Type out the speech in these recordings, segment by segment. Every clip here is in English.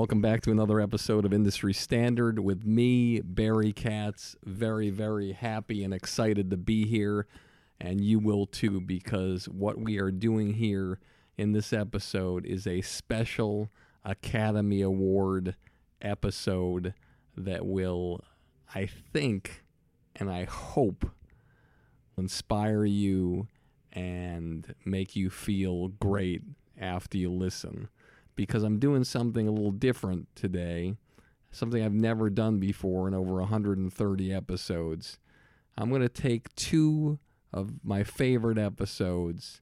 Welcome back to another episode of Industry Standard with me, Barry Katz. Very, very happy and excited to be here, and you will too, because what we are doing here in this episode is a special Academy Award episode that will, I think, and I hope, inspire you and make you feel great after you listen because I'm doing something a little different today, something I've never done before in over 130 episodes. I'm going to take two of my favorite episodes,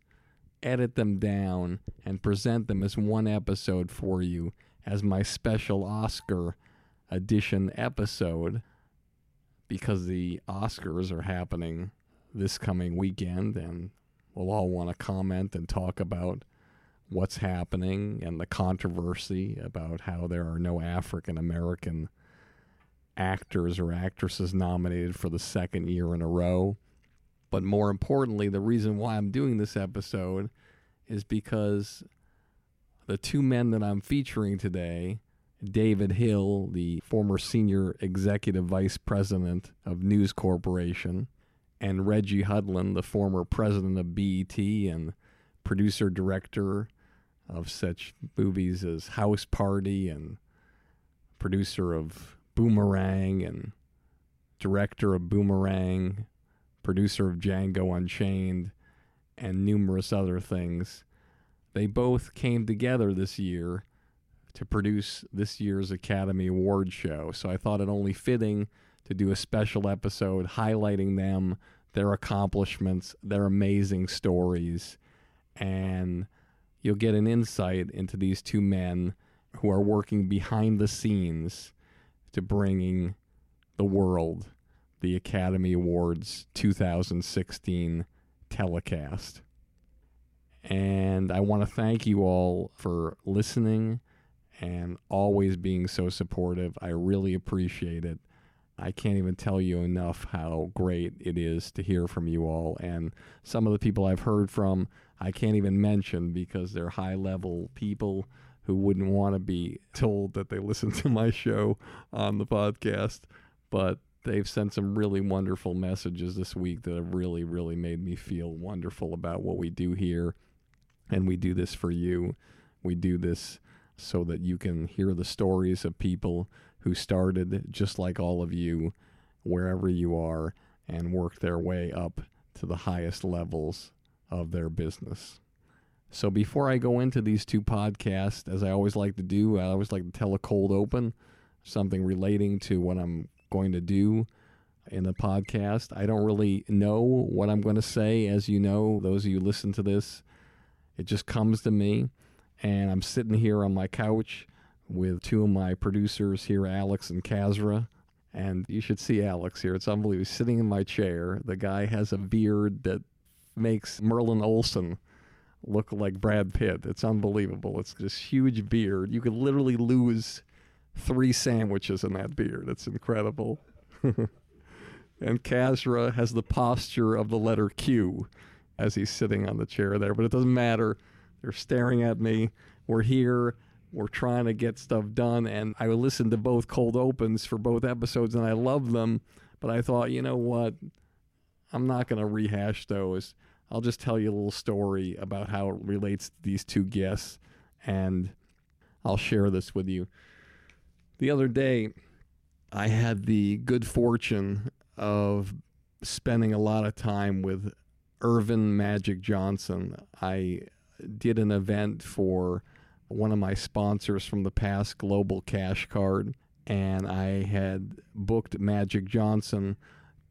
edit them down, and present them as one episode for you as my special Oscar edition episode because the Oscars are happening this coming weekend and we'll all want to comment and talk about what's happening and the controversy about how there are no African American actors or actresses nominated for the second year in a row. But more importantly, the reason why I'm doing this episode is because the two men that I'm featuring today, David Hill, the former senior executive vice president of News Corporation, and Reggie Hudlin, the former president of BET and producer director of such movies as House Party and producer of Boomerang and director of Boomerang, producer of Django Unchained, and numerous other things. They both came together this year to produce this year's Academy Award show. So I thought it only fitting to do a special episode highlighting them, their accomplishments, their amazing stories, and you'll get an insight into these two men who are working behind the scenes to bringing the world the Academy Awards 2016 telecast. And I want to thank you all for listening and always being so supportive. I really appreciate it. I can't even tell you enough how great it is to hear from you all. And some of the people I've heard from, I can't even mention because they're high level people who wouldn't want to be told that they listen to my show on the podcast. But they've sent some really wonderful messages this week that have really, really made me feel wonderful about what we do here. And we do this for you. We do this so that you can hear the stories of people who started just like all of you wherever you are and worked their way up to the highest levels of their business. So before I go into these two podcasts, as I always like to do, I always like to tell a cold open, something relating to what I'm going to do in the podcast. I don't really know what I'm going to say. As you know, those of you listen to this, it just comes to me. And I'm sitting here on my couch with two of my producers here, Alex and Kazra. And you should see Alex here. It's unbelievable. He's sitting in my chair. The guy has a beard that makes Merlin Olsen look like Brad Pitt. It's unbelievable. It's this huge beard. You could literally lose three sandwiches in that beard. It's incredible. and Kazra has the posture of the letter Q as he's sitting on the chair there, but it doesn't matter. They're staring at me. We're here. We're trying to get stuff done. And I listened to both cold opens for both episodes and I love them. But I thought, you know what? I'm not going to rehash those. I'll just tell you a little story about how it relates to these two guests. And I'll share this with you. The other day, I had the good fortune of spending a lot of time with Earvin Magic Johnson. I did an event for one of my sponsors from the past, Global Cash Card, and I had booked Magic Johnson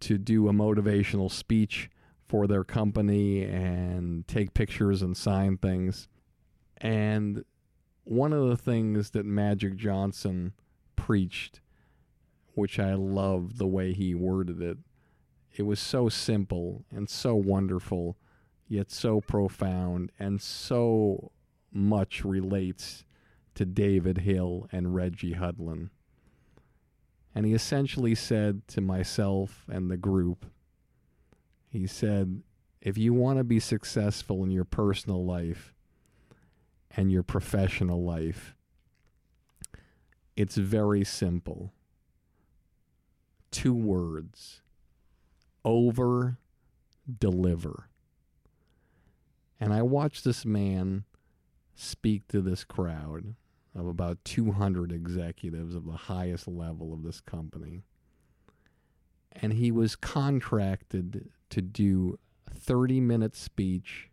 to do a motivational speech for their company and take pictures and sign things. And one of the things that Magic Johnson preached, which I loved the way he worded it, it was so simple and so wonderful, yet so profound and so much relates to David Hill and Reggie Hudlin. And he essentially said to myself and the group, he said, if you want to be successful in your personal life and your professional life, it's very simple. Two words over deliver. And I watched this man speak to this crowd of about 200 executives of the highest level of this company. And he was contracted to do a 30 minute speech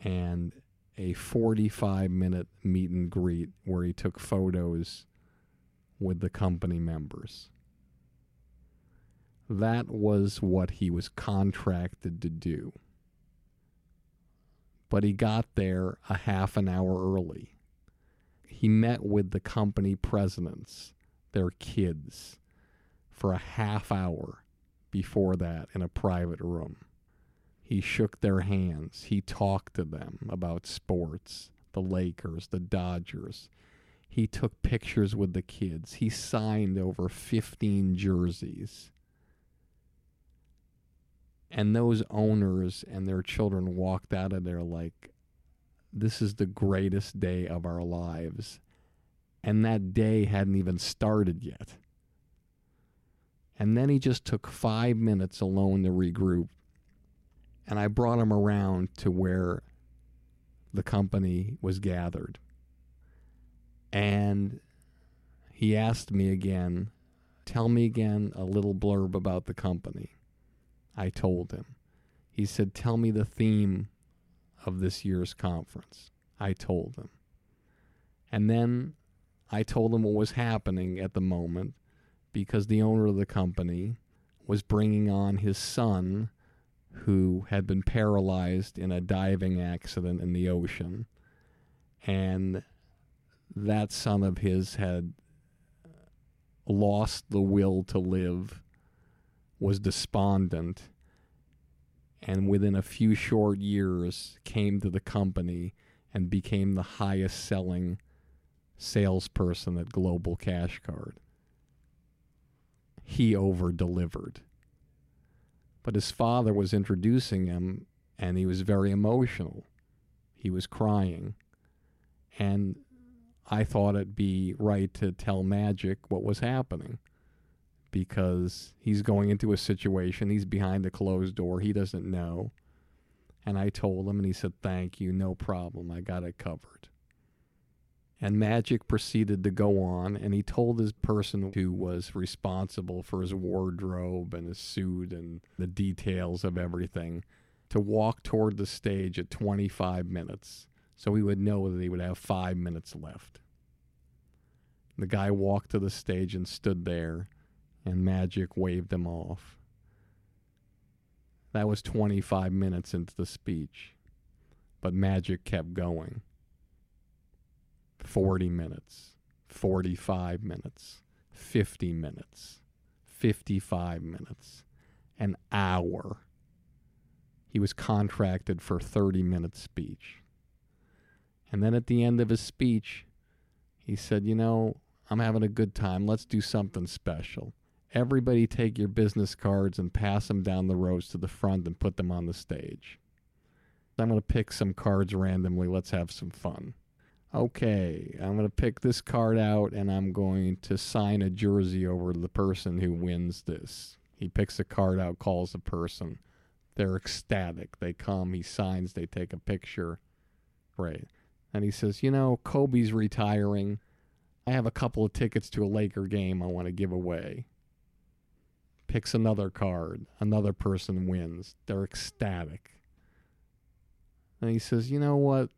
and a 45 minute meet and greet where he took photos with the company members. That was what he was contracted to do. But he got there a half an hour early. He met with the company presidents, their kids, for a half hour before that in a private room. He shook their hands. He talked to them about sports, the Lakers, the Dodgers. He took pictures with the kids. He signed over 15 jerseys. And those owners and their children walked out of there like, this is the greatest day of our lives. And that day hadn't even started yet. And then he just took five minutes alone to regroup. And I brought him around to where the company was gathered. And he asked me again, Tell me again a little blurb about the company. I told him. He said, Tell me the theme of this year's conference. I told him. And then I told him what was happening at the moment because the owner of the company was bringing on his son who had been paralyzed in a diving accident in the ocean. And that son of his had lost the will to live, was despondent, and within a few short years came to the company and became the highest selling salesperson at Global Cash Card he over delivered. But his father was introducing him, and he was very emotional. He was crying. And I thought it'd be right to tell Magic what was happening because he's going into a situation, he's behind a closed door, he doesn't know. And I told him, and he said, Thank you, no problem, I got it covered. And Magic proceeded to go on, and he told his person who was responsible for his wardrobe and his suit and the details of everything to walk toward the stage at 25 minutes so he would know that he would have five minutes left. The guy walked to the stage and stood there, and Magic waved him off. That was 25 minutes into the speech, but Magic kept going. 40 minutes, 45 minutes, 50 minutes, 55 minutes, an hour. He was contracted for 30 minute speech. And then at the end of his speech, he said, You know, I'm having a good time. Let's do something special. Everybody take your business cards and pass them down the rows to the front and put them on the stage. I'm going to pick some cards randomly. Let's have some fun. Okay, I'm going to pick this card out and I'm going to sign a jersey over to the person who wins this. He picks a card out, calls the person. They're ecstatic. They come, he signs, they take a picture. Right. And he says, You know, Kobe's retiring. I have a couple of tickets to a Laker game I want to give away. Picks another card. Another person wins. They're ecstatic. And he says, You know what?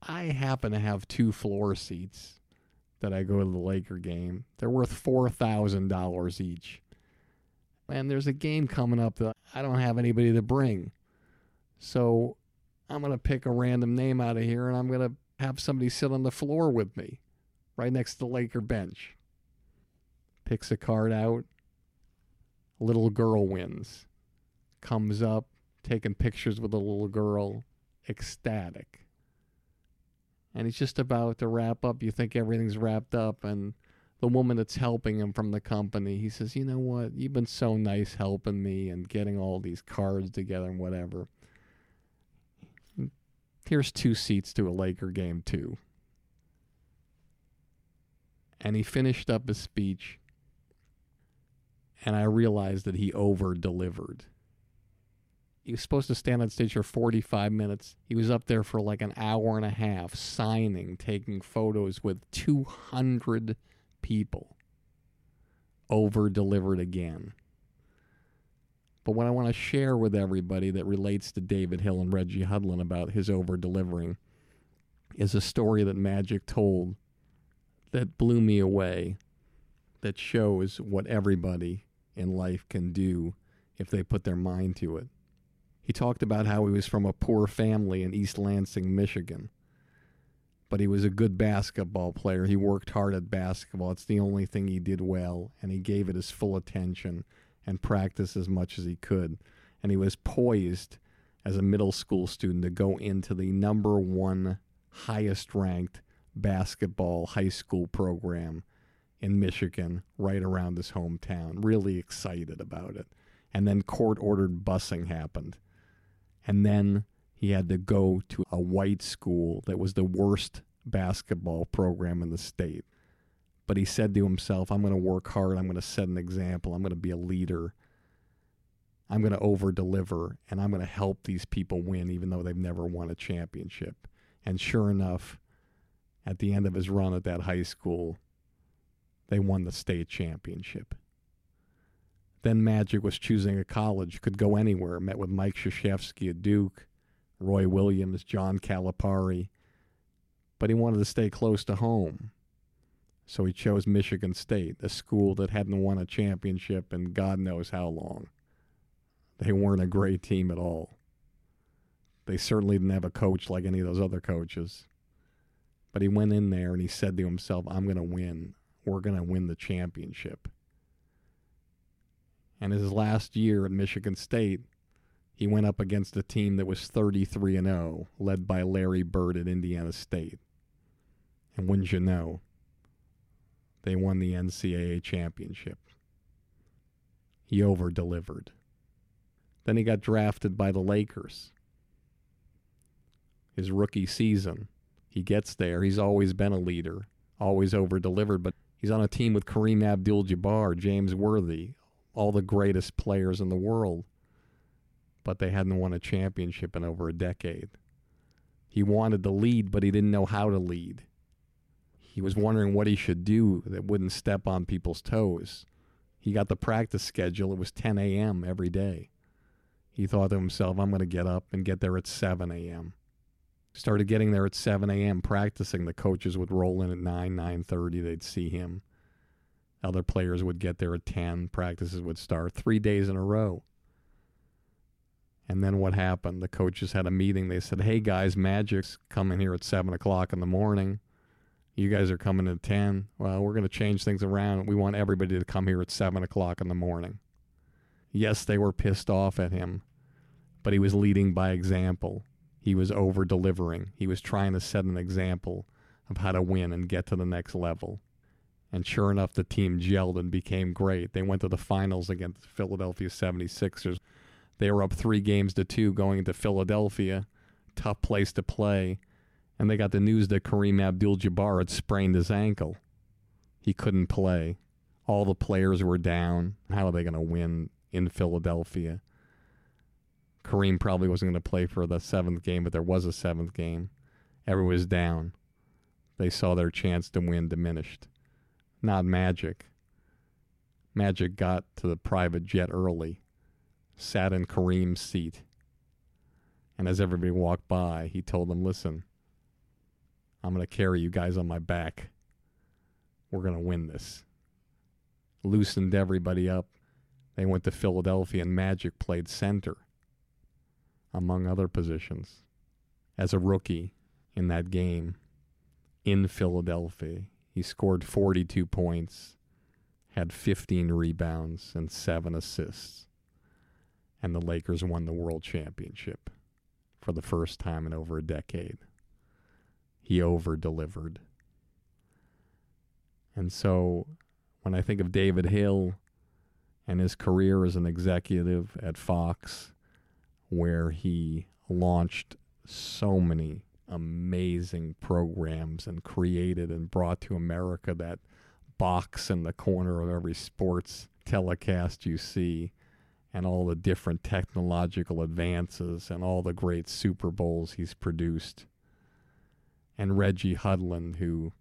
I happen to have two floor seats that I go to the Laker game. They're worth $4,000 each. And there's a game coming up that I don't have anybody to bring. So I'm going to pick a random name out of here and I'm going to have somebody sit on the floor with me right next to the Laker bench. Picks a card out. Little girl wins. Comes up, taking pictures with the little girl, ecstatic. And he's just about to wrap up. You think everything's wrapped up, and the woman that's helping him from the company, he says, You know what? You've been so nice helping me and getting all these cards together and whatever. Here's two seats to a Laker game, too. And he finished up his speech, and I realized that he over delivered. He was supposed to stand on stage for 45 minutes. He was up there for like an hour and a half, signing, taking photos with 200 people. Over delivered again. But what I want to share with everybody that relates to David Hill and Reggie Hudlin about his over delivering is a story that Magic told that blew me away, that shows what everybody in life can do if they put their mind to it. He talked about how he was from a poor family in East Lansing, Michigan. But he was a good basketball player. He worked hard at basketball. It's the only thing he did well, and he gave it his full attention and practiced as much as he could. And he was poised as a middle school student to go into the number one highest ranked basketball high school program in Michigan, right around his hometown. Really excited about it. And then court ordered busing happened and then he had to go to a white school that was the worst basketball program in the state. But he said to himself, I'm going to work hard. I'm going to set an example. I'm going to be a leader. I'm going to over deliver and I'm going to help these people win, even though they've never won a championship. And sure enough, at the end of his run at that high school, they won the state championship. Then Magic was choosing a college, could go anywhere. Met with Mike Krzyzewski at Duke, Roy Williams, John Calipari. But he wanted to stay close to home. So he chose Michigan State, a school that hadn't won a championship in God knows how long. They weren't a great team at all. They certainly didn't have a coach like any of those other coaches. But he went in there and he said to himself, I'm going to win. We're going to win the championship. And his last year at Michigan State, he went up against a team that was 33 and 0, led by Larry Bird at Indiana State. And wouldn't you know, they won the NCAA championship. He over delivered. Then he got drafted by the Lakers. His rookie season, he gets there. He's always been a leader, always over delivered, but he's on a team with Kareem Abdul Jabbar, James Worthy, all the greatest players in the world, but they hadn't won a championship in over a decade. He wanted to lead, but he didn't know how to lead. he was wondering what he should do that wouldn't step on people's toes. He got the practice schedule. It was 10 a.m. every day. He thought to himself, I'm going to get up and get there at 7 a.m. Started getting there at 7 a.m. practicing. The coaches would roll in at 9, 9.30. They'd see him. Other players would get there at 10. Practices would start three days in a row. And then what happened? The coaches had a meeting. They said, hey, guys, Magic's coming here at 7 o'clock in the morning. You guys are coming at 10. Well, we're going to change things around. We want everybody to come here at 7 o'clock in the morning. Yes, they were pissed off at him, but he was leading by example. He was over delivering. He was trying to set an example of how to win and get to the next level. And sure enough, the team gelled and became great. They went to the finals against the Philadelphia 76ers. They were up three games to two going into Philadelphia. Tough place to play and they got the news that Kareem Abdul Jabbar had sprained his ankle. He couldn't play. All the players were down. How are they going to win in Philadelphia? Kareem probably wasn't going to play for the seventh game, but there was a seventh game. Everyone was down. They saw their chance to win diminished. Not Magic. Magic got to the private jet early, sat in Kareem's seat, and as everybody walked by, he told them, Listen, I'm going to carry you guys on my back. We're going to win this. Loosened everybody up. They went to Philadelphia, and Magic played center, among other positions, as a rookie in that game in Philadelphia. He scored 42 points, had 15 rebounds, and seven assists. And the Lakers won the world championship for the first time in over a decade he over delivered. And so when I think of David Hill and his career as an executive at Fox, where he launched so many amazing programs and created and brought to America that box in the corner of every sports telecast you see and all the different technological advances and all the great Super Bowls he's produced and Reggie Hudlin, who,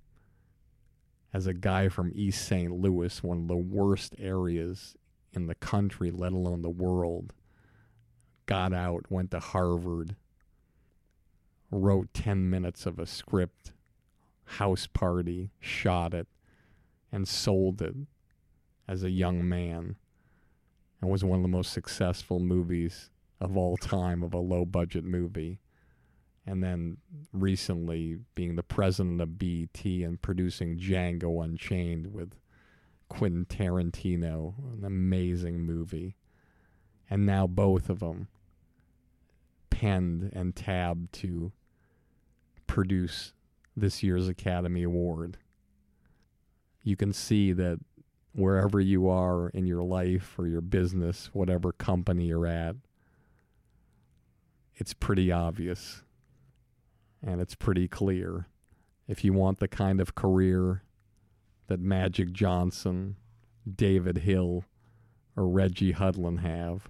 as a guy from East St. Louis, one of the worst areas in the country, let alone the world, got out, went to Harvard, wrote 10 minutes of a script, house party, shot it, and sold it as a young man. And was one of the most successful movies of all time of a low budget movie and then recently being the president of BET and producing Django Unchained with Quentin Tarantino, an amazing movie. And now both of them penned and tabbed to produce this year's Academy Award. You can see that wherever you are in your life or your business, whatever company you're at, it's pretty obvious and it's pretty clear. If you want the kind of career that Magic Johnson, David Hill, or Reggie Hudlin have,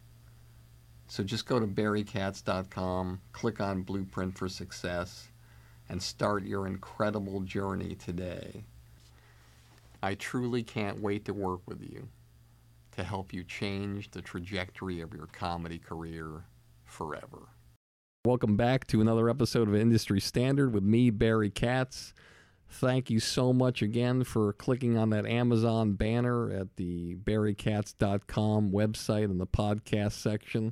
So just go to barrykatz.com, click on Blueprint for Success, and start your incredible journey today. I truly can't wait to work with you to help you change the trajectory of your comedy career forever. Welcome back to another episode of Industry Standard with me, Barry Katz. Thank you so much again for clicking on that Amazon banner at the barrykatz.com website in the podcast section.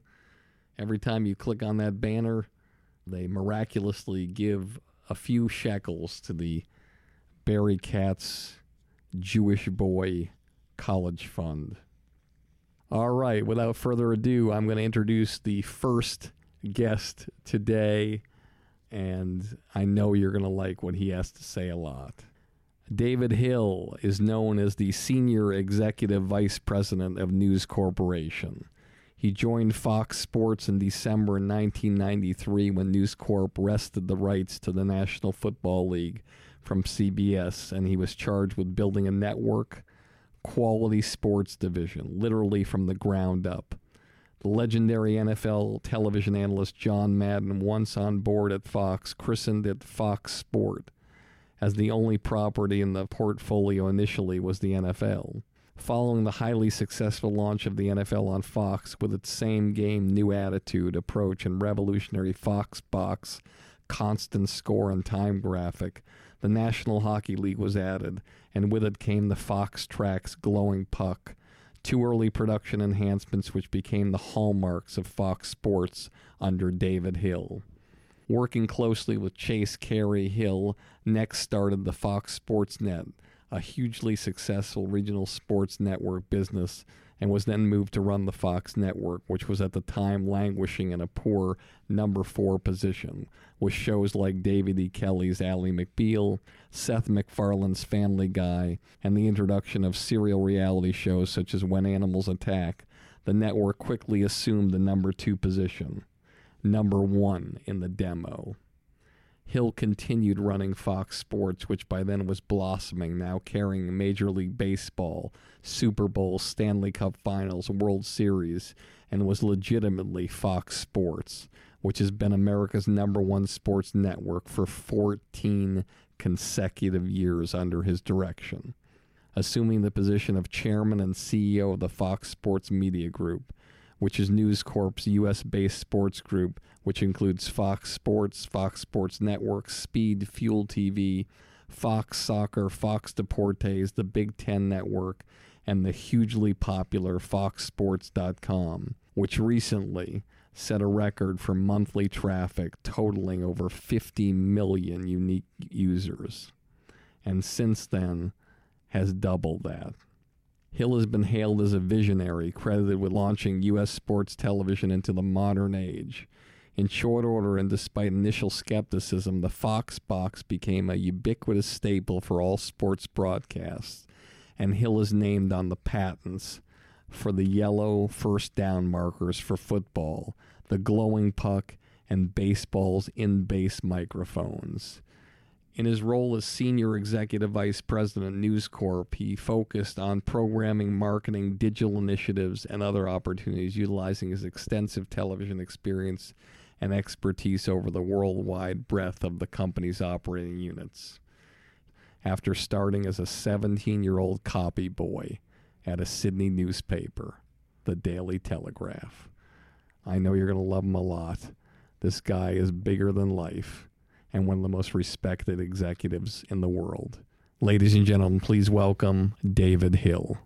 Every time you click on that banner, they miraculously give a few shekels to the Barry Katz Jewish Boy College Fund. All right, without further ado, I'm going to introduce the first guest today, and I know you're going to like what he has to say a lot. David Hill is known as the Senior Executive Vice President of News Corporation. He joined Fox Sports in December 1993 when News Corp wrested the rights to the National Football League from CBS, and he was charged with building a network quality sports division, literally from the ground up. The legendary NFL television analyst John Madden, once on board at Fox, christened it Fox Sport, as the only property in the portfolio initially was the NFL following the highly successful launch of the NFL on Fox with its same game, new attitude, approach, and revolutionary Fox box, constant score and time graphic, the National Hockey League was added, and with it came the FoxTrax glowing puck, two early production enhancements which became the hallmarks of Fox Sports under David Hill. Working closely with Chase Carey Hill, next started the Fox Sports Net a hugely successful regional sports network business and was then moved to run the Fox network, which was at the time languishing in a poor number four position, with shows like David E. Kelley's Ally McBeal, Seth MacFarlane's Family Guy, and the introduction of serial reality shows such as When Animals Attack. The network quickly assumed the number two position, number one in the demo. Hill continued running Fox Sports, which by then was blossoming, now carrying Major League Baseball, Super Bowl, Stanley Cup Finals, World Series, and was legitimately Fox Sports, which has been America's number one sports network for 14 consecutive years under his direction. Assuming the position of chairman and CEO of the Fox Sports Media Group, which is News Corp's U.S. based sports group, which includes Fox Sports, Fox Sports Network, Speed, Fuel TV, Fox Soccer, Fox Deportes, the Big Ten Network, and the hugely popular FoxSports.com, which recently set a record for monthly traffic totaling over 50 million unique users. And since then, has doubled that. Hill has been hailed as a visionary, credited with launching U.S. sports television into the modern age. In short order, and despite initial skepticism, the Fox box became a ubiquitous staple for all sports broadcasts, and Hill is named on the patents for the yellow first down markers for football, the glowing puck, and baseball's in base microphones. In his role as Senior Executive Vice President News Corp, he focused on programming, marketing, digital initiatives, and other opportunities, utilizing his extensive television experience and expertise over the worldwide breadth of the company's operating units. After starting as a 17 year old copy boy at a Sydney newspaper, the Daily Telegraph. I know you're going to love him a lot. This guy is bigger than life and one of the most respected executives in the world. Ladies and gentlemen, please welcome David Hill.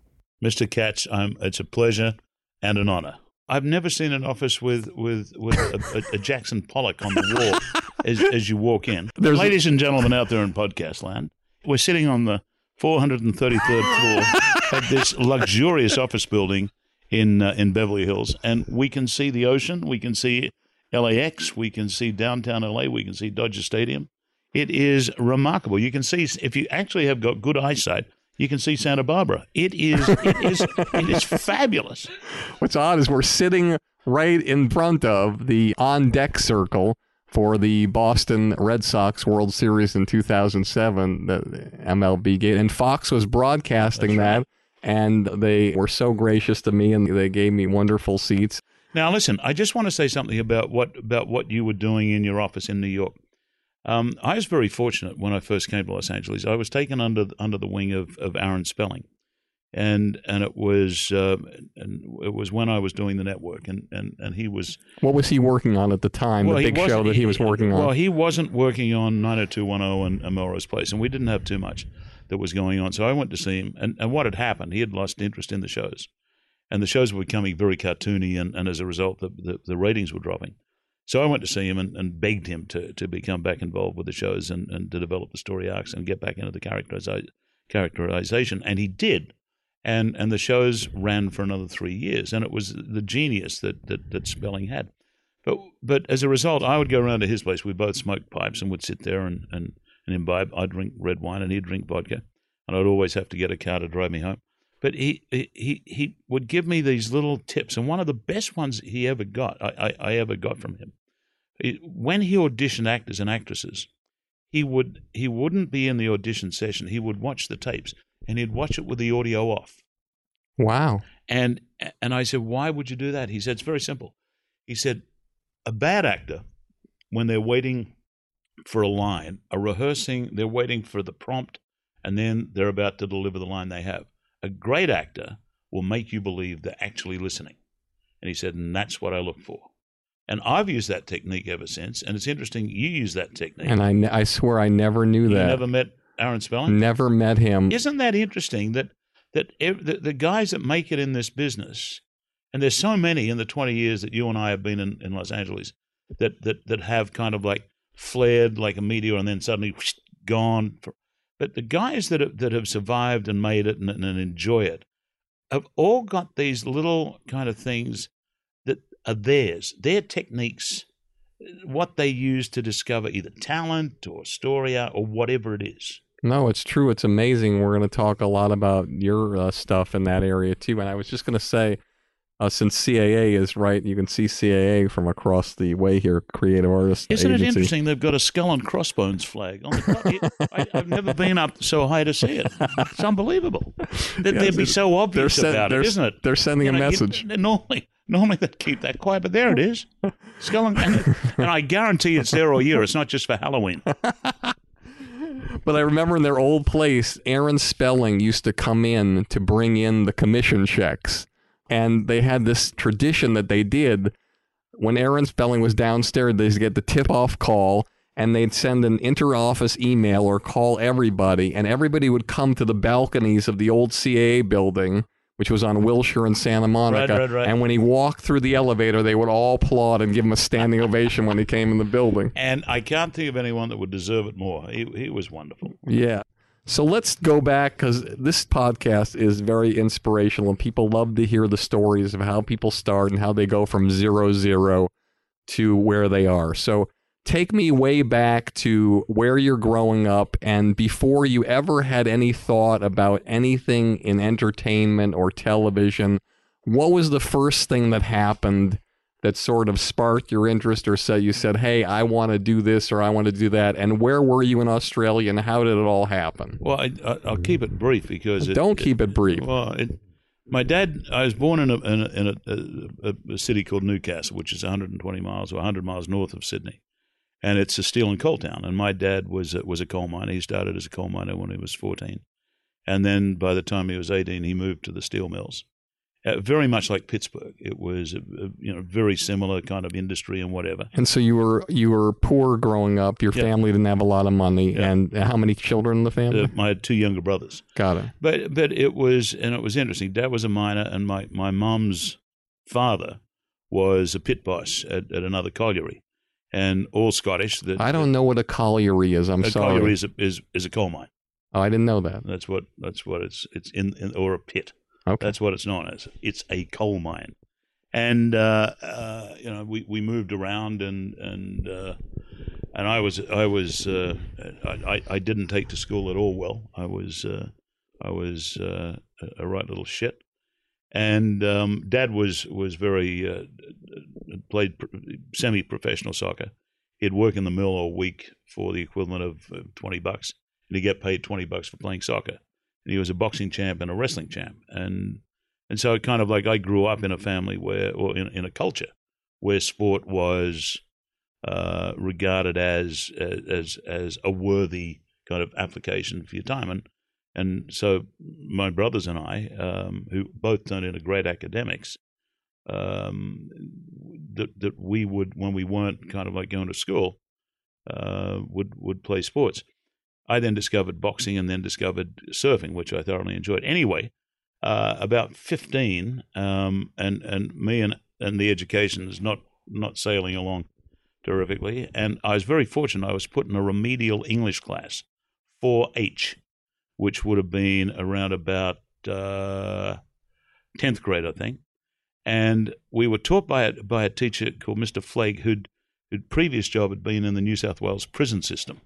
Mr. Katz, I'm, it's a pleasure and an honor. I've never seen an office with with, with a, a, a Jackson Pollock on the wall as, as you walk in. There's- Ladies and gentlemen out there in podcast land, we're sitting on the 433rd floor of this luxurious office building in uh, in Beverly Hills, and we can see the ocean, we can see LAX, we can see downtown LA, we can see Dodger Stadium. It is remarkable. You can see if you actually have got good eyesight, you can see Santa Barbara. It is it is it is fabulous. What's odd is we're sitting right in front of the on deck circle for the Boston Red Sox World Series in 2007, the MLB gate, and Fox was broadcasting that, and they were so gracious to me, and they gave me wonderful seats. Now, listen, I just want to say something about what about what you were doing in your office in New York. Um, I was very fortunate when I first came to Los Angeles. I was taken under under the wing of, of Aaron Spelling, and and it was uh, and it was when I was doing the network, and, and, and he was What was he working on at the time? well, the big show that he was working on. Well, he wasn't working on 90210 and, and Melrose Place, and we didn't have too much that was going on. So I went to see him, and, and what had happened, he had lost interest in the shows, and the shows were becoming very cartoony, and, and as a result, the, the, the ratings were dropping. So I went to see him and, and begged him to, to become back involved with the shows and, and to develop the story arcs and get back into the characteriza- characterization, and he did. And and the shows ran for another three years, and it was the genius that, that, that Spelling had. But but as a result, I would go around to his place. We both smoked pipes and would sit there and, and, and imbibe. I'd drink red wine and he'd drink vodka, and I'd always have to get a car to drive me home. But he he he would give me these little tips, and one of the best ones he ever got, I, I, I ever got from him, he- when he auditioned actors and actresses, he would he wouldn't be in the audition session. He would watch the tapes, and he'd watch it with the audio off. wow. And and I said, why would you do that? He said, it's very simple. He said, a bad actor, when they're waiting for a line, are rehearsing, they're waiting for the prompt, and then they're about to deliver the line they have. A great actor will make you believe they're actually listening. And he said, and that's what I look for. And I've used that technique ever since. And it's interesting you use that technique. And I, ne- I swear I never knew you that. never met Aaron Spelling? Never met him. Isn't that interesting that that ev- the, the guys that make it in this business, and there's so many in the 20 years that you and I have been in, in Los Angeles, that, that that have kind of like flared like a meteor and then suddenly whoosh, gone. For, but the guys that have, that have survived and made it and, and enjoy it have all got these little kind of things that are theirs, their techniques, what they use to discover either talent or story or whatever it is. No, it's true. It's amazing. We're going to talk a lot about your uh, stuff in that area too. And I was just going to say, uh, since CAA is right, you can see CAA from across the way here, Creative Artists Isn't it interesting? They've got a skull and crossbones flag on the top. I, I've never been up so high to see it. It's unbelievable. They, Yes, they'd be so They're, obvious sen- about it, isn't it? they're sending You a know, you- message. normally, normally they'd keep that quiet, but there it is. Skull and, and, and I guarantee it's there all year. It's not just for Halloween. But I remember in their old place, Aaron Spelling used to come in to bring in the commission checks. And they had this tradition that they did when Aaron Spelling was downstairs, they'd get the tip off call and they'd send an inter office email or call everybody. And everybody would come to the balconies of the old CAA building, which was on Wilshire and Santa Monica. right, right. And when he walked through the elevator, they would all applaud and give him a standing ovation when he came in the building. And I can't think of anyone that would deserve it more. He, he was wonderful. Yeah. So let's go back because this podcast is very inspirational and people love to hear the stories of how people start and how they go from zero zero to where they are. So take me way back to where you're growing up and before you ever had any thought about anything in entertainment or television. What was the first thing that happened that sort of sparked your interest or said you said, "Hey, I want to do this or I want to do that." And where were you in Australia and how did it all happen? Well, I, I, I'll keep it brief because it, Don't keep it brief. Well, it, my dad, I was born in a in, a, in a, a, a city called Newcastle, which is 120 miles or 100 miles north of Sydney, and it's a steel and coal town. And my dad was was a coal miner. He started as a coal miner when he was 14, and then by the time he was 18, he moved to the steel mills. Uh, very much like Pittsburgh, it was a, a, you know very similar kind of industry and whatever. And so you were you were poor growing up. Your Yeah. family didn't have a lot of money. Yeah. And how many children in the family? Uh, I had two younger brothers. Got it. But but it was and it was interesting. Dad was a miner, and my my mom's father was a pit boss at, at another colliery, and all Scottish. The, I don't know what a colliery is. I'm a sorry. colliery is a, is is a coal mine. oh, I didn't know that. That's what that's what it's it's in, in or a pit. Okay. That's what it's known as. It's a coal mine, and uh, uh, you know we, we moved around and and uh, and I was I was uh, I, I didn't take to school at all well. I was uh, I was uh, a right little shit, and um, Dad was was very played semi professional soccer. He'd work in the mill all week for the equivalent of uh, twenty bucks, and he'd get paid twenty bucks for playing soccer. And he was a boxing champ and a wrestling champ, and and so kind of like I grew up in a family where, or in, in a culture where sport was uh, regarded as as as a worthy kind of application for your time, and and so my brothers and I, um, who both turned into great academics, um, that that we would when we weren't kind of like going to school, uh, would would play sports. I then discovered boxing and then discovered surfing, which I thoroughly enjoyed. Anyway, uh, about fifteen, um, and and me and and the education is not not sailing along terrifically, and I was very fortunate. I was put in a remedial English class, four H, which would have been around about uh, tenth grade, I think and we were taught by a, by a teacher called Mr. Flake, who'd, whose previous job had been in the New South Wales prison system.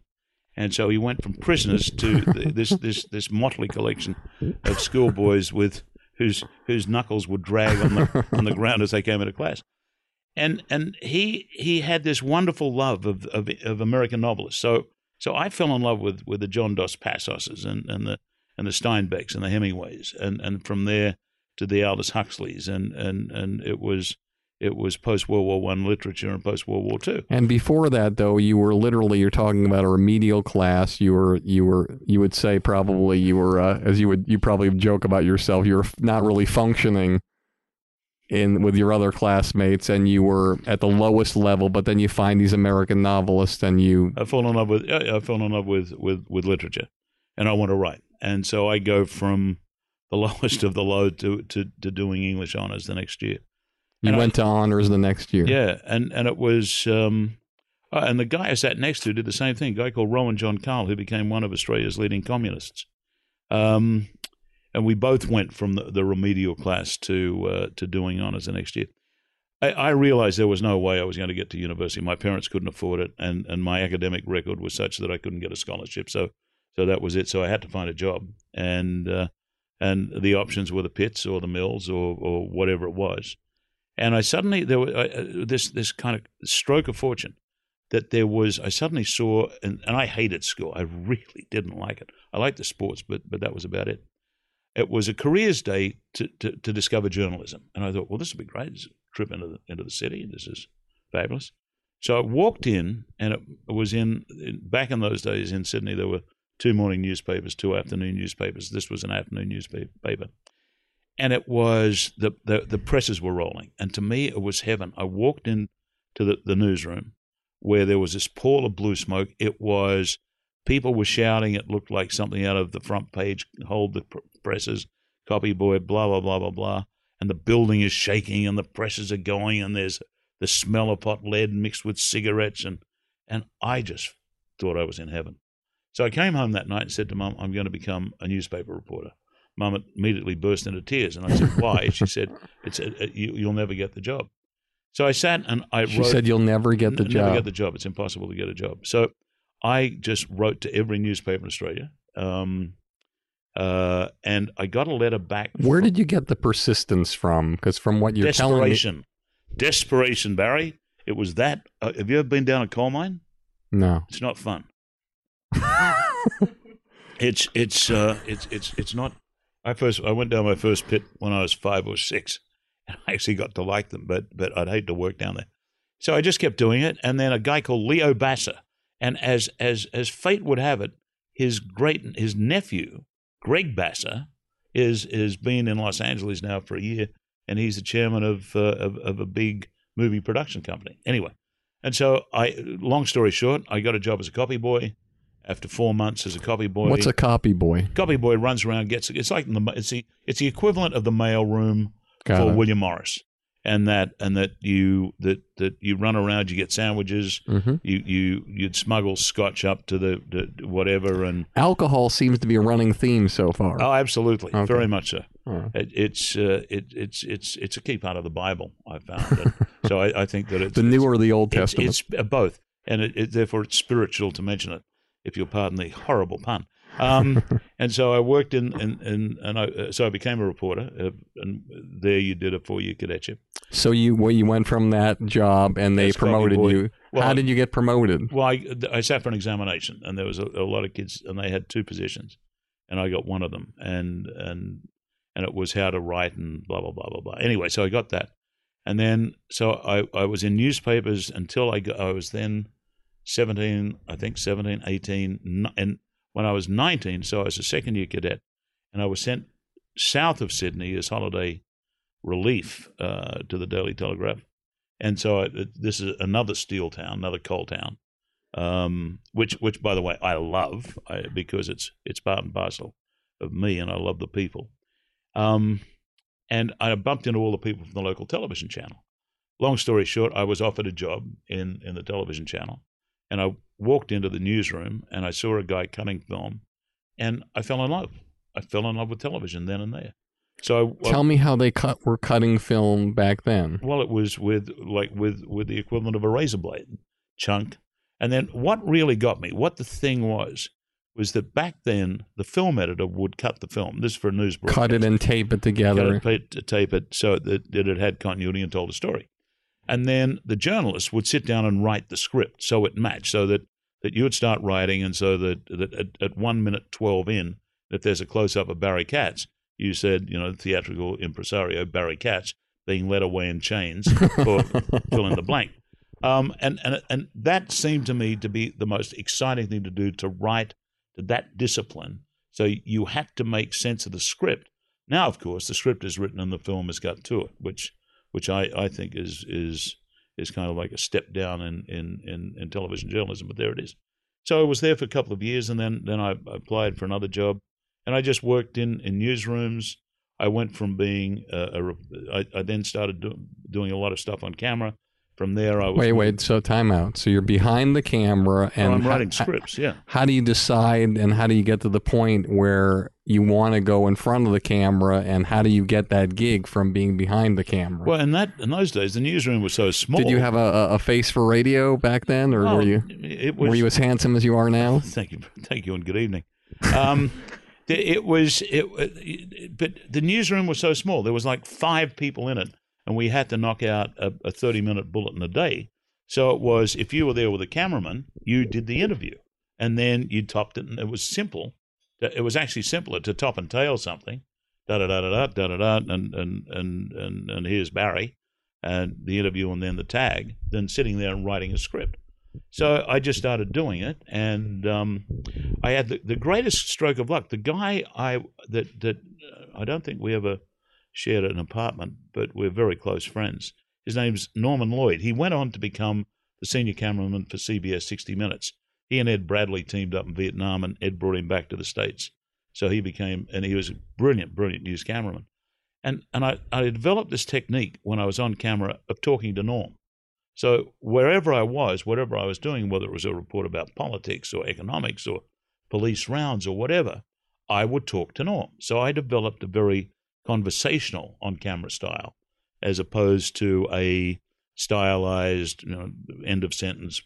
And so he went from prisoners to this, this, this motley collection of schoolboys with whose, whose knuckles would drag on the, on the ground as they came into class. And, and he, he had this wonderful love of, of, of American novelists. So, so I fell in love with, with the John Dos Passoses and, and, the, and the Steinbecks and the Hemingways. And, and from there, to the Aldous Huxleys, and and and it was it was post World War One literature and post World War Two. And before that, though, you were literally you're talking about a remedial class. You were you were you would say probably you were uh, as you would you probably joke about yourself. You were not really functioning in with your other classmates, and you were at the lowest level. But then you find these American novelists, and you I fall in love with I fall in love with with with literature, and I want to write. And so I go from the lowest of the low to, to, to doing English honors the next year. You and went I, to honors the next year. Yeah, and and it was, um, uh, and the guy I sat next to did the same thing. A guy called Rowan John Carl, who became one of Australia's leading communists. Um, and we both went from the, the remedial class to uh, to doing honors the next year. I, I, realized there was no way I was going to get to university. My parents couldn't afford it, and, and my academic record was such that I couldn't get a scholarship. So so that was it. So I had to find a job, and uh, and the options were the pits or the mills or, or whatever it was. And I suddenly there was uh, this this kind of stroke of fortune that there was. I suddenly saw, and, and I hated school. I really didn't like it. I liked the sports, but but that was about it. It was a careers day to, to, to discover journalism, and I thought, well, this would be great. This trip into the into the city. This is fabulous. So I walked in, and it was in back in those days in Sydney. There were two morning newspapers, two afternoon newspapers. This was an afternoon newspaper. And it was the, the, the presses were rolling. And to me, it was heaven. I walked in to the, the newsroom where there was this pall of blue smoke. It was people were shouting. It looked like something out of the front page, hold the presses, copy boy, blah, blah, blah, blah, blah. And the building is shaking and the presses are going and there's the smell of hot lead mixed with cigarettes. And, and I just thought I was in heaven. So I came home that night and said to Mum, I'm going to become a newspaper reporter. Mum immediately burst into tears, and I said, "Why?" she said, "It's a, a, you, will never get the job." So I sat and I she wrote. said, "You'll never get the n- job. Never get the job. It's impossible to get a job." So I just wrote to every newspaper in Australia, um, uh, and I got a letter back. Where from did you get the persistence from? Because from what you're telling me, desperation, desperation, Barry. It was that. Uh, have you ever been down a coal mine? no. It's not fun. it's it's uh, it's it's it's not. I first I went down my first pit when I was five or six, and I actually got to like them, but but I'd hate to work down there. So I just kept doing it, and then a guy called Leo Basser, and as as as fate would have it, his great his nephew Greg Basser is is been in Los Angeles now for a year, and he's the chairman of uh, of, of a big movie production company. Anyway, and so I, long story short, I got a job as a copy boy. After four months as a copy boy, What's a copy boy? copy boy runs around gets it's like the it's the it's the equivalent of the mail room Got for it. William Morris, and that and that you that that you run around, you get sandwiches, hmm you you you'd smuggle scotch up to the, whatever, and Alcohol seems to be a running theme so far. oh, absolutely, Okay. very much so. It, it's uh, it, it's it's it's a key part of the Bible. I found. So I, I think that it's The New or the Old it's, Testament? it's uh, both, and it, it, therefore it's spiritual to mention it. If you'll pardon the horrible pun. Um, and so I worked in, in, in and I, uh, so I became a reporter, uh, and there you did a four-year cadetship. so you well, you went from that job and they Cocky promoted you. Well, How did you get promoted? Well, I, I sat for an examination, and there was a, a lot of kids, and they had two positions, and I got one of them, and and and it was how to write and blah blah blah blah blah. Anyway, so I got that, and then so I, I was in newspapers until I got, I was then seventeen, I think 17, 18, and when I was nineteen, so I was a second year cadet, and I was sent south of Sydney as holiday relief uh, to the Daily Telegraph, and so I, this is another steel town, another coal town, um, which which by the way I love I, because it's it's part and parcel of me, and I love the people. Um, and I bumped into all the people from the local television channel. Long story short, I was offered a job in in the television channel, and I walked into the newsroom and I saw a guy cutting film, and I fell in love. I fell in love with television then and there. So I, Tell me how they cut were cutting film back then. well, it was with like with with the equivalent of a razor blade, chunk. And then what really got me, what the thing was, was that back then the film editor would cut the film. This is for a news broadcast. Cut it and tape it together. Cut it, tape it so that it had continuity and told a story. And then the journalist would sit down and write the script so it matched, so that, that you would start writing, and so that, that at, at one minute 12 in, if there's a close up of Barry Katz, you said, you know, theatrical impresario Barry Katz being led away in chains for fill in the blank. Um, and, and, and that seemed to me to be the most exciting thing to do to write to that discipline. So you had to make sense of the script. Now, of course, the script is written and the film has got to it, which which I, I think is is is kind of like a step down in, in, in, in television journalism, but there it is. So I was there for a couple of years, and then then I applied for another job, and I just worked in in newsrooms. I went from being a, a I, I then started do, doing a lot of stuff on camera. From there, I was Wait, wait. So time out. So you're behind the camera and Oh, I'm writing ho- scripts. Yeah. How do you decide and how do you get to the point where you want to go in front of the camera and how do you get that gig from being behind the camera? Well, in that in those days, the newsroom was so small. Did you have a, a- face for radio back then or Oh, were you was, were you as handsome as you are now? Thank you, thank you, and good evening. Um, it was it, it, but the newsroom was so small. There was like five people in it, and we had to knock out a, a 30 minute bulletin a day. So it was if you were there with a cameraman, you did the interview and then you topped it. And it was simple. It was actually simpler to top and tail something. Da da da da da da da da. And, and, and, and, and here's Barry and the interview and then the tag than sitting there and writing a script. So I just started doing it, and um, I had the, the greatest stroke of luck. The guy I that that uh, I don't think we ever shared an apartment but we're very close friends. His name's Norman Lloyd. He went on to become the senior cameraman for CBS 60 Minutes. He and Ed Bradley teamed up in Vietnam, and Ed brought him back to the states. So he became, and he was a brilliant, brilliant news cameraman. And and I, I developed this technique when I was on camera of talking to Norm. So wherever I was, whatever I was doing, whether it was a report about politics or economics or police rounds or whatever, I would talk to Norm. So I developed a very conversational on camera style as opposed to a stylized, you know, end of sentence,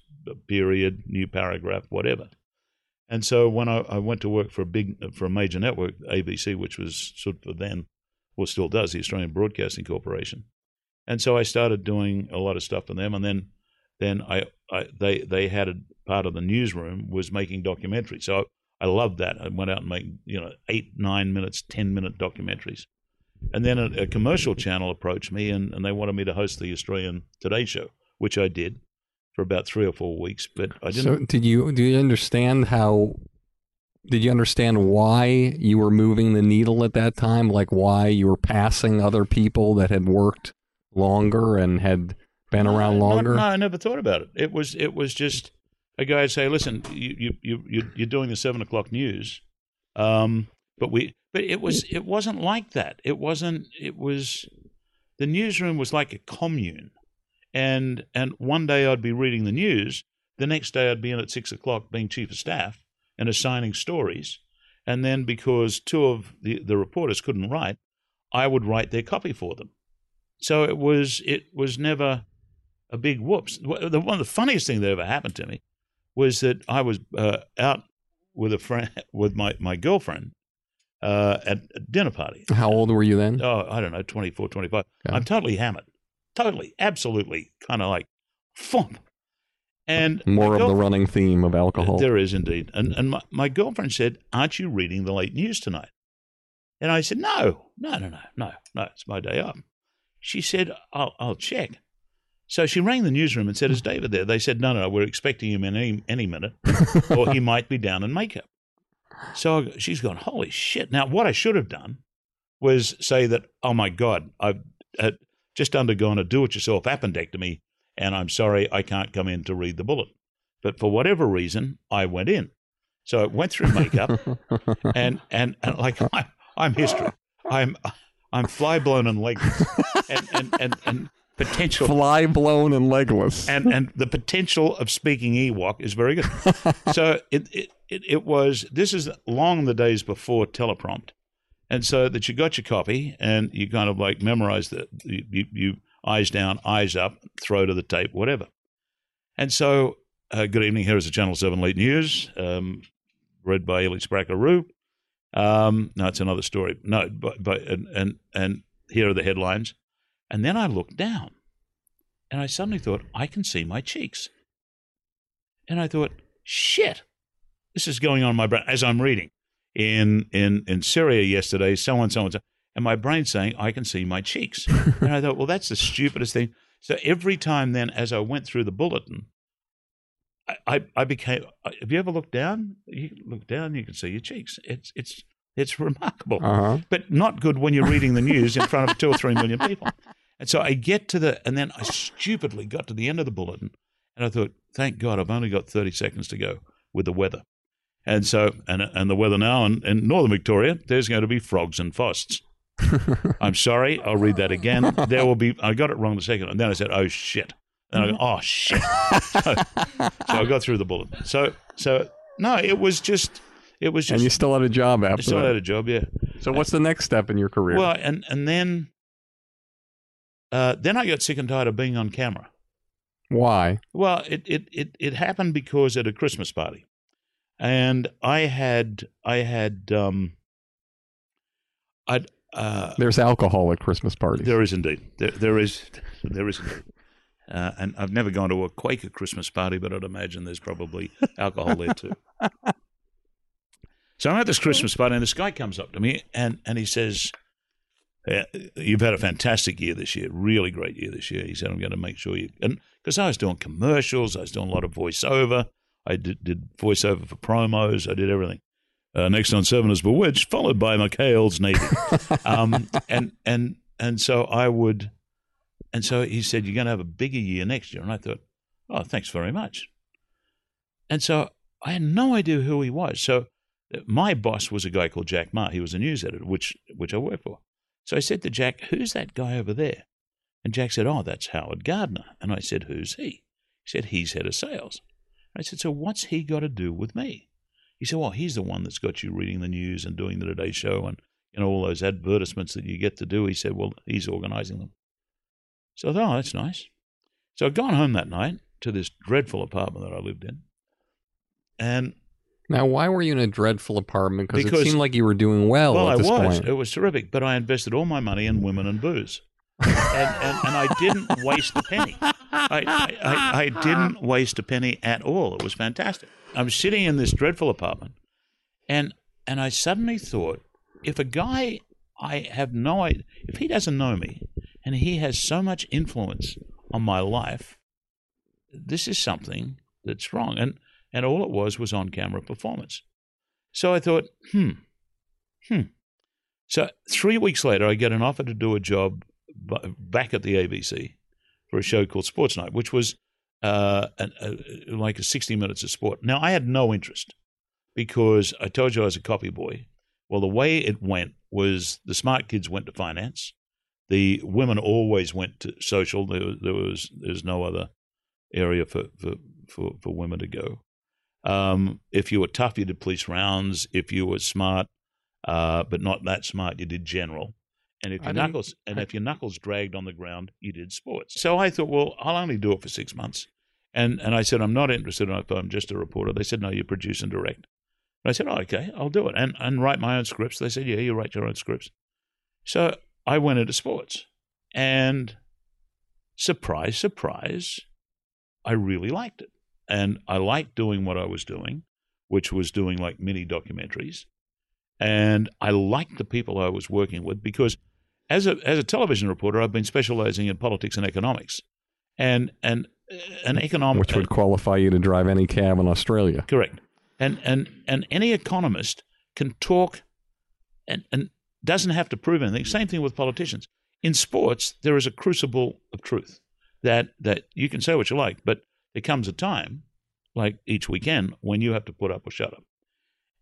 period, new paragraph, whatever. And so when I, I went to work for a big, for a major network, ABC, which was sort of then, well, still does, the Australian Broadcasting Corporation, and so I started doing a lot of stuff for them, and then then I, I they they had a part of the newsroom was making documentaries. So I loved that. I went out and made you know eight, nine minutes, ten minute documentaries, and then a, a commercial channel approached me and, and they wanted me to host the Australian Today Show, which I did for about three or four weeks. But I didn't. So did you do you understand how did you understand why you were moving the needle at that time? Like why you were passing other people that had worked longer and had been around No, longer? No, I never thought about it. It was it was just a guy would say, "Listen, you you you you- you're doing the seven o'clock news, um, but we but it was it wasn't like that. It wasn't. It was the newsroom was like a commune, and and one day I'd be reading the news, the next day I'd be in at six o'clock being chief of staff and assigning stories, and then because two of the the reporters couldn't write, I would write their copy for them. So it was it was never a big whoops. The, one of the funniest thing that ever happened to me was that I was uh, out with a friend with my my girlfriend uh, at a dinner party. How old were you then? Oh, I don't know, 24, 25. Yeah. I'm totally hammered. Totally, absolutely, kind of like thump. And More of the running theme of alcohol. There is indeed. And and my, my girlfriend said, Aren't you reading the late news tonight? And I said, No, no, no, no, no, no, it's my day off. She said, I'll, I'll check. So she rang the newsroom and said, Is David there? They said, No, no, we're expecting him in any, any minute, or he might be down in makeup. So she's gone, Holy shit. Now, what I should have done was say that, Oh my God, I've uh, just undergone a do it yourself appendectomy, and I'm sorry I can't come in to read the bullet. But for whatever reason, I went in. So I went through makeup, and, and, and like I'm, I'm history. I'm I'm fly blown and legless, and and, and, and potential Fly blown and legless. and and the potential of speaking Ewok is very good. so it, it it it was. This is long the days before teleprompt, and so that you got your copy and you kind of like memorize the you, you, eyes down, eyes up, throw to the tape, whatever. And so, uh, good evening. Here is the Channel Seven Late News, um, read by Ellie Sprackaroo. Um, no, it's another story. No, but but and and and here are the headlines. And then I looked down, and I suddenly thought, I can see my cheeks. And I thought, shit, this is going on in my brain as I'm reading. In in in Syria yesterday, so and so and so, and my brain saying, I can see my cheeks. and I thought, well, that's the stupidest thing. So every time then, as I went through the bulletin, I, I, I became. Have you ever looked down? You look down, you can see your cheeks. It's it's it's remarkable Uh huh. but not good when you're reading the news in front of two or three million people. And so I get to the, and then I stupidly got to the end of the bulletin, and I thought, thank God, I've only got 30 seconds to go with the weather. And so, and and the weather now in, in northern Victoria, there's going to be frogs and frosts. I'm sorry, I'll read that again. There will be. I got it wrong the second, and then I said, "Oh shit," and I go, "Oh shit." so, so I got through the bulletin. So, so no, it was just, it was just. And you still had a job I after still that. had a job, yeah. so what's the next step in your career? Well, and and then, uh, then I got sick and tired of being on camera. Why? Well, it it it, it happened because at a Christmas party, and I had I had um, I uh, There's alcohol at Christmas parties. there is indeed there there is there is indeed. Uh, and I've never gone to a Quaker Christmas party, but I'd imagine there's probably alcohol there too. So I'm at this Christmas party, and this guy comes up to me and, and he says, "Uh, You've had a fantastic year this year, really great year this year. He said, I'm going to make sure you. And because I was doing commercials, I was doing a lot of voiceover. I did, did voiceover for promos, I did everything. Uh, next on Seven is Bewitched, followed by McHale's Navy. um, and, and, and so I would, and so he said, You're going to have a bigger year next year. And I thought, Oh, thanks very much. And so I had no idea who he was. So uh, my boss was a guy called Jack Ma. He was a news editor, which which I worked for. So I said to Jack, "Who's that guy over there?" And Jack said, "Oh, that's Howard Gardner." And I said, "Who's he?" He said, "He's head of sales." I said, "So what's he got to do with me?" He said, "Well, he's the one that's got you reading the news and doing the Today Show and you know all those advertisements that you get to do." He said, "Well, he's organising them." So I thought, "Oh, that's nice." So I'd gone home that night to this dreadful apartment that I lived in, and now, why were you in a dreadful apartment? Because it seemed like you were doing well, Well, at I this was. point. It was terrific, but I invested all my money in women and booze, and, and, and I didn't waste a penny. I, I, I, didn't waste a penny at all. It was fantastic. I was sitting in this dreadful apartment, and and I suddenly thought, if a guy I have no idea, if he doesn't know me, and he has so much influence on my life, this is something that's wrong. And and all it was was on camera performance. So I thought, hmm, hmm. So three weeks later, I get an offer to do a job back at the ABC for a show called Sports Night, which was uh, an, like a 60 minutes of sport. Now, I had no interest because I told you I was a copy boy. Well, the way it went was the smart kids went to finance. The women always went to social. There was there was no other area for for, for, for women to go. Um, if you were tough, you did police rounds. If you were smart, uh, but not that smart, you did general. And if your knuckles and I- if your knuckles dragged on the ground, you did sports. So I thought, well, I'll only do it for six months. And and I said, I'm not interested in it. I'm just a reporter. They said, no, you produce and direct. And I said, oh, okay, I'll do it and and write my own scripts. They said, yeah, you write your own scripts. So I went into sports, and surprise, surprise, I really liked it, and I liked doing what I was doing, which was doing like mini documentaries, and I liked the people I was working with because as a as a television reporter, I've been specializing in politics and economics, and and uh, an economic Which would qualify you to drive any cab in Australia. Correct. And and and any economist can talk and, and doesn't have to prove anything. Same thing with politicians. In sports, there is a crucible of truth that that you can say what you like, but there comes a time, like each weekend, when you have to put up or shut up.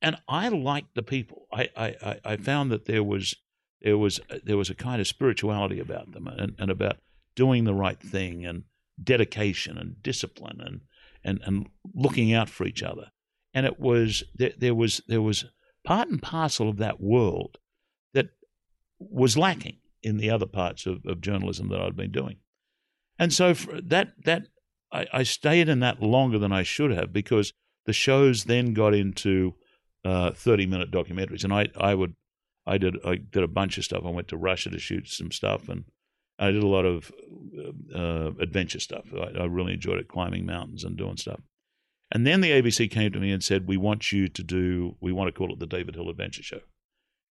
And I liked the people. I I, I- found that there was there was there was a kind of spirituality about them and, and about doing the right thing and dedication and discipline and and, and looking out for each other and it was there, there was there was part and parcel of that world that was lacking in the other parts of, of journalism that I'd been doing, and so that that I, I stayed in that longer than I should have because the shows then got into uh, thirty minute documentaries, and I I would I did I did a bunch of stuff. I went to Russia to shoot some stuff, and I did a lot of uh, adventure stuff. I, I really enjoyed it, climbing mountains and doing stuff. And then the ABC came to me and said, "We want you to do. We want to call it the David Hill Adventure Show."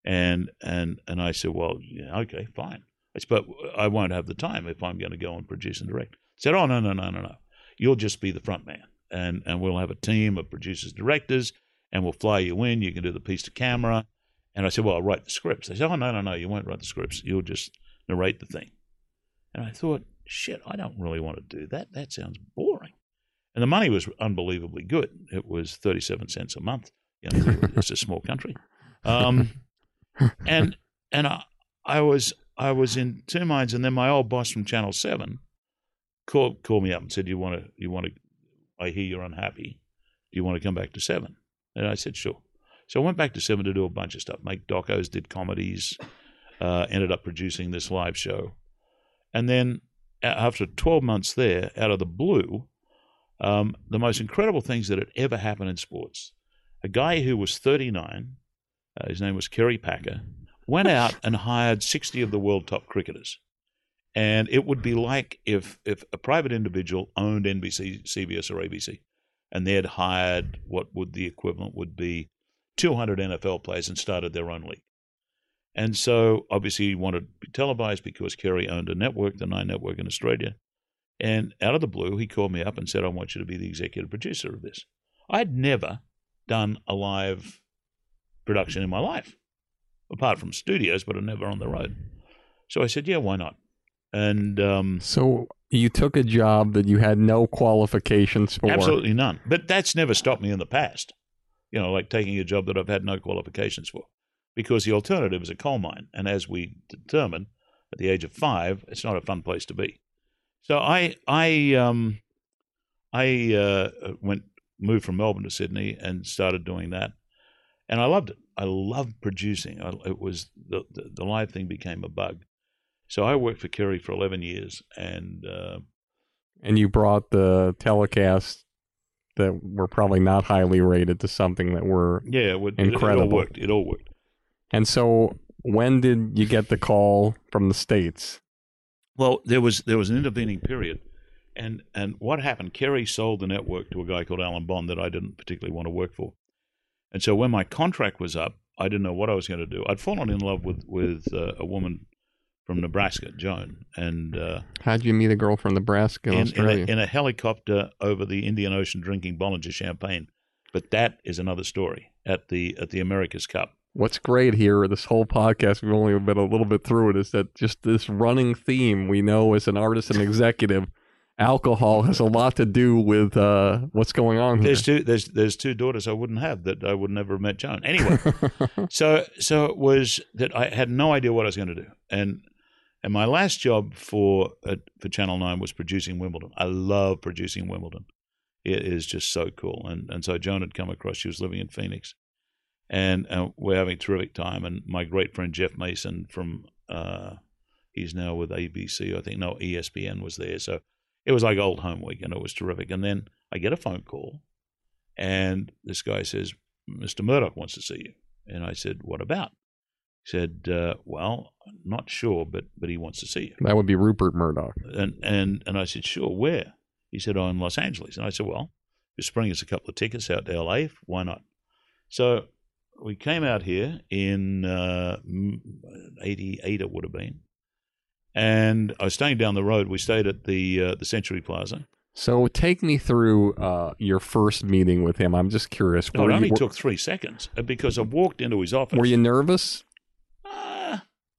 And and and I said, "Well, yeah, okay, fine." "But I won't have the time if I'm going to go and produce and direct." Said, "Oh no, no, no, no, no. You'll just be the front man, and and we'll have a team of producers, directors, and we'll fly you in. You can do the piece to camera." And I said, "Well, I'll write the scripts." They said, "Oh no, no, no. You won't write the scripts. You'll just narrate the thing." And I thought, "Shit, I don't really want to do that. That sounds boring." And the money was unbelievably good. It was 37 cents a month. You know, it's a small country. Um, and and I, I was I was in two minds. And then my old boss from Channel Seven called called me up and said, "You want to you want to? I hear you're unhappy. Do you want to come back to Seven? And I said, "Sure." So I went back to Seven to do a bunch of stuff, make docos, did comedies, uh, ended up producing this live show, and then after 12 months there, out of the blue, um, the most incredible things that had ever happened in sports. A guy who was 39, uh, his name was Kerry Packer, went out and hired 60 of the world top cricketers. And it would be like if, if a private individual owned NBC, CBS, or ABC, and they had hired what would the equivalent would be 200 NFL players and started their own league. And so obviously he wanted to be televised because Kerry owned a network, the Nine Network in Australia. And out of the blue, he called me up and said, I want you to be the executive producer of this. I'd never done a live production in my life, apart from studios, but I'm never on the road. So I said, yeah, why not? And um, So you took a job that you had no qualifications for. absolutely none. But that's never stopped me in the past, you know, like taking a job that I've had no qualifications for, because the alternative is a coal mine. And as we determined at the age of five, it's not a fun place to be. So I I um I uh, went moved from Melbourne to Sydney and started doing that, and I loved it. I loved producing. I, it was the, the the live thing became a bug. So I worked for Kerry for eleven years, and uh, and you brought the telecasts that were probably not highly rated to something that were. yeah, it, would, it, it all Incredible. worked. It all worked. And so when did you get the call from the states? Well, there was there was an intervening period, and and what happened? Kerry sold the network to a guy called Alan Bond that I didn't particularly want to work for, and so when my contract was up, I didn't know what I was going to do. I'd fallen in love with with uh, a woman from Nebraska, Joan, and uh, How'd you meet a girl from Nebraska in, in, in, Australia? a, in a helicopter over the Indian Ocean drinking Bollinger champagne. But that is another story at the at the America's Cup. What's great here, this whole podcast, we've only been a little bit through it, is that just this running theme we know as an artist and executive, alcohol has a lot to do with uh, what's going on here. There's two there's there's two daughters I wouldn't have that I would never have met Joan. Anyway, so so it was that I had no idea what I was going to do, and and my last job for uh, for Channel Nine was producing Wimbledon. I love producing Wimbledon. It is just so cool, and and so Joan had come across. She was living in Phoenix, and uh, we're having a terrific time. And my great friend Jeff Mason from Uh, he's now with ABC, I think. No, ESPN was there. So it was like old home week, and it was terrific. And then I get a phone call, and this guy says, Mr. Murdoch wants to see you. And I said, What about? Said, uh, Well, not sure, but but he wants to see you. That would be Rupert Murdoch. And and and I said, Sure, where? He said, Oh, in Los Angeles. And I said, Well, just bring us a couple of tickets out to LA. Why not? So we came out here in uh, 88, it would have been. And I was staying down the road. We stayed at the uh, the Century Plaza. So take me through uh, your first meeting with him. I'm just curious. No, it only you, took three seconds uh, because I walked into his office. were you nervous?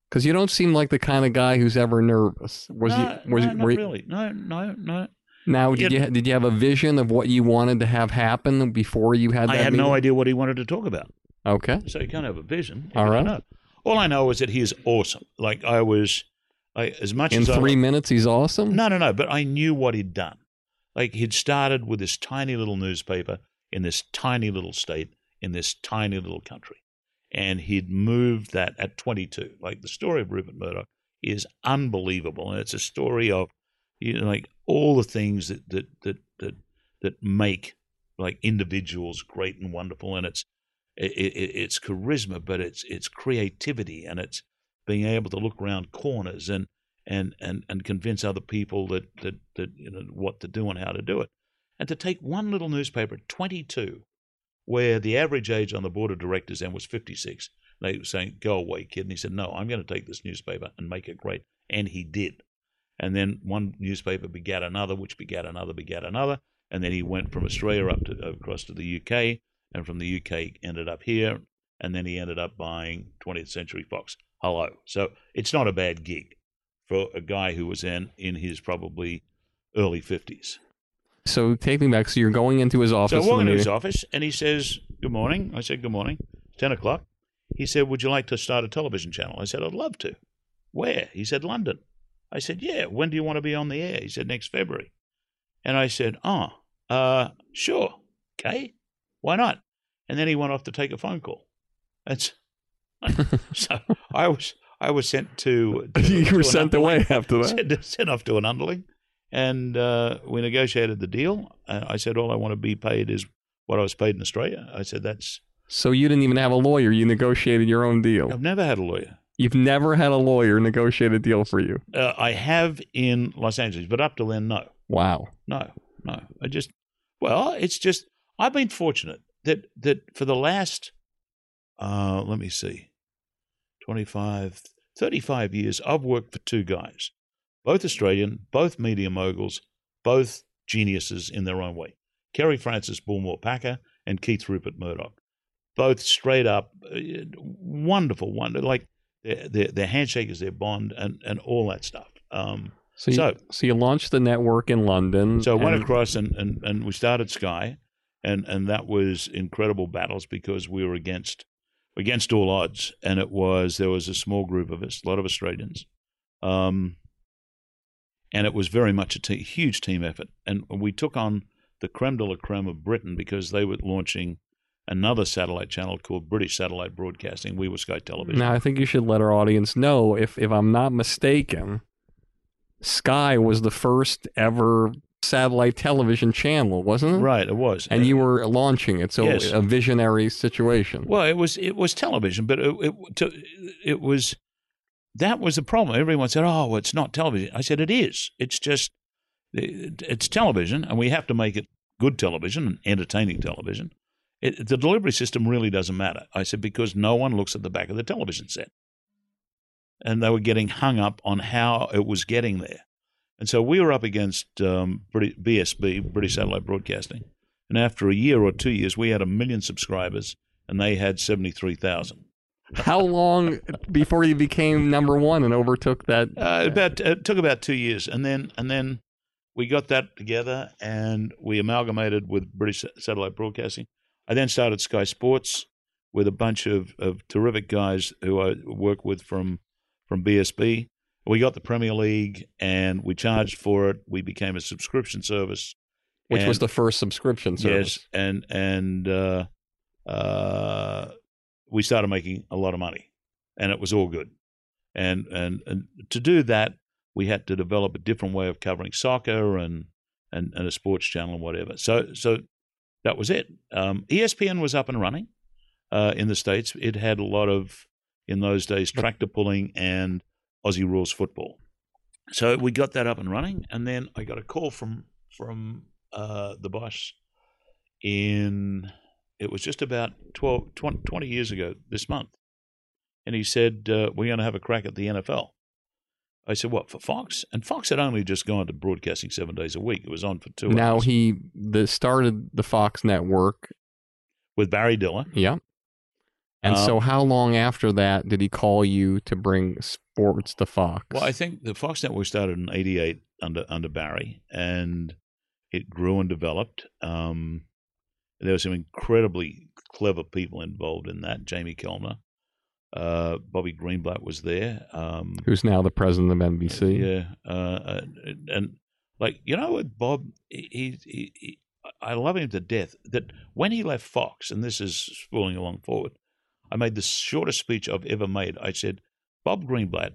Because you don't seem like the kind of guy who's ever nervous. Was no, you? Was no, you, not you- really. No, no, no. Now, did It- you did you have a vision of what you wanted to have happen before you had I had no idea what he wanted to talk about. Okay. So you can't have a vision. All right. know. All I know is that he is awesome. Like I was, I, as much as In as three I, minutes, he's awesome. No, no, no. But I knew what he'd done. Like he'd started with this tiny little newspaper in this tiny little state in this tiny little country, and he'd moved that at 22. Like the story of Rupert Murdoch is unbelievable, and it's a story of you know, like all the things that that that that that make like individuals great and wonderful, and it's it, it, it's charisma, but it's it's creativity, and it's being able to look around corners and and and and convince other people that that that you know what to do and how to do it, and to take one little newspaper at 22, where the average age on the board of directors then was 56. They were saying, "Go away, kid," and he said, "No, I'm going to take this newspaper and make it great," and he did. And then one newspaper begat another, which begat another, begat another, and then he went from Australia up to across to the UK, and from the UK ended up here, and then he ended up buying 20th Century Fox. Hello, so it's not a bad gig for a guy who was in in his probably early 50s. So take me back. So you're going into his office. So I walk into his office and he says, Good morning. I said, Good morning. 10 o'clock. He said, Would you like to start a television channel? I said, I'd love to. Where? He said, London. I said, Yeah. When do you want to be on the air? He said, Next February. And I said, Oh, uh, sure. Okay. Why not? And then he went off to take a phone call. That's so I was I was sent to, to you were an sent away after that. sent, sent off to an underling, and uh, we negotiated the deal. I said all I want to be paid is what I was paid in Australia. I said that's. So you didn't even have a lawyer. You negotiated your own deal. I've never had a lawyer. You've never had a lawyer negotiate a deal for you. Uh, I have in Los Angeles, but up to then, no, Wow. no, no. I just well, it's just I've been fortunate that that for the last uh, let me see, 25, 35 years, I've worked for two guys, both Australian, both media moguls, both geniuses in their own way. Kerry Francis Bullmore Packer and Keith Rupert Murdoch, both straight up uh, wonderful, wonder like their, their their handshake is their bond and and all that stuff. Um, So you, So- so, you launched the network in London. so I went across and, and, and we started Sky, and, and that was incredible battles because we were against against all odds, and it was there was a small group of us, a lot of Australians, um, and it was very much a te- huge team effort, and we took on the creme de la creme of Britain because they were launching another satellite channel called British Satellite Broadcasting. We were Sky Television. Now I think you should let our audience know if if I'm not mistaken, Sky was the first ever satellite television channel, wasn't it? Right, it was, And you were launching it, so Yes. a visionary situation. Well, it was it was television, but it it, to, it was that was the problem. Everyone said, "Oh, it's not television." I said, "It is. It's just it's television, and we have to make it good television and entertaining television." It, the delivery system really doesn't matter. I said because no one looks at the back of the television set, and they were getting hung up on how it was getting there. And so we were up against um, BSB, British Satellite Broadcasting, and after a year or two years, we had a million subscribers, and they had seventy three thousand. How long before you became number one and overtook that? Uh, about it took about two years, and then and then we got that together, and we amalgamated with British Satellite Broadcasting. I then started Sky Sports with a bunch of, of terrific guys who I work with from from BSB. We got the Premier League, and we charged for it. We became a subscription service, which was the first subscription service. Yes, and and uh, uh, we started making a lot of money, and it was all good. and and and to do that, we had to develop a different way of covering soccer and and, and a sports channel and whatever. So so that was it. Um, ESPN was up and running uh, in the states. It had a lot of in those days tractor pulling and Aussie rules football. So we got that up and running, and then I got a call from from uh, the boss in it was just about 12, 20, 20 years ago this month, and he said uh, we're going to have a crack at the NFL. I said, "What for Fox?" And Fox had only just gone to broadcasting seven days a week. It was on for two. Now hours. he the started the Fox network. with Barry Diller. Yep. And Um, so, how long after that did he call you to bring sports to Fox? Well, I think the Fox Network started in '88 under under Barry, and it grew and developed. Um, there were some incredibly clever people involved in that. Jamie Kellner, uh, Bobby Greenblatt was there. Um, Who's now the president of NBC? yeah, uh, and, and like you know what, Bob, he, he, he, I love him to death. That when he left Fox, and this is spooling along forward, I made the shortest speech I've ever made. I said, Bob Greenblatt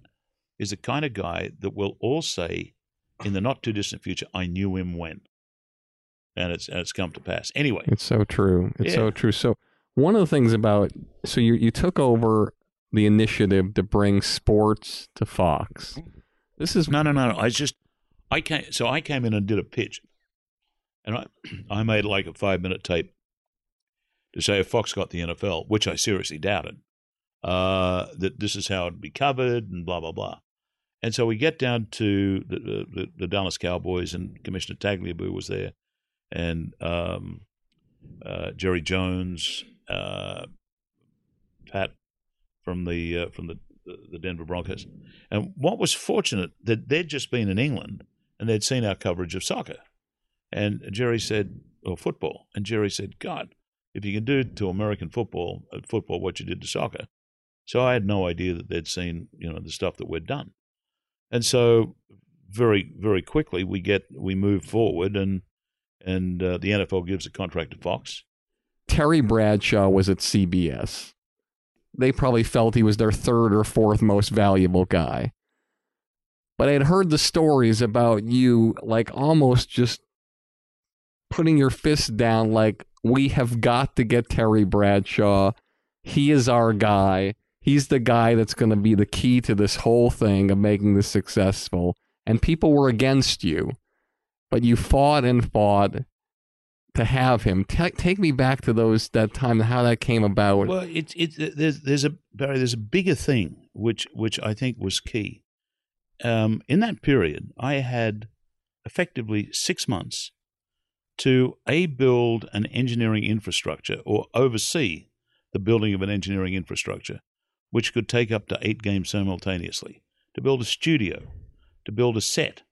is the kind of guy that will all say in the not too distant future, I knew him when, and it's and it's come to pass. Anyway, It's so true. It's Yeah. so true. So one of the things about so you you took over the initiative to bring sports to Fox. This is No, no, no, no. I just I came so I came in and did a pitch, and I I made like a five minute tape to say if Fox got the NFL, which I seriously doubted, uh, that this is how it'd be covered and blah blah blah. And so we get down to the the, the Dallas Cowboys and Commissioner Tagliabue was there, and um, uh, Jerry Jones, uh, Pat from the uh, from the the Denver Broncos. And what was fortunate that they'd just been in England and they'd seen our coverage of soccer. And Jerry said, or football. And Jerry said, God, if you can do to American football, uh, football what you did to soccer. So I had no idea that they'd seen, you know, the stuff that we'd done. And so very, very quickly we get, we move forward and, and uh, the NFL gives a contract to Fox. Terry Bradshaw was at CBS. They probably felt he was their third or fourth most valuable guy. But I had heard the stories about you, like almost just putting your fist down, like, we have got to get Terry Bradshaw. He is our guy. He's the guy that's going to be the key to this whole thing of making this successful. And people were against you, but you fought and fought to have him. Ta take me back to those that time how that came about. Well, it's it's there's there's a Barry there's a bigger thing which which I think was key. Um, in that period, I had effectively six months to a build an engineering infrastructure or oversee the building of an engineering infrastructure, which could take up to eight games simultaneously. To build a studio, to build a set,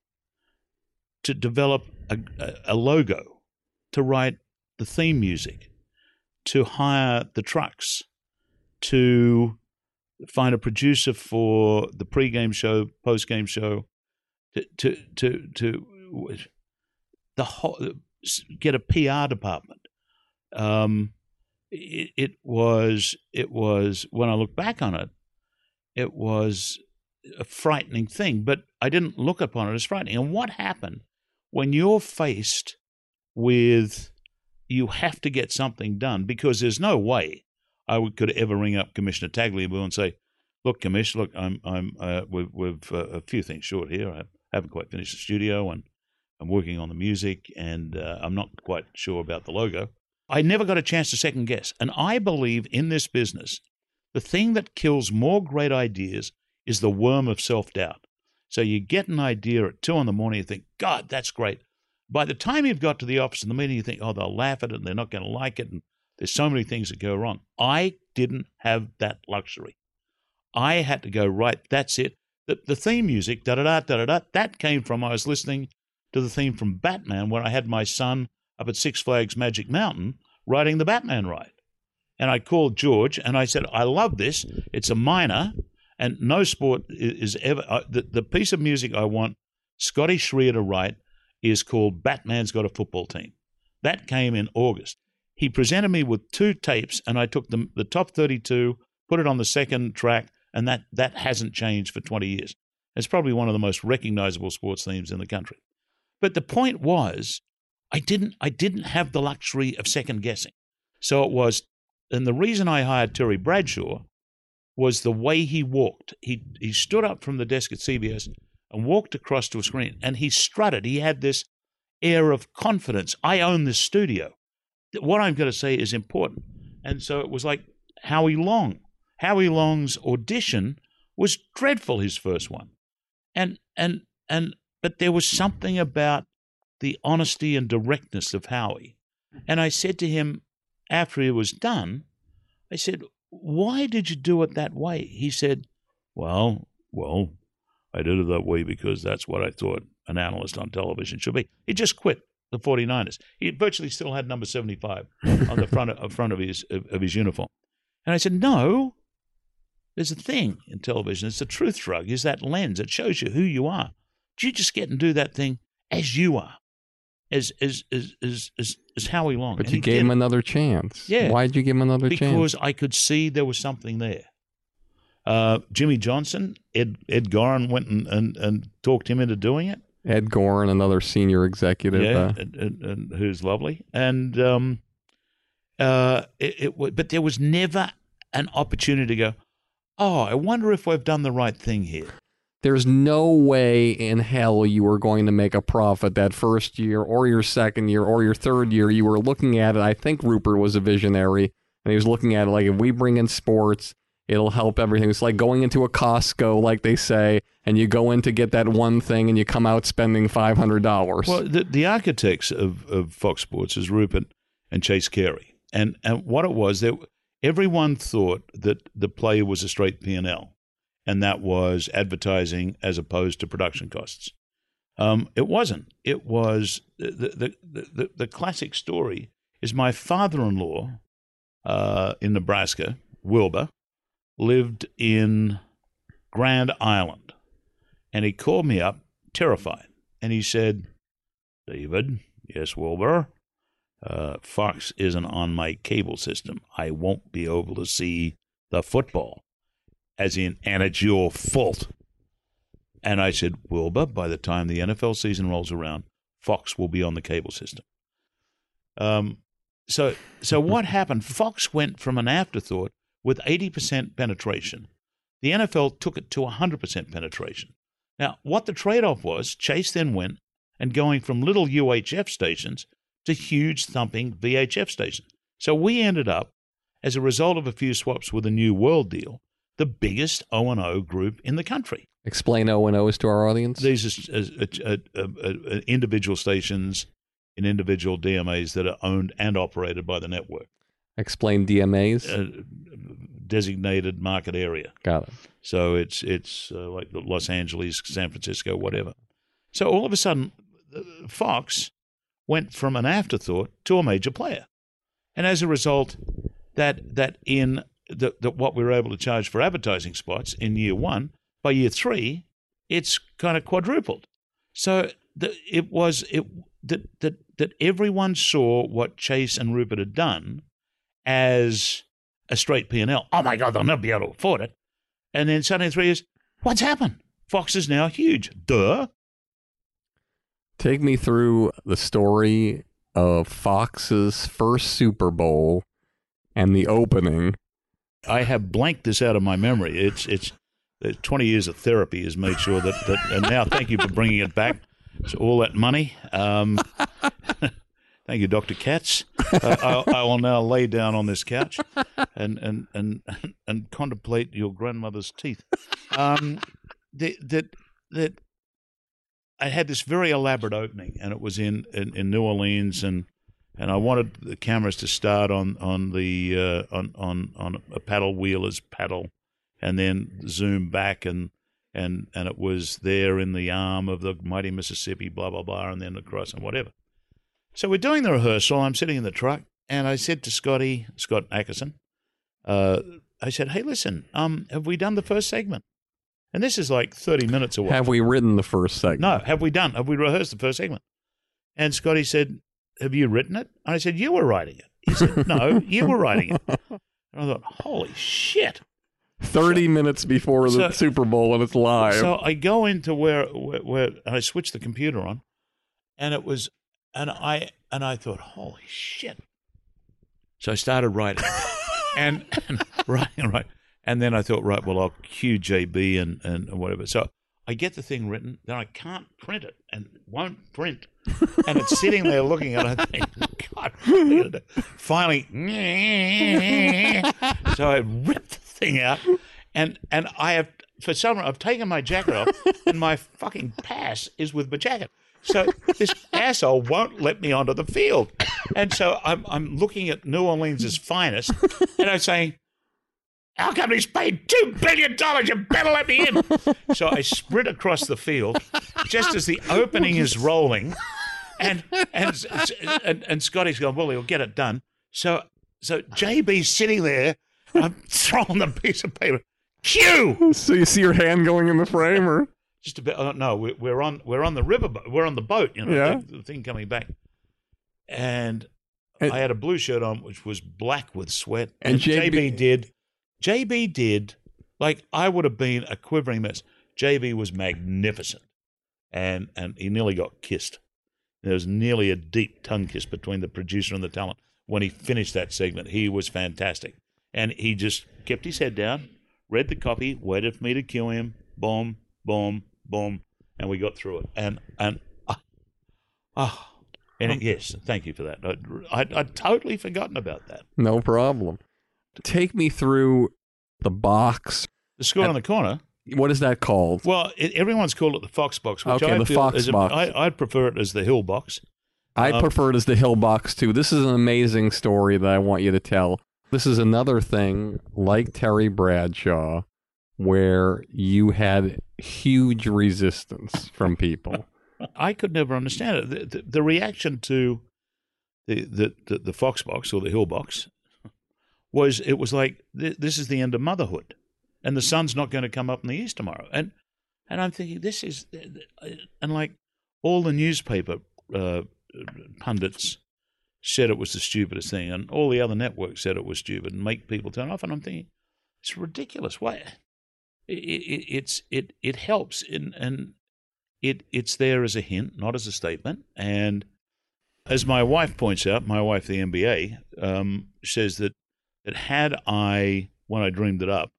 to develop a, a, logo, to write the theme music, to hire the trucks, to find a producer for the pre-game show, post-game show, to to to, to the whole get a PR department. Um, it, it was it was when I look back on it, it was a frightening thing. But I didn't look upon it as frightening. And what happened when you're faced with you have to get something done because there's no way I would, could ever ring up Commissioner Tagliabue and say, "Look, Commissioner, look, I'm, I'm, uh, we've, we've uh, a few things short here. I haven't quite finished the studio, and I'm working on the music, and uh, I'm not quite sure about the logo." I never got a chance to second guess, and I believe in this business, the thing that kills more great ideas is the worm of self doubt. So you get an idea at two in the morning, you think, "God, that's great." By the time you've got to the office in the meeting, you think, oh, they'll laugh at it and they're not going to like it. And there's so many things that go wrong. I didn't have that luxury. I had to go, right, that's it. The, the theme music, da da da da da that came from, I was listening to the theme from Batman when I had my son up at Six Flags Magic Mountain riding the Batman ride. And I called George and I said, I love this. It's a minor, and no sport is, ever. Uh, the, the piece of music I want Scotty Schreer to write is called Batman's Got a Football Team. That came in August. He presented me with two tapes, and I took the, the top 32, put it on the second track, and that that hasn't changed for 20 years. It's probably one of the most recognizable sports themes in the country. But the point was, I didn't I didn't have the luxury of second guessing. So it was, and the reason I hired Terry Bradshaw was the way he walked. He he stood up from the desk at CBS and walked across to a screen, and he strutted. He had this air of confidence. I own this studio. What I'm going to say is important. And so it was like Howie Long. Howie Long's audition was dreadful. His first one, and and and but there was something about the honesty and directness of Howie. And I said to him after he was done, I said, "Why did you do it that way?" He said, "Well, well, I did it that way because that's what I thought an analyst on television should be." He just quit the 49ers. He virtually still had number 75 on the front of, front of his of, of his uniform. And I said, "No, there's a thing in television. It's a truth drug. Is that lens? It shows you who you are. Do you just get and do that thing as you are, as as as as as, as Howie Long?" But And you gave did him another chance. Yeah. Why did you give him another chance? because I could see there was something there. Uh, Jimmy Johnson, Ed Ed Goren went and, and, and talked him into doing it. Ed Goren, another senior executive. yeah, uh, and, and, and who's lovely. And um, uh, it, it but there was never an opportunity to go. Oh, I wonder if we've done the right thing here. There's no way in hell you were going to make a profit that first year or your second year or your third year. You were looking at it. I think Rupert was a visionary and he was looking at it like if we bring in sports, it'll help everything. It's like going into a Costco, like they say, and you go in to get that one thing and you come out spending $500. Well, the, the architects of, of Fox Sports is Rupert and Chase Carey, and and what it was that everyone thought that the play was a straight P and that was advertising as opposed to production costs. Um, it wasn't. It was the the, the, the classic story is my father-in-law uh, in Nebraska, Wilbur, lived in Grand Island, and he called me up terrified, and he said. David, yes, Wilbur. Uh, Fox isn't on my cable system. I won't be able to see the football. As in, and it's your fault. And I said, Wilbur, by the time the NFL season rolls around, Fox will be on the cable system. Um, so, so what happened? Fox went from an afterthought with 80% penetration. The NFL took it to 100% penetration. Now, what the trade off was, Chase then went and going from little UHF stations to huge thumping VHF stations. So we ended up, as a result of a few swaps with a New World deal, the biggest O&O group in the country. Explain O and O's to our audience. These are uh, uh, uh, individual stations in individual DMAs that are owned and operated by the network, Explain DMAs. uh, designated market area. Got it. So it's it's uh, like Los Angeles, San Francisco, whatever. So all of a sudden, Fox went from an afterthought to a major player, and as a result, that that in the, the what we were able to charge for advertising spots in year one, by year three, it's kind of quadrupled. So the, it was it that that that everyone saw what Chase and Rupert had done as a straight P and L. Oh my God, they'll never be able to afford it. And then suddenly three years, what's happened? Fox is now huge. Duh. Take me through the story of Fox's first Super Bowl and the opening. I have blanked this out of my memory. It's it's uh, 20 years of therapy has made sure that, that and now thank you for bringing it back. So all that money. Um, thank you, Dr. Katz. Uh, I, I will now lay down on this couch and and and and contemplate your grandmother's teeth. Um, that that that I had this very elaborate opening, and it was in in, in New Orleans, and and I wanted the cameras to start on on the uh, on on on a paddle wheeler's paddle, and then zoom back and and and it was there in the arm of the mighty Mississippi, blah blah blah, and then across and whatever. So we're doing the rehearsal. I'm sitting in the truck, and I said to Scotty Scott Ackerson, uh, I said, "Hey, listen, um, have we done the first segment?" And this is like 30 minutes away. Have we written the first segment? No, have we done? Have we rehearsed the first segment? And Scotty said, Have you written it? And I said, You were writing it. He said, No, you were writing it. And I thought, Holy shit. 30 minutes before the So- Super Bowl and it's live. So I go into where, where where and I switch the computer on, and it was, and I and I thought, holy shit. So I started writing, and, and writing right, and then I thought, right, well I'll cue JB and and whatever. So I get the thing written, then I can't print it and it won't print, and it's sitting there looking at it. I think, God, what am I gonna do? finally, so I ripped the thing out, and and I have for some reason I've taken my jacket off, and my fucking pass is with my jacket. So this asshole won't let me onto the field, and so I'm I'm looking at New Orleans' finest, and I'm saying. Our company's paid two billion dollars. You better let me in. So I sprint across the field, just as the opening is rolling, and and and, and Scotty's going, well, he'll get it done. So so JB's sitting there. I'm throwing the piece of paper. Cue. so you see your hand going in the frame or Just a bit. Oh, no, we're, we're on we're on the river. We're on the boat. You know, Yeah. the, the thing coming back. And And- I had a blue shirt on, which was black with sweat. And And, JB JB, did. JB did like I would have been a quivering mess. JB was magnificent, and and he nearly got kissed. There was nearly a deep tongue kiss between the producer and the talent when he finished that segment. He was fantastic, and he just kept his head down, read the copy, waited for me to cue him. Boom, boom, boom, and we got through it. And and ah, ah, and it, yes, thank you for that. I, I I'd totally forgotten about that. no problem. Take me through the box. The school on the corner. What is that called? Well, it, everyone's called it the Fox Box. Which Okay, I the Fox a- Box. I, I'd prefer it as the Hill Box. I Um, prefer it as the Hill Box too. This is an amazing story that I want you to tell. This is another thing like Terry Bradshaw where you had huge resistance from people. I could never understand it. The, the, the reaction to the, the, the Fox Box or the Hill Box was it was like th- this is the end of motherhood, and the sun's not going to come up in the east tomorrow. And and I'm thinking this is and like all the newspaper uh, pundits said it was the stupidest thing, and all the other networks said it was stupid and make people turn off. And I'm thinking it's ridiculous. Why? It, it, it's it it helps in and it it's there as a hint, not as a statement. And as my wife points out, my wife, the MBA, um, says that that had I, when I dreamed it up,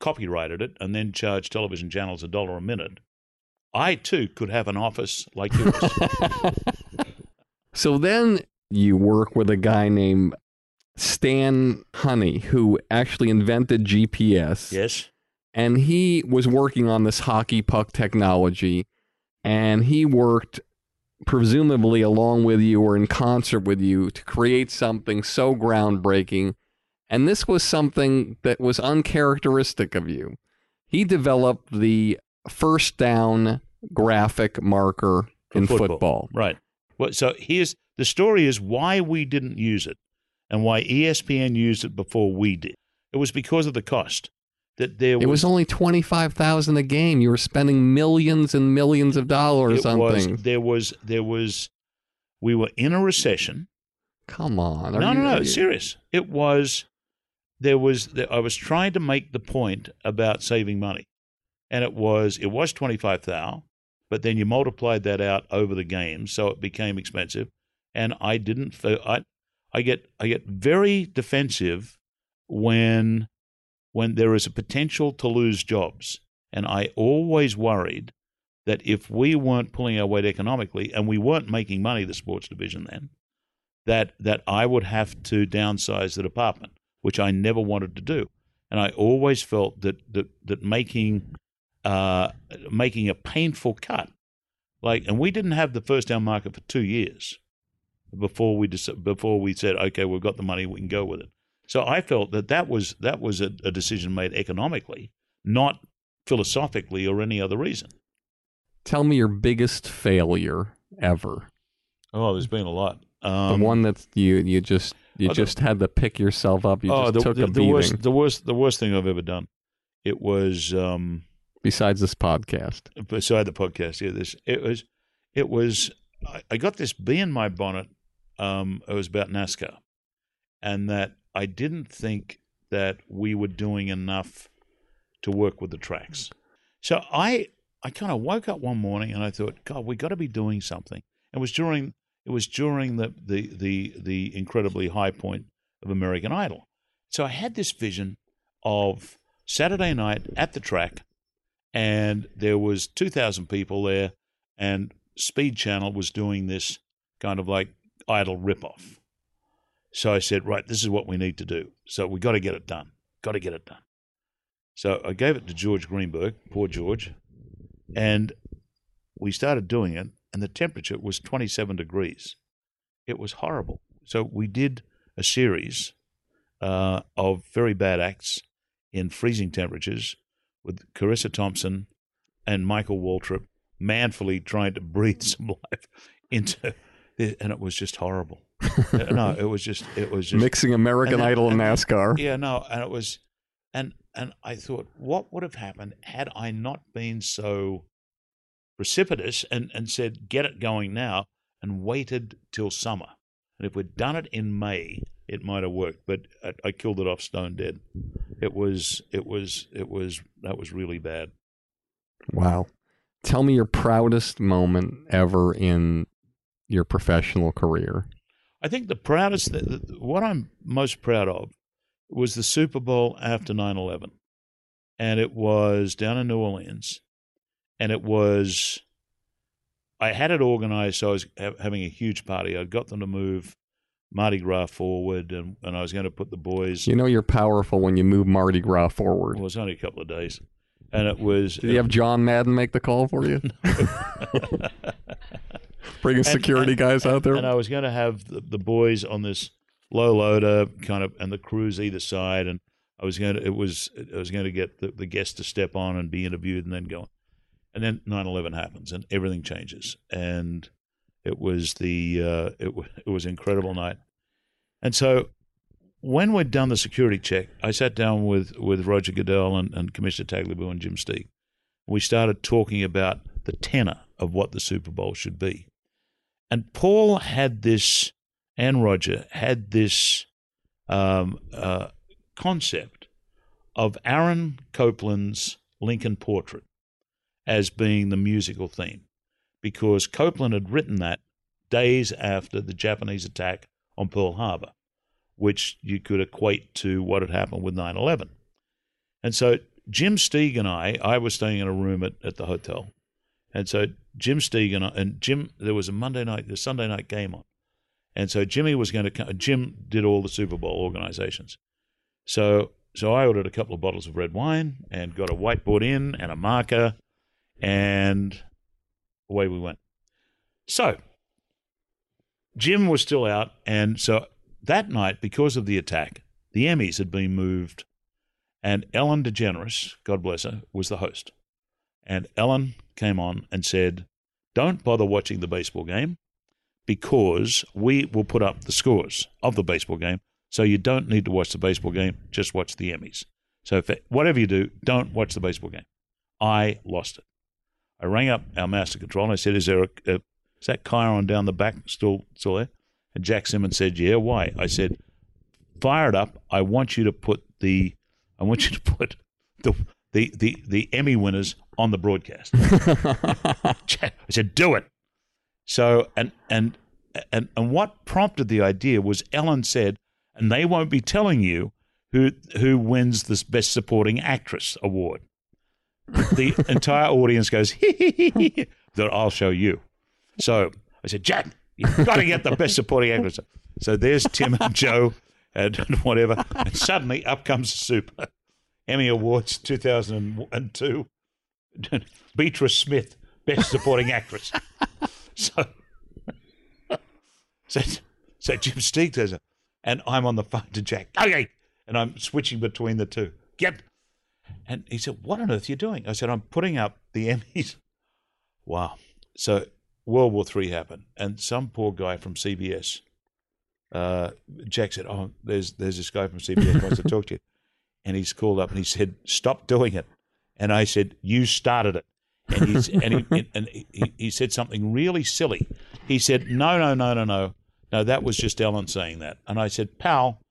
copyrighted it and then charged television channels a dollar a minute, I too could have an office like yours. So then you work with a guy named Stan Honey who actually invented GPS. yes. and he was working on this hockey puck technology and he worked presumably along with you or in concert with you to create something so groundbreaking and this was something that was uncharacteristic of you he developed the first down graphic marker in football. football. Right. Well, so here's the story is why we didn't use it and why ESPN used it before we did. It was because of the cost. That there It was only 25,000 a game. You were spending millions and millions of dollars it on was, things. There was there was we were in a recession. Come on. No, no, no. you- serious. It was there was I was trying to make the point about saving money, and it was it was twenty five but then you multiplied that out over the games, so it became expensive. And I didn't. I I get I get very defensive when when there is a potential to lose jobs, and I always worried that if we weren't pulling our weight economically and we weren't making money, the sports division then, that that I would have to downsize the department, which I never wanted to do. And I always felt that that that making uh, making a painful cut, like, and we didn't have the first down market for two years before we dec- before we said, okay, we've got the money, we can go with it. So I felt that that was that was a, a decision made economically, not philosophically or any other reason. Tell me your biggest failure ever. Oh, there's been a lot. Um, the one that you you just you oh, the- just had to pick yourself up. You oh, just the, took the, a the worst, the worst, the worst thing I've ever done. It was um, besides this podcast. beside the podcast. Yeah, this it was, it was. I, I got this bee in my bonnet. Um, it was about NASCAR, and that I didn't think that we were doing enough to work with the tracks. So I I kind of woke up one morning and I thought, God, we got to be doing something. It was during it was during the the the the incredibly high point of American Idol. So I had this vision of Saturday night at the track, and there was two thousand people there, and Speed Channel was doing this kind of like Idol ripoff. So I said, right, this is what we need to do. So we got to get it done. Got to get it done. So I gave it to George Greenberg, poor George, and we started doing it, and the temperature was 27 degrees. It was horrible. So we did a series uh, of very bad acts in freezing temperatures with Charissa Thompson and Michael Waltrip manfully trying to breathe some life into it, and it was just horrible. no, it was just it was just Mixing American and then- Idol and and NASCAR. Yeah, no, and it was, and and I thought, what would have happened had I not been so precipitous and and said, get it going now, and waited till summer. And if we'd done it in May, it might have worked. But I, I killed it off stone dead. It was it was it was that was really bad. Wow. Tell me your proudest moment ever in your professional career. I think the proudest, th- th- what I'm most proud of was the Super Bowl after 9 11. And it was down in New Orleans. And it was, I had it organized, so I was ha- having a huge party. I'd got them to move Mardi Gras forward, and, and I was going to put the boys, You know you're powerful when you move Mardi Gras forward. well, it was only a couple of days. And it was. Did you have John Madden make the call for you? Bringing security and- guys out there? And I was going to have the, the boys on this low loader kind of, and the crews either side, and I was going to, it was, I was going to get the, the guests to step on and be interviewed, and then go. And then 9/11 happens, and everything changes, and it was the, uh, it wa- it was incredible night, and so. When we'd done the security check, I sat down with, with Roger Goodell and, and Commissioner Tagliabue and Jim Steeg. We started talking about the tenor of what the Super Bowl should be. And Paul had this, and Roger had this um, uh, concept of Aaron Copland's Lincoln Portrait as being the musical theme, because Copland had written that days after the Japanese attack on Pearl Harbor, which you could equate to what had happened with 9 11. And so Jim Steeg and I, I was staying in a room at, at the hotel. And so Jim Steeg and, I, and Jim, there was a Monday night, the Sunday night game on. And so Jimmy was going to come, Jim did all the Super Bowl organizations. So, so I ordered a couple of bottles of red wine and got a whiteboard in and a marker and away we went. So Jim was still out. And so that night, because of the attack, the Emmys had been moved and Ellen DeGeneres, God bless her, was the host. And Ellen came on and said, Don't bother watching the baseball game because we will put up the scores of the baseball game. So you don't need to watch the baseball game, just watch the Emmys. So whatever you do, don't watch the baseball game. I lost it. I rang up our master control and I said, Is there a, a is that Chiron down the back still still there? And Jack Simmons said, Yeah, why? I said, Fire it up. I want you to put the I want you to put the the the, the Emmy winners on the broadcast. I said, "Do it." So and and and and what prompted the idea was Ellen said, and they won't be telling you who who wins this Best Supporting Actress award. The entire audience goes. That I'll show you. So I said, Jack, you've got to get the Best Supporting Actress. So there's Tim and Joe and whatever, and suddenly up comes the Super Emmy Awards 2002. Beatrice Smith, Best Supporting Actress. So, so, so Jim does it, and I'm on the phone to Jack. Okay, and I'm switching between the two. Yep. And he said, "What on earth are you doing?" I said, "I'm putting up the Emmys." Wow. So World War Three happened, and some poor guy from CBS, uh, Jack said, "Oh, there's there's this guy from CBS wants to talk to you," and he's called up and he said, "Stop doing it." And I said, "You started it." And, and, he, and he, he said something really silly. He said, "No, no, no, no, no, no. That was just Ellen saying that." And I said, "Pal,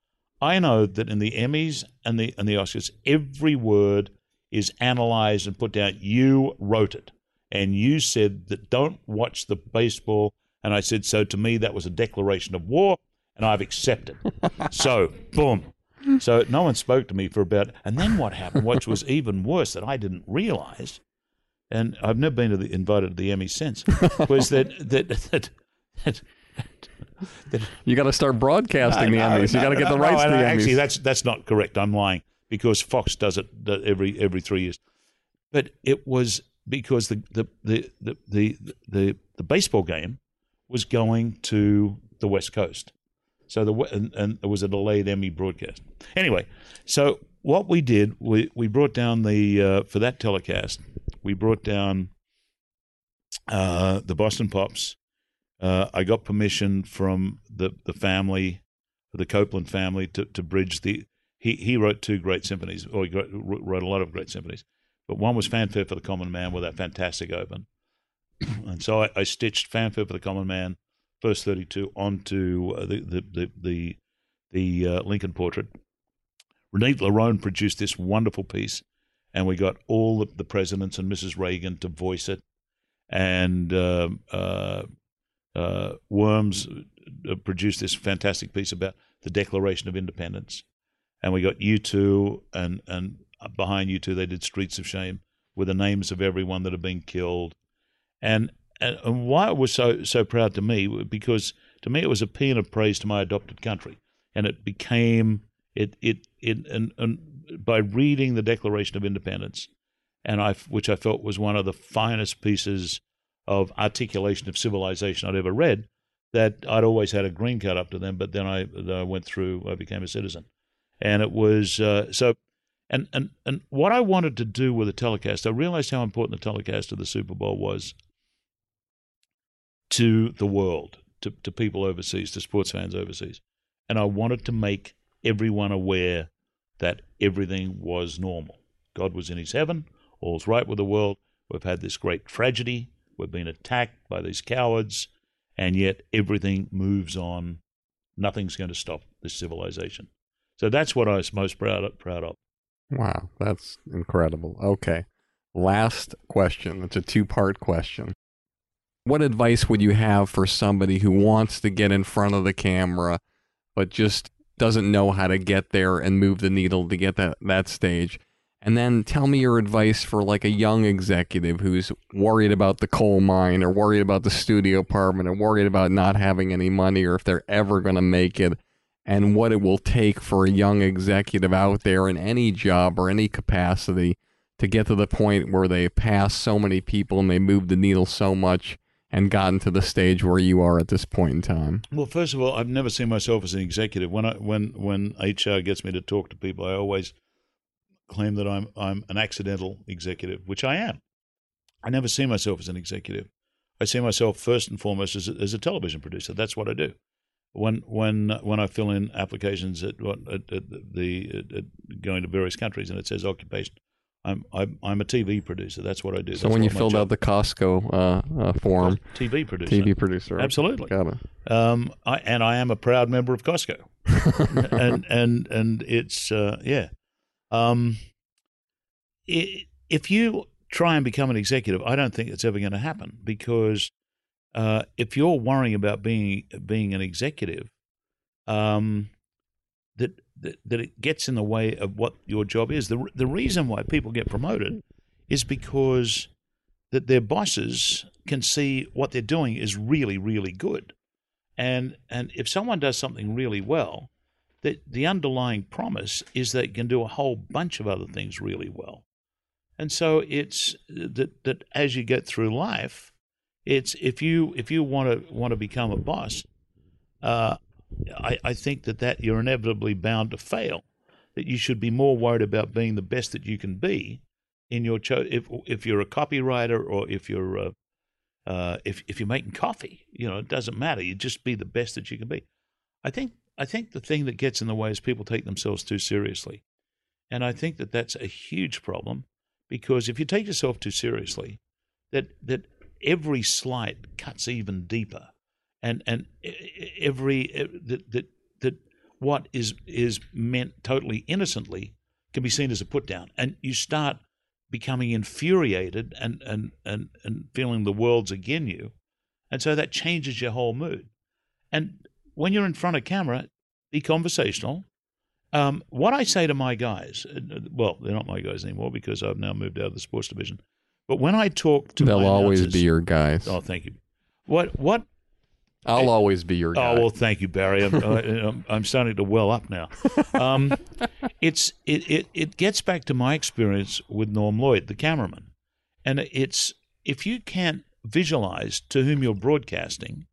I know that in the Emmys and the and the Oscars, every word is analyzed and put down. You wrote it, and you said that don't watch the baseball. And I said, so to me, that was a declaration of war, and I've accepted. so, boom. So no one spoke to me for about. And then what happened, which was even worse that I didn't realize, and I've never been to the, invited to the Emmy since, was that that that. that that You got to start broadcasting the no, Emmys. You no, got to get no, the rights no, to the Emmys. Actually, that's that's not correct. I'm lying because Fox does it every every three years. But it was because the the the the the, the, the baseball game was going to the West Coast, so the and, and it was a delayed Emmy broadcast. Anyway, so what we did we we brought down the uh, for that telecast we brought down uh, the Boston Pops. Uh, I got permission from the the family, the Copland family, to, to bridge the. He he wrote two great symphonies, or he wrote, a lot of great symphonies, but one was Fanfare for the Common Man with that fantastic open, and so I, I stitched Fanfare for the Common Man, first thirty two, onto uh, the the the the, the uh, Lincoln Portrait. Renee Larone produced this wonderful piece, and we got all the, the presidents and Mrs. Reagan to voice it, and um uh, uh, Worms uh, produced this fantastic piece about the Declaration of Independence, and we got U2, and and behind U2 they did Streets of Shame with the names of everyone that had been killed, and and, and why it was so so proud to me because to me it was a paean of praise to my adopted country, and it became it it it and, and by reading the Declaration of Independence, and I which I felt was one of the finest pieces of articulation of civilization I'd ever read. That I'd always had a green card up to them, but then I, then I went through, I became a citizen, and it was uh, so. And, and and what I wanted to do with the telecast, I realized how important the telecast of the Super Bowl was to the world, to, to people overseas, to sports fans overseas. And I wanted to make everyone aware that everything was normal. God was in his heaven, all's right with the world. We've had this great tragedy. We've been attacked by these cowards, and yet everything moves on. Nothing's going to stop this civilization. So that's what I was most proud of. Proud of. Wow, that's incredible. Okay. Last question. It's a two part question. What advice would you have for somebody who wants to get in front of the camera, but just doesn't know how to get there and move the needle to get that, that stage? And then tell me your advice for like a young executive who's worried about the coal mine or worried about the studio apartment or worried about not having any money or if they're ever going to make it and what it will take for a young executive out there in any job or any capacity to get to the point where they pass so many people and they move the needle so much and gotten to the stage where you are at this point in time? Well, first of all, I've never seen myself as an executive. When I when when HR gets me to talk to people, I always claim that I'm I'm an accidental executive, which I am. I never see myself as an executive. I see myself first and foremost as a, as a television producer. That's what I do. When when when I fill in applications at what at, at the at, at going to various countries and it says occupation, I'm I'm I'm a TV producer. That's what I do. So That's when you filled job- out the Costco uh, uh, form, TV producer, TV producer, Absolutely. got it. um, I, and I am a proud member of Costco, and and and it's uh, yeah. Um, i if you try and become an executive, I don't think it's ever going to happen because uh, if you're worrying about being being an executive, um, that, that that it gets in the way of what your job is. The the reason why people get promoted is because that their bosses can see what they're doing is really really good, and and if someone does something really well, that the underlying promise is they can do a whole bunch of other things really well, and so it's that that as you get through life, it's if you if you want to want to become a boss, uh, I, I think that that you're inevitably bound to fail. That you should be more worried about being the best that you can be in your cho- if if you're a copywriter or if you're uh, uh, if if you're making coffee, you know it doesn't matter. You just be the best that you can be. I think I think the thing that gets in the way is people take themselves too seriously, and I think that that's a huge problem because if you take yourself too seriously, that that every slight cuts even deeper, and and every that that that what is is meant totally innocently can be seen as a put down, and you start becoming infuriated and, and, and, and feeling the world's again you. And so that changes your whole mood. And when you're in front of camera, be conversational. Um, what I say to my guys, uh, well, they're not my guys anymore because I've now moved out of the sports division. But when I talk to They'll always announcers- be your guys. Oh, thank you. What what I'll always be your guy. Oh well, thank you, Barry. I'm, I- I'm, I'm starting to well up now. Um, it's it, it it gets back to my experience with Norm Lloyd, the cameraman, and it's if you can't visualize to whom you're broadcasting,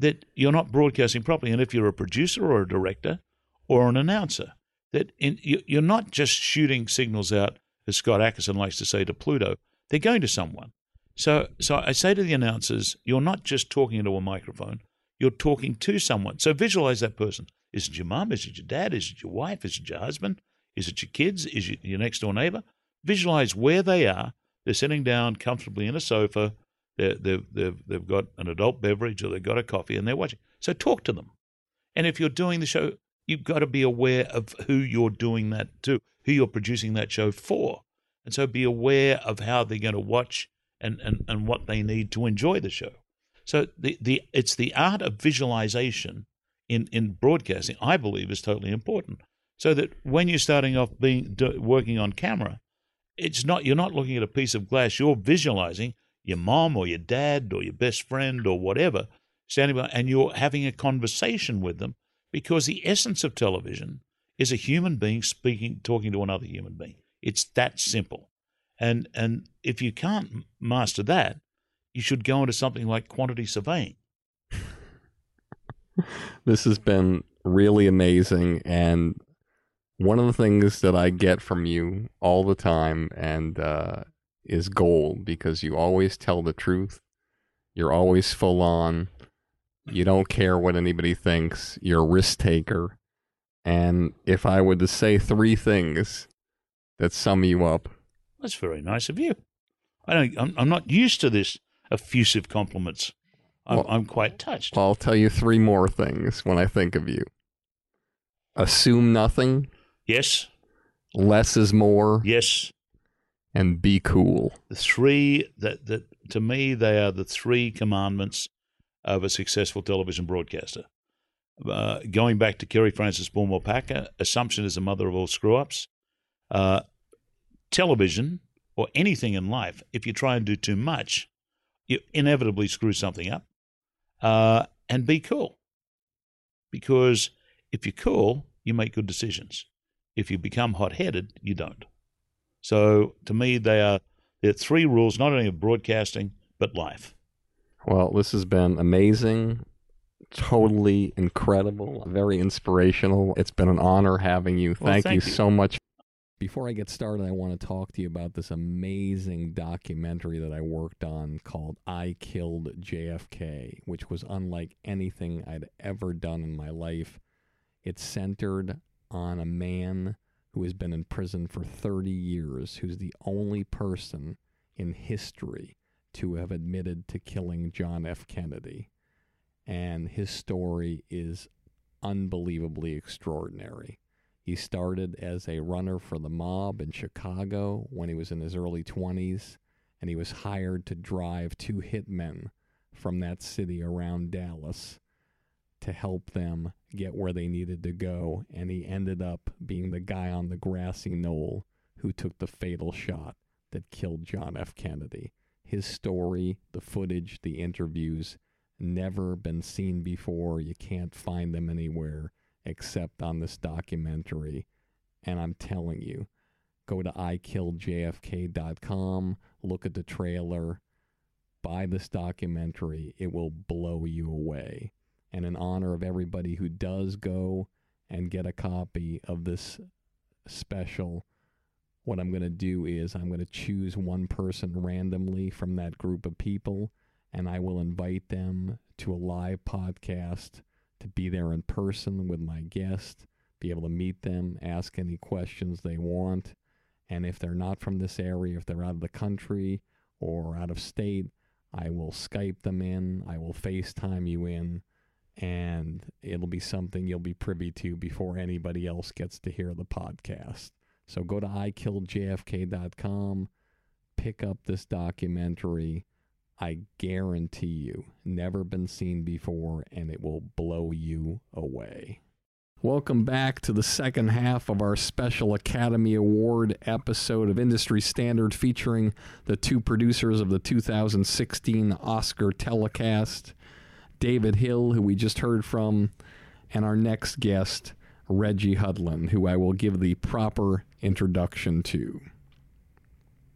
that you're not broadcasting properly, and if you're a producer or a director or an announcer, that in, you- you're not just shooting signals out, as Scott Ackerson likes to say, to Pluto. They're going to someone. So, so I say to the announcers, you're not just talking into a microphone, you're talking to someone. So visualize that person. Is it your mum? Is it your dad? Is it your wife? Is it your husband? Is it your kids? Is it your next door neighbor? Visualize where they are. They're sitting down comfortably in a sofa. They're, they've, they've, they've got an adult beverage or they've got a coffee and they're watching. So talk to them. And if you're doing the show, you've got to be aware of who you're doing that to, who you're producing that show for. And so be aware of how they're going to watch and, and, and what they need to enjoy the show. So the, the it's the art of visualization in, in broadcasting, I believe, is totally important. So that when you're starting off being working on camera, it's not you're not looking at a piece of glass. You're visualizing your mom or your dad or your best friend or whatever standing by, and you're having a conversation with them because the essence of television is a human being speaking, talking to another human being. It's that simple. And and if you can't master that, you should go into something like quantity surveying. This has been really amazing. And one of the things that I get from you all the time and uh, is gold because you always tell the truth. You're always full on. You don't care what anybody thinks. You're a risk taker. And if I were to say three things that sum you up, That's very nice of you. I don't. I'm, I'm not used to this effusive compliments. I'm, Well- I'm quite touched. I'll tell you three more things when I think of you. Assume nothing, yes, less is more, yes. And be cool. The three that that to me they are the three commandments of a successful television broadcaster. Uh, going back to Kerry Francis Bullmore Packer, assumption is the mother of all screw ups. Uh, television or anything in life, if you try and do too much, you inevitably screw something up. Uh, and be cool. Because if you're cool, you make good decisions. If you become hot headed, you don't. So to me, they are there are three rules, not only of broadcasting, but life. Well, this has been amazing, totally incredible, very inspirational. It's been an honor having you. Well, Thank, thank you you. so much. Before I get started, I want to talk to you about this amazing documentary that I worked on called I Killed JFK, which was unlike anything I'd ever done in my life. It's centered on a man who has been in prison for 30 years, who's the only person in history to have admitted to killing John F. Kennedy. And his story is unbelievably extraordinary. He started as a runner for the mob in Chicago when he was in his early 20s, and he was hired to drive two hitmen from that city around Dallas to help them get where they needed to go. And he ended up being the guy on the grassy knoll who took the fatal shot that killed John F. Kennedy. His story, the footage, the interviews, never been seen before. You can't find them anywhere except on this documentary. And I'm telling you, go to ikilledjfk.com, look at the trailer, buy this documentary. It will blow you away. And in honor of everybody who does go and get a copy of this special, what I'm going to do is I'm going to choose one person randomly from that group of people and I will invite them to a live podcast to be there in person with my guest, be able to meet them, ask any questions they want. And if they're not from this area, if they're out of the country or out of state, I will Skype them in, I will FaceTime you in, and it'll be something you'll be privy to before anybody else gets to hear the podcast. So go to ikilledjfk.com, pick up this documentary. I guarantee you, never been seen before, and it will blow you away. Welcome back to the second half of our special Academy Award episode of Industry Standard featuring the two producers of the 2016 Oscar telecast, David Hill, who we just heard from, and our next guest, Reggie Hudlin, who I will give the proper introduction to.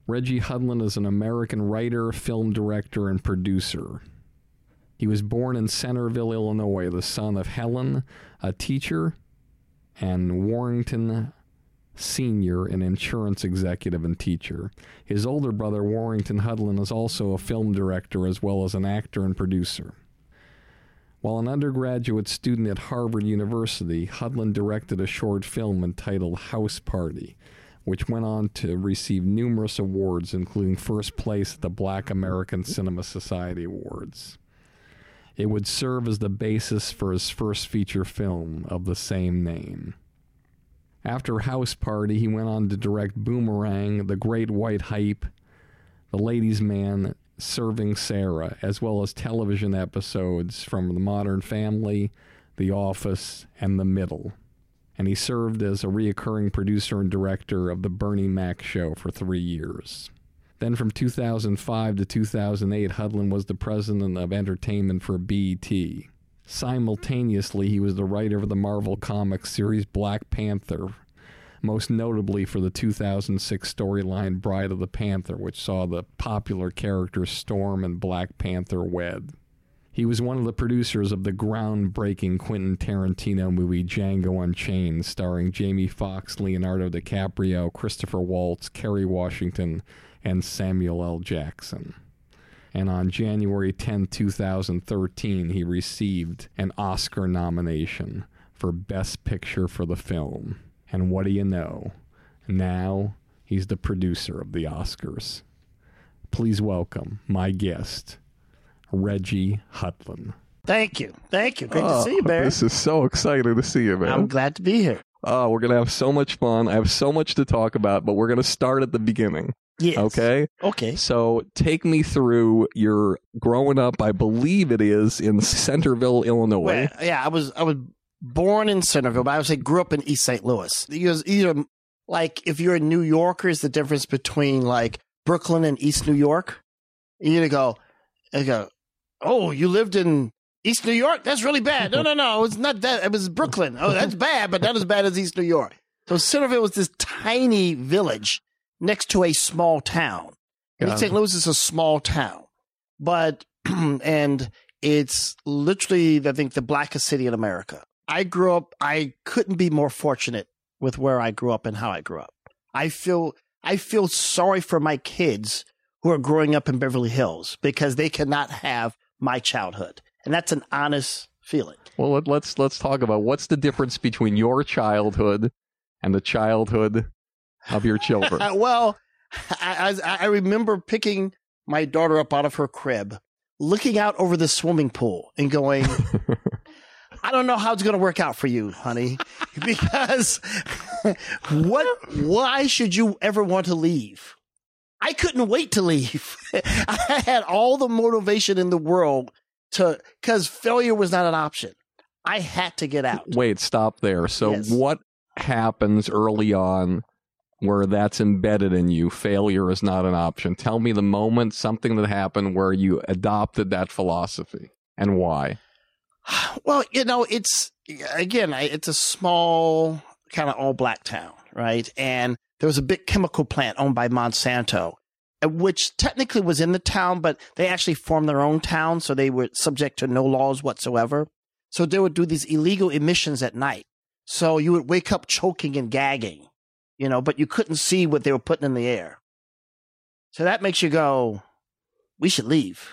Reggie Hudlin is an American writer, film director, and producer. He was born in Centreville, Illinois, the son of Helen, a teacher, and Warrington Sr., an insurance executive and teacher. His older brother, Warrington Hudlin, is also a film director as well as an actor and producer. While an undergraduate student at Harvard University, Hudlin directed a short film entitled House Party, which went on to receive numerous awards, including first place at the Black American Cinema Society Awards. It would serve as the basis for his first feature film of the same name. After House Party, he went on to direct Boomerang, The Great White Hype, The Ladies' Man, Serving Sarah, as well as television episodes from The Modern Family, The Office, and The Middle. And he served as a reoccurring producer and director of The Bernie Mac Show for three years. Then from 2005 to 2008, Hudlin was the president of entertainment for BET. Simultaneously, he was the writer of the Marvel Comics series Black Panther, most notably for the 2006 storyline Bride of the Panther, which saw the popular characters Storm and Black Panther wed. He was one of the producers of the groundbreaking Quentin Tarantino movie Django Unchained, starring Jamie Foxx, Leonardo DiCaprio, Christopher Waltz, Kerry Washington, and Samuel L. Jackson. And on January 10, 2013, he received an Oscar nomination for Best Picture for the film. And what do you know? Now he's the producer of the Oscars. Please welcome my guest, Reggie Hudlin. Thank you. Thank you. Great to oh, see you, Barry. This is so exciting to see you, man. I'm glad to be here. Oh, we're gonna have so much fun. I have so much to talk about, but we're gonna start at the beginning. Yes. Okay. Okay. So take me through your growing up. I believe it is in Centreville, Illinois. Well, yeah, I was I was born in Centreville, but I would say grew up in East St. Louis. Because either like if you're a New Yorker, is the difference between like Brooklyn and East New York. You either go, you go, oh, you lived in East New York? That's really bad. No, no, no, it's not that. It was Brooklyn. Oh, that's bad, but not as bad as East New York. So Centreville was this tiny village next to a small town. And Got St. Louis is a small town, but and it's literally I think the blackest city in America. I grew up. I couldn't be more fortunate with where I grew up and how I grew up. I feel I feel sorry for my kids who are growing up in Beverly Hills because they cannot have my childhood, and that's an honest feeling. Well, let, let's let's talk about what's the difference between your childhood and the childhood of your children. Well, I, I, I remember picking my daughter up out of her crib, looking out over the swimming pool and going, I don't know how it's going to work out for you, honey, because what, why should you ever want to leave? I couldn't wait to leave. I had all the motivation in the world to, cause failure was not an option. I had to get out. Wait, stop there. So Yes. what happens early on where that's embedded in you? Failure is not an option. Tell me the moment something that happened where you adopted that philosophy and why. Well, you know, it's again, I- it's a small kind of all black town, right? And there was a big chemical plant owned by Monsanto, uh, which technically was in the town, but they actually formed their own town, so they were subject to no laws whatsoever. So they would do these illegal emissions at night. So you would wake up choking and gagging, you know, but you couldn't see what they were putting in the air. So that makes you go, we should leave.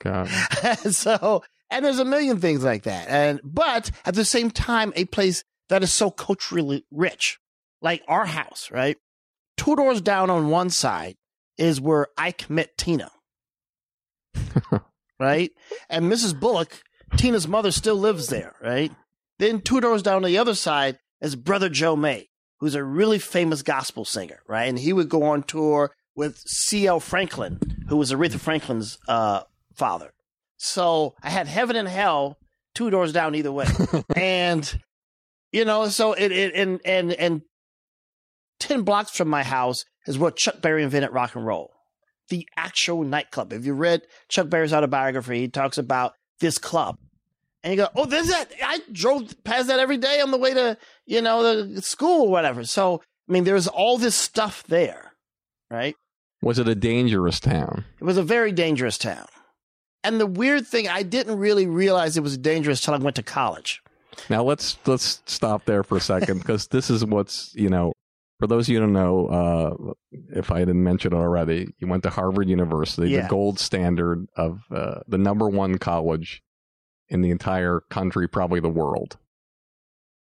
God. so and there's a million things like that and but at the same time a place that is so culturally rich like our house right two doors down on one side is where ike met tina right and mrs bullock tina's mother still lives there right then two doors down on the other side is brother joe may who's a really famous gospel singer, right? And he would go on tour with C.L. Franklin, who was Aretha Franklin's uh, father. So I had heaven and hell two doors down either way, and you know, so it, it and and and ten blocks from my house is where Chuck Berry invented rock and roll, the actual nightclub. If you read Chuck Berry's autobiography, he talks about this club. And you go, oh, there's that. I drove past that every day on the way to, you know, the school or whatever. So, I mean, there's all this stuff there, right? Was it a dangerous town? It was a very dangerous town. And the weird thing, I didn't really realize it was dangerous till I went to college. Now let's let's stop there for a second because this is what's you know for those of you who don't know, uh, if I didn't mention it already, you went to Harvard University, Yeah. the gold standard of uh, the number one college in the entire country, probably the world.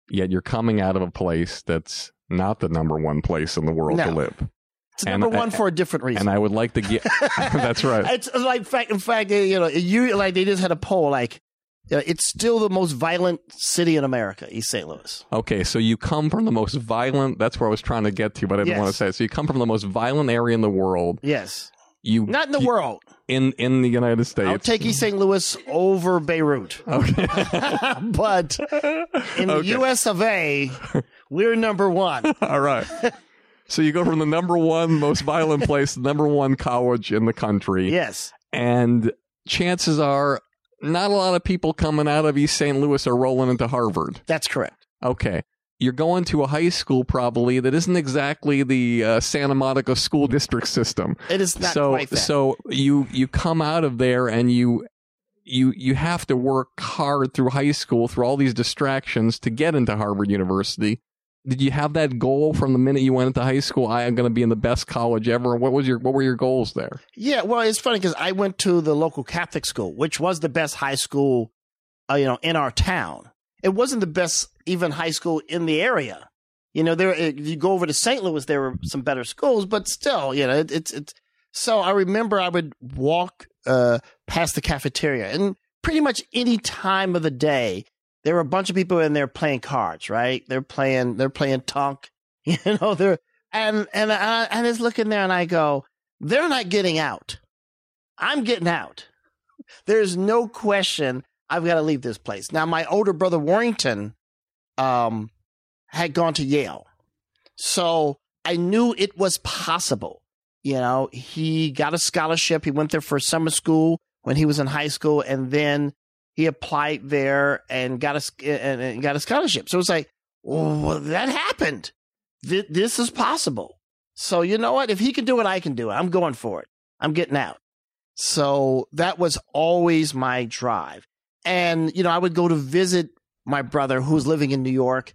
Yet you're coming out of a place that's not the number one place in the world to live. It's And- number one for a different reason. And I would like to get. that's right. It's like fact. In fact, you know, you like they just had a poll. Like, it's still the most violent city in America, East St. Louis. Okay, so you come from the most violent. That's where I was trying to get to, but I didn't Yes. want to say. it. So you come from the most violent area in the world. Yes, You not in the you- world. in in the United States. I'll take East St. Louis over Beirut, Okay. but in the U.S. of A., we're number one. All right. So you go from the number one most violent place, the number one college in the country, Yes, and chances are not a lot of people coming out of East St. Louis are rolling into Harvard. that's correct. Okay. You're going to a high school probably that isn't exactly the uh, Santa Monica school district system. It is not so quite that. so you you come out of there and you you you have to work hard through high school through all these distractions to get into Harvard University. Did you have that goal from the minute you went into high school? I am going to be in the best college ever. What was your what were your goals there? Yeah, well, it's funny because I went to the local Catholic school, which was the best high school, uh, you know, in our town. It wasn't the best even high school in the area. You know, there if you go over to St. Louis, there were some better schools, but still, you know, it, it's it's. So I remember I would walk uh, past the cafeteria, and pretty much any time of the day, there were a bunch of people in there playing cards. Right? They're playing. They're playing tonk. You know, they're and and I, I just look in there and I go, they're not getting out. I'm getting out. There's no question I've got to leave this place. Now, my older brother Warrington um, had gone to Yale. So I knew it was possible. You know, he got a scholarship. He went there for summer school when he was in high school, and then he applied there and got a and, got a scholarship. So it's like, well, that happened. Th- this is possible. So you know what? If he can do it, I can do it. I'm going for it. I'm getting out. So that was always my drive. And, you know, I would go to visit my brother who was living in New York.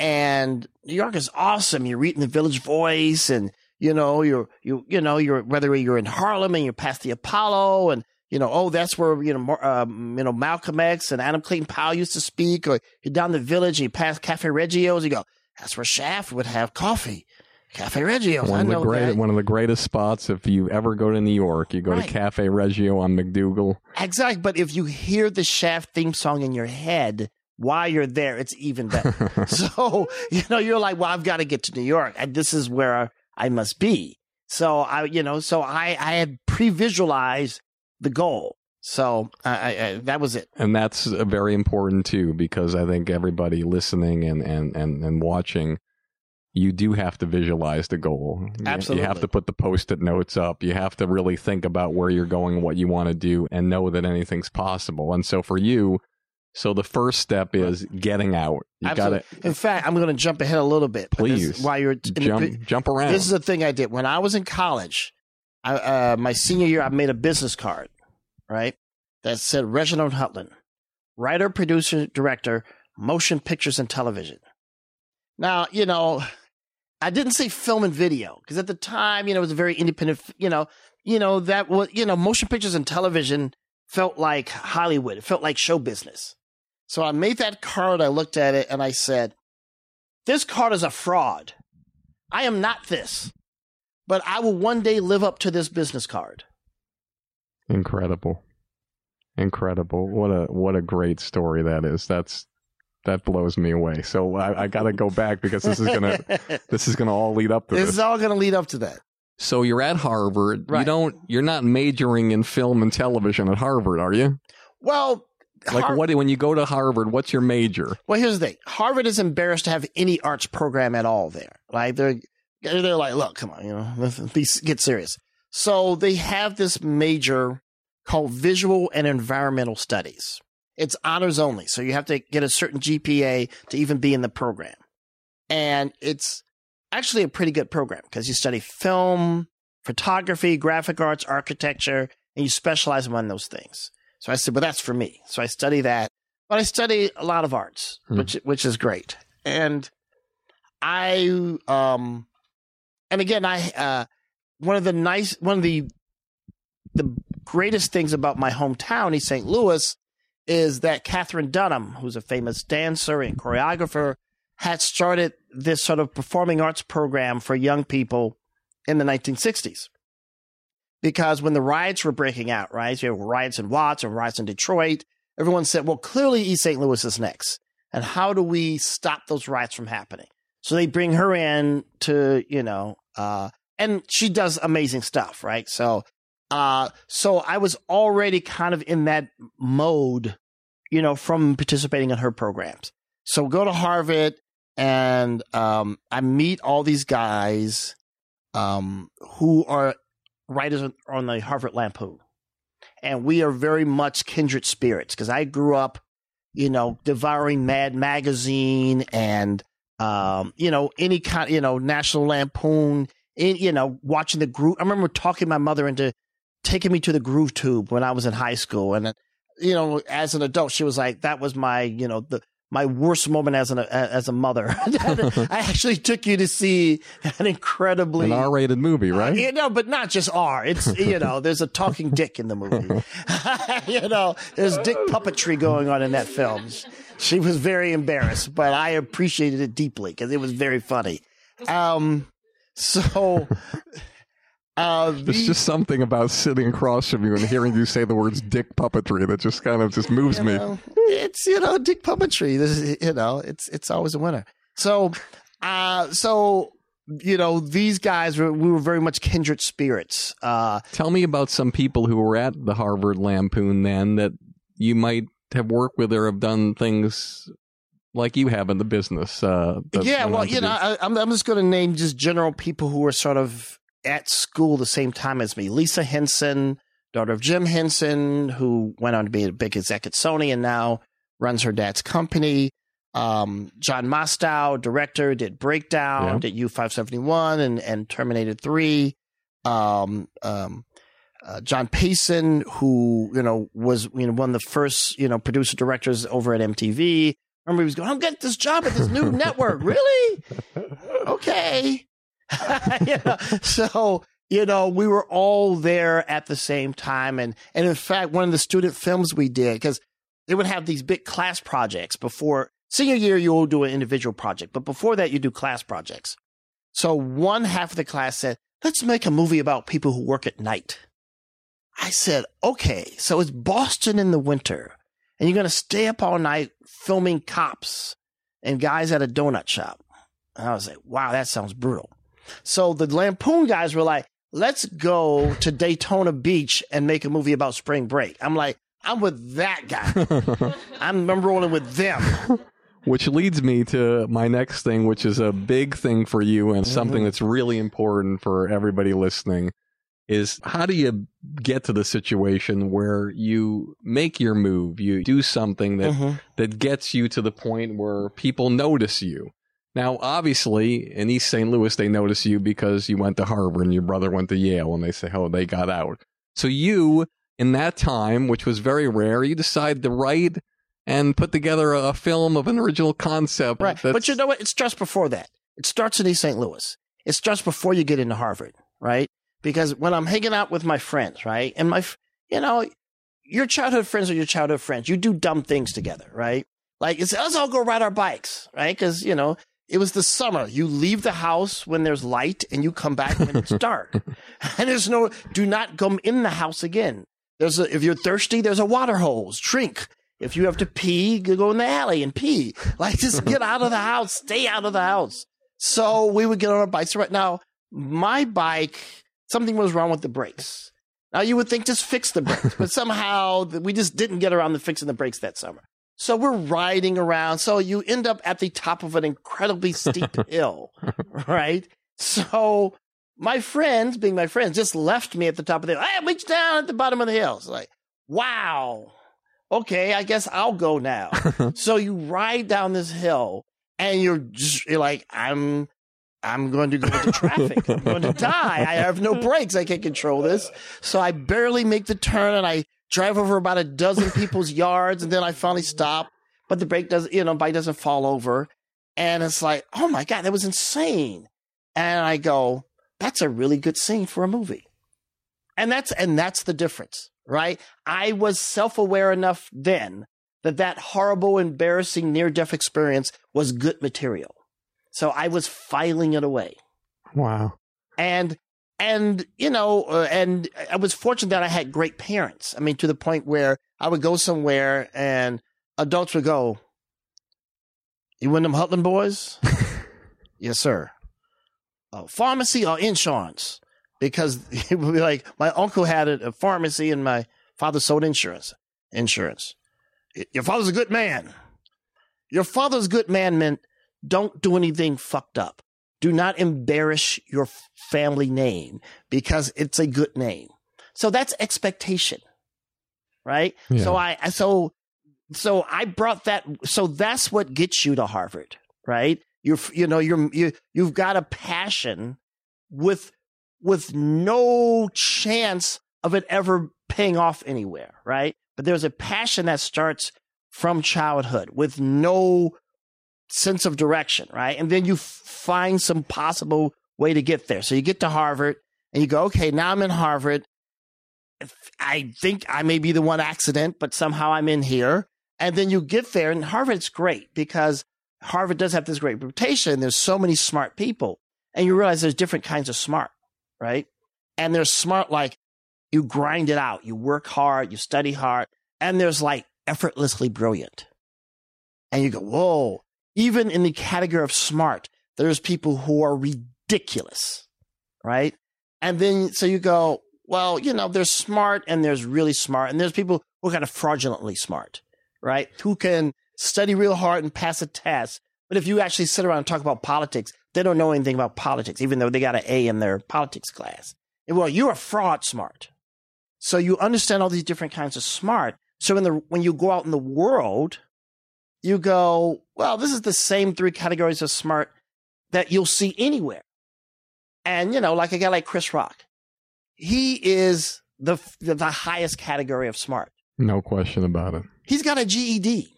And New York is awesome. You're reading the Village Voice and, you know, you're, you, you know, you're, whether you're in Harlem and you're past the Apollo and, you know, oh, that's where, you know, um, you know, Malcolm X and Adam Clayton Powell used to speak, or you're down the village and you pass Cafe Reggio's, you go, that's where Shaft would have coffee. Cafe Reggio's. One of the great that. one of the greatest spots if you ever go to New York, you go Right. to Cafe Reggio on MacDougal. Exactly. But if you hear the Shaft theme song in your head while you're there, it's even better. so, you know, you're like, well, I've got to get to New York. And this is where I must be. So I, you know, so I, I had pre-visualized the goal. So I, I, that was it. and that's uh, very important too because i think everybody listening and and and, and watching you do have to visualize the goal You- you have to put the post-it notes up you have to really think about where you're going what you want to do and know that anything's possible and so for you so the first step is getting out you got Absolutely. In fact, I'm going to jump ahead a little bit. Please. while you're in the jump pi- jump around This is the thing I did when I was in college. I, uh, my senior year, I made a business card, right, that said Reginald Hudlin, writer, producer, director, motion pictures and television. Now, you know, I didn't say film and video because at the time, you know, it was a very independent. You know, you know that was you know motion pictures and television felt like Hollywood. It felt like show business. So I made that card. I looked at it and I said, "This card is a fraud. I am not this, but I will one day live up to this business card." incredible incredible what a what a great story that is that's that blows me away. So I, I got to go back because this is gonna this is gonna all lead up to This this. is all going to lead up to that. So you're at Harvard. You don't. You're not majoring in film and television at Harvard, are you? Well, Like Har- what? When you go to Harvard, what's your major? Well, here's the thing: Harvard is embarrassed to have any arts program at all there. Like they're they're like, look, come on, you know, be, get serious. So they have this major called Visual and Environmental Studies. It's honors only, so you have to get a certain GPA to even be in the program, and it's actually a pretty good program because you study film, photography, graphic arts, architecture, and you specialize in one of those things. So I said, well, that's for me. So I study that but I study a lot of arts, Hmm. which which is great. And I um and again I uh one of the nice one of the the greatest things about my hometown, East St. Louis, is that Katherine Dunham, who's a famous dancer and choreographer, had started this sort of performing arts program for young people in the 1960s. Because when the riots were breaking out, right? You have riots in Watts and riots in Detroit, everyone said, well, clearly East St. Louis is next. And how do we stop those riots from happening? So they bring her in to, you know, uh, and she does amazing stuff, right? So, uh, so I was already kind of in that mode, you know, from participating in her programs. So go to Harvard and, um, I meet all these guys, um, who are writers on- the Harvard Lampoon and we are very much kindred spirits because I grew up, you know, devouring Mad Magazine and, um, you know, any kind, you know, National Lampoon, in, you know, watching the groove. I remember talking my mother into taking me to the Groove Tube when I was in high school, and uh, you know, as an adult, she was like, that was my, you know, the my worst moment as an as a mother. I actually took you to see an incredibly An R-rated movie, right? you know, but not just R. It's you know, there's a talking dick in the movie. you know, there's dick puppetry going on in that film. She was very embarrassed, but I appreciated it deeply because it was very funny. Um, so, uh, There's just something about sitting across from you and hearing you say the words "dick puppetry" that just kind of just moves me. know, it's you know dick puppetry. This is, you know, it's it's always a winner. So, uh, so you know, these guys were we were very much kindred spirits. Uh, Tell me about some people who were at the Harvard Lampoon then that you might have worked with or have done things like you have in the business. Uh, yeah, well, you know, I, I'm I'm just going to name just general people who were sort of at school the same time as me. Lisa Henson, daughter of Jim Henson, who went on to be a big exec at Sony and now runs her dad's company. Um, John Mostow, director, did Breakdown, Yeah. did U571 and, and Terminator 3. Um, um, uh, John Payson, who, you know, was, you know, one of the first, you know, producer directors over at MTV. Remember, he was going, I'm getting this job at this new network. Really? Okay. You know, so, you know, we were all there at the same time. And, and in fact, one of the student films we did, because they would have these big class projects before senior year, you'll do an individual project, but before that, you do class projects. So one half of the class said, let's make a movie about people who work at night. I said, okay, so it's Boston in the winter and you're going to stay up all night filming cops and guys at a donut shop. And I was like, wow, that sounds brutal. So the Lampoon guys were like, let's go to Daytona Beach and make a movie about spring break. I'm like, I'm with that guy. I'm, I'm rolling with them. Which leads me to my next thing, which is a big thing for you and something Mhm. that's really important for everybody listening is how do you get to the situation where you make your move, you do something that Mhm. that gets you to the point where people notice you. Now, obviously, in East St. Louis, they notice you because you went to Harvard and your brother went to Yale, and they say, "Oh, they got out." So you, in that time, which was very rare, you decide to write and put together a film of an original concept. Right. But you know what? It's just before that. It starts in East St. Louis. It's just before you get into Harvard, right? Because when I'm hanging out with my friends, right? And my, you know, your childhood friends are your childhood friends. You do dumb things together, right? Like, it's, let's all go ride our bikes, right? Because, you know, it was the summer. You leave the house when there's light and you come back when it's dark. and there's no, do not come in the house again. There's a, if you're thirsty, there's a water hose. Drink. If you have to pee, go in the alley and pee. Like just get out of the house, stay out of the house. So we would get on our bikes. Right now, my bike, something was wrong with the brakes. Now you would think just fix the brakes, but somehow we just didn't get around to fixing the brakes that summer. So we're riding around. So you end up at the top of an incredibly steep hill, right? So my friends, being my friends, just left me at the top of the hill. Hey, reach down at the bottom of the hill. It's like, wow. Okay, I guess I'll go now. so you ride down this hill and you're just you're like, I'm I'm going to go into traffic. I'm going to die. I have no brakes. I can't control this. So I barely make the turn and I drive over about a dozen people's yards and then I finally stop. But the brake doesn't, you know, bike doesn't fall over. And it's like, oh my God, that was insane. And I go, that's a really good scene for a movie. And that's, and that's the difference, right? I was self aware enough then that that horrible, embarrassing near death experience was good material. So I was filing it away. Wow. And and you know, uh, and I was fortunate that I had great parents. I mean, to the point where I would go somewhere and adults would go, "You one of them Hudlin boys?" yes, sir. Oh, pharmacy or insurance? Because it would be like my uncle had a, a pharmacy and my father sold insurance. Insurance. Your father's a good man. Your father's good man meant don't do anything fucked up. Do not embarrass your family name because it's a good name. So that's expectation, right? Yeah. So I, so, so I brought that. So that's what gets you to Harvard, right? You're, you know, you're, you, you've got a passion with, with no chance of it ever paying off anywhere, right? But there's a passion that starts from childhood with no sense of direction, right? And then you find some possible way to get there. So you get to Harvard and you go, okay, now I'm in Harvard. I think I may be the one accident, but somehow I'm in here. And then you get there and Harvard's great because Harvard does have this great reputation. There's so many smart people and you realize there's different kinds of smart, right? And there's smart like you grind it out, you work hard, you study hard, and there's like effortlessly brilliant. And you go, whoa, even in the category of smart, there's people who are ridiculous, right? And then, so you go, well, you know, there's smart and there's really smart, and there's people who are kind of fraudulently smart, right? Who can study real hard and pass a test. But if you actually sit around and talk about politics, they don't know anything about politics, even though they got an A in their politics class. And well, you're a fraud smart. So you understand all these different kinds of smart. So the when you go out in the world, you go, well, this is the same three categories of smart that you'll see anywhere. And you know, like a guy like Chris Rock, he is the the, the highest category of smart. No question about it. He's got a GED.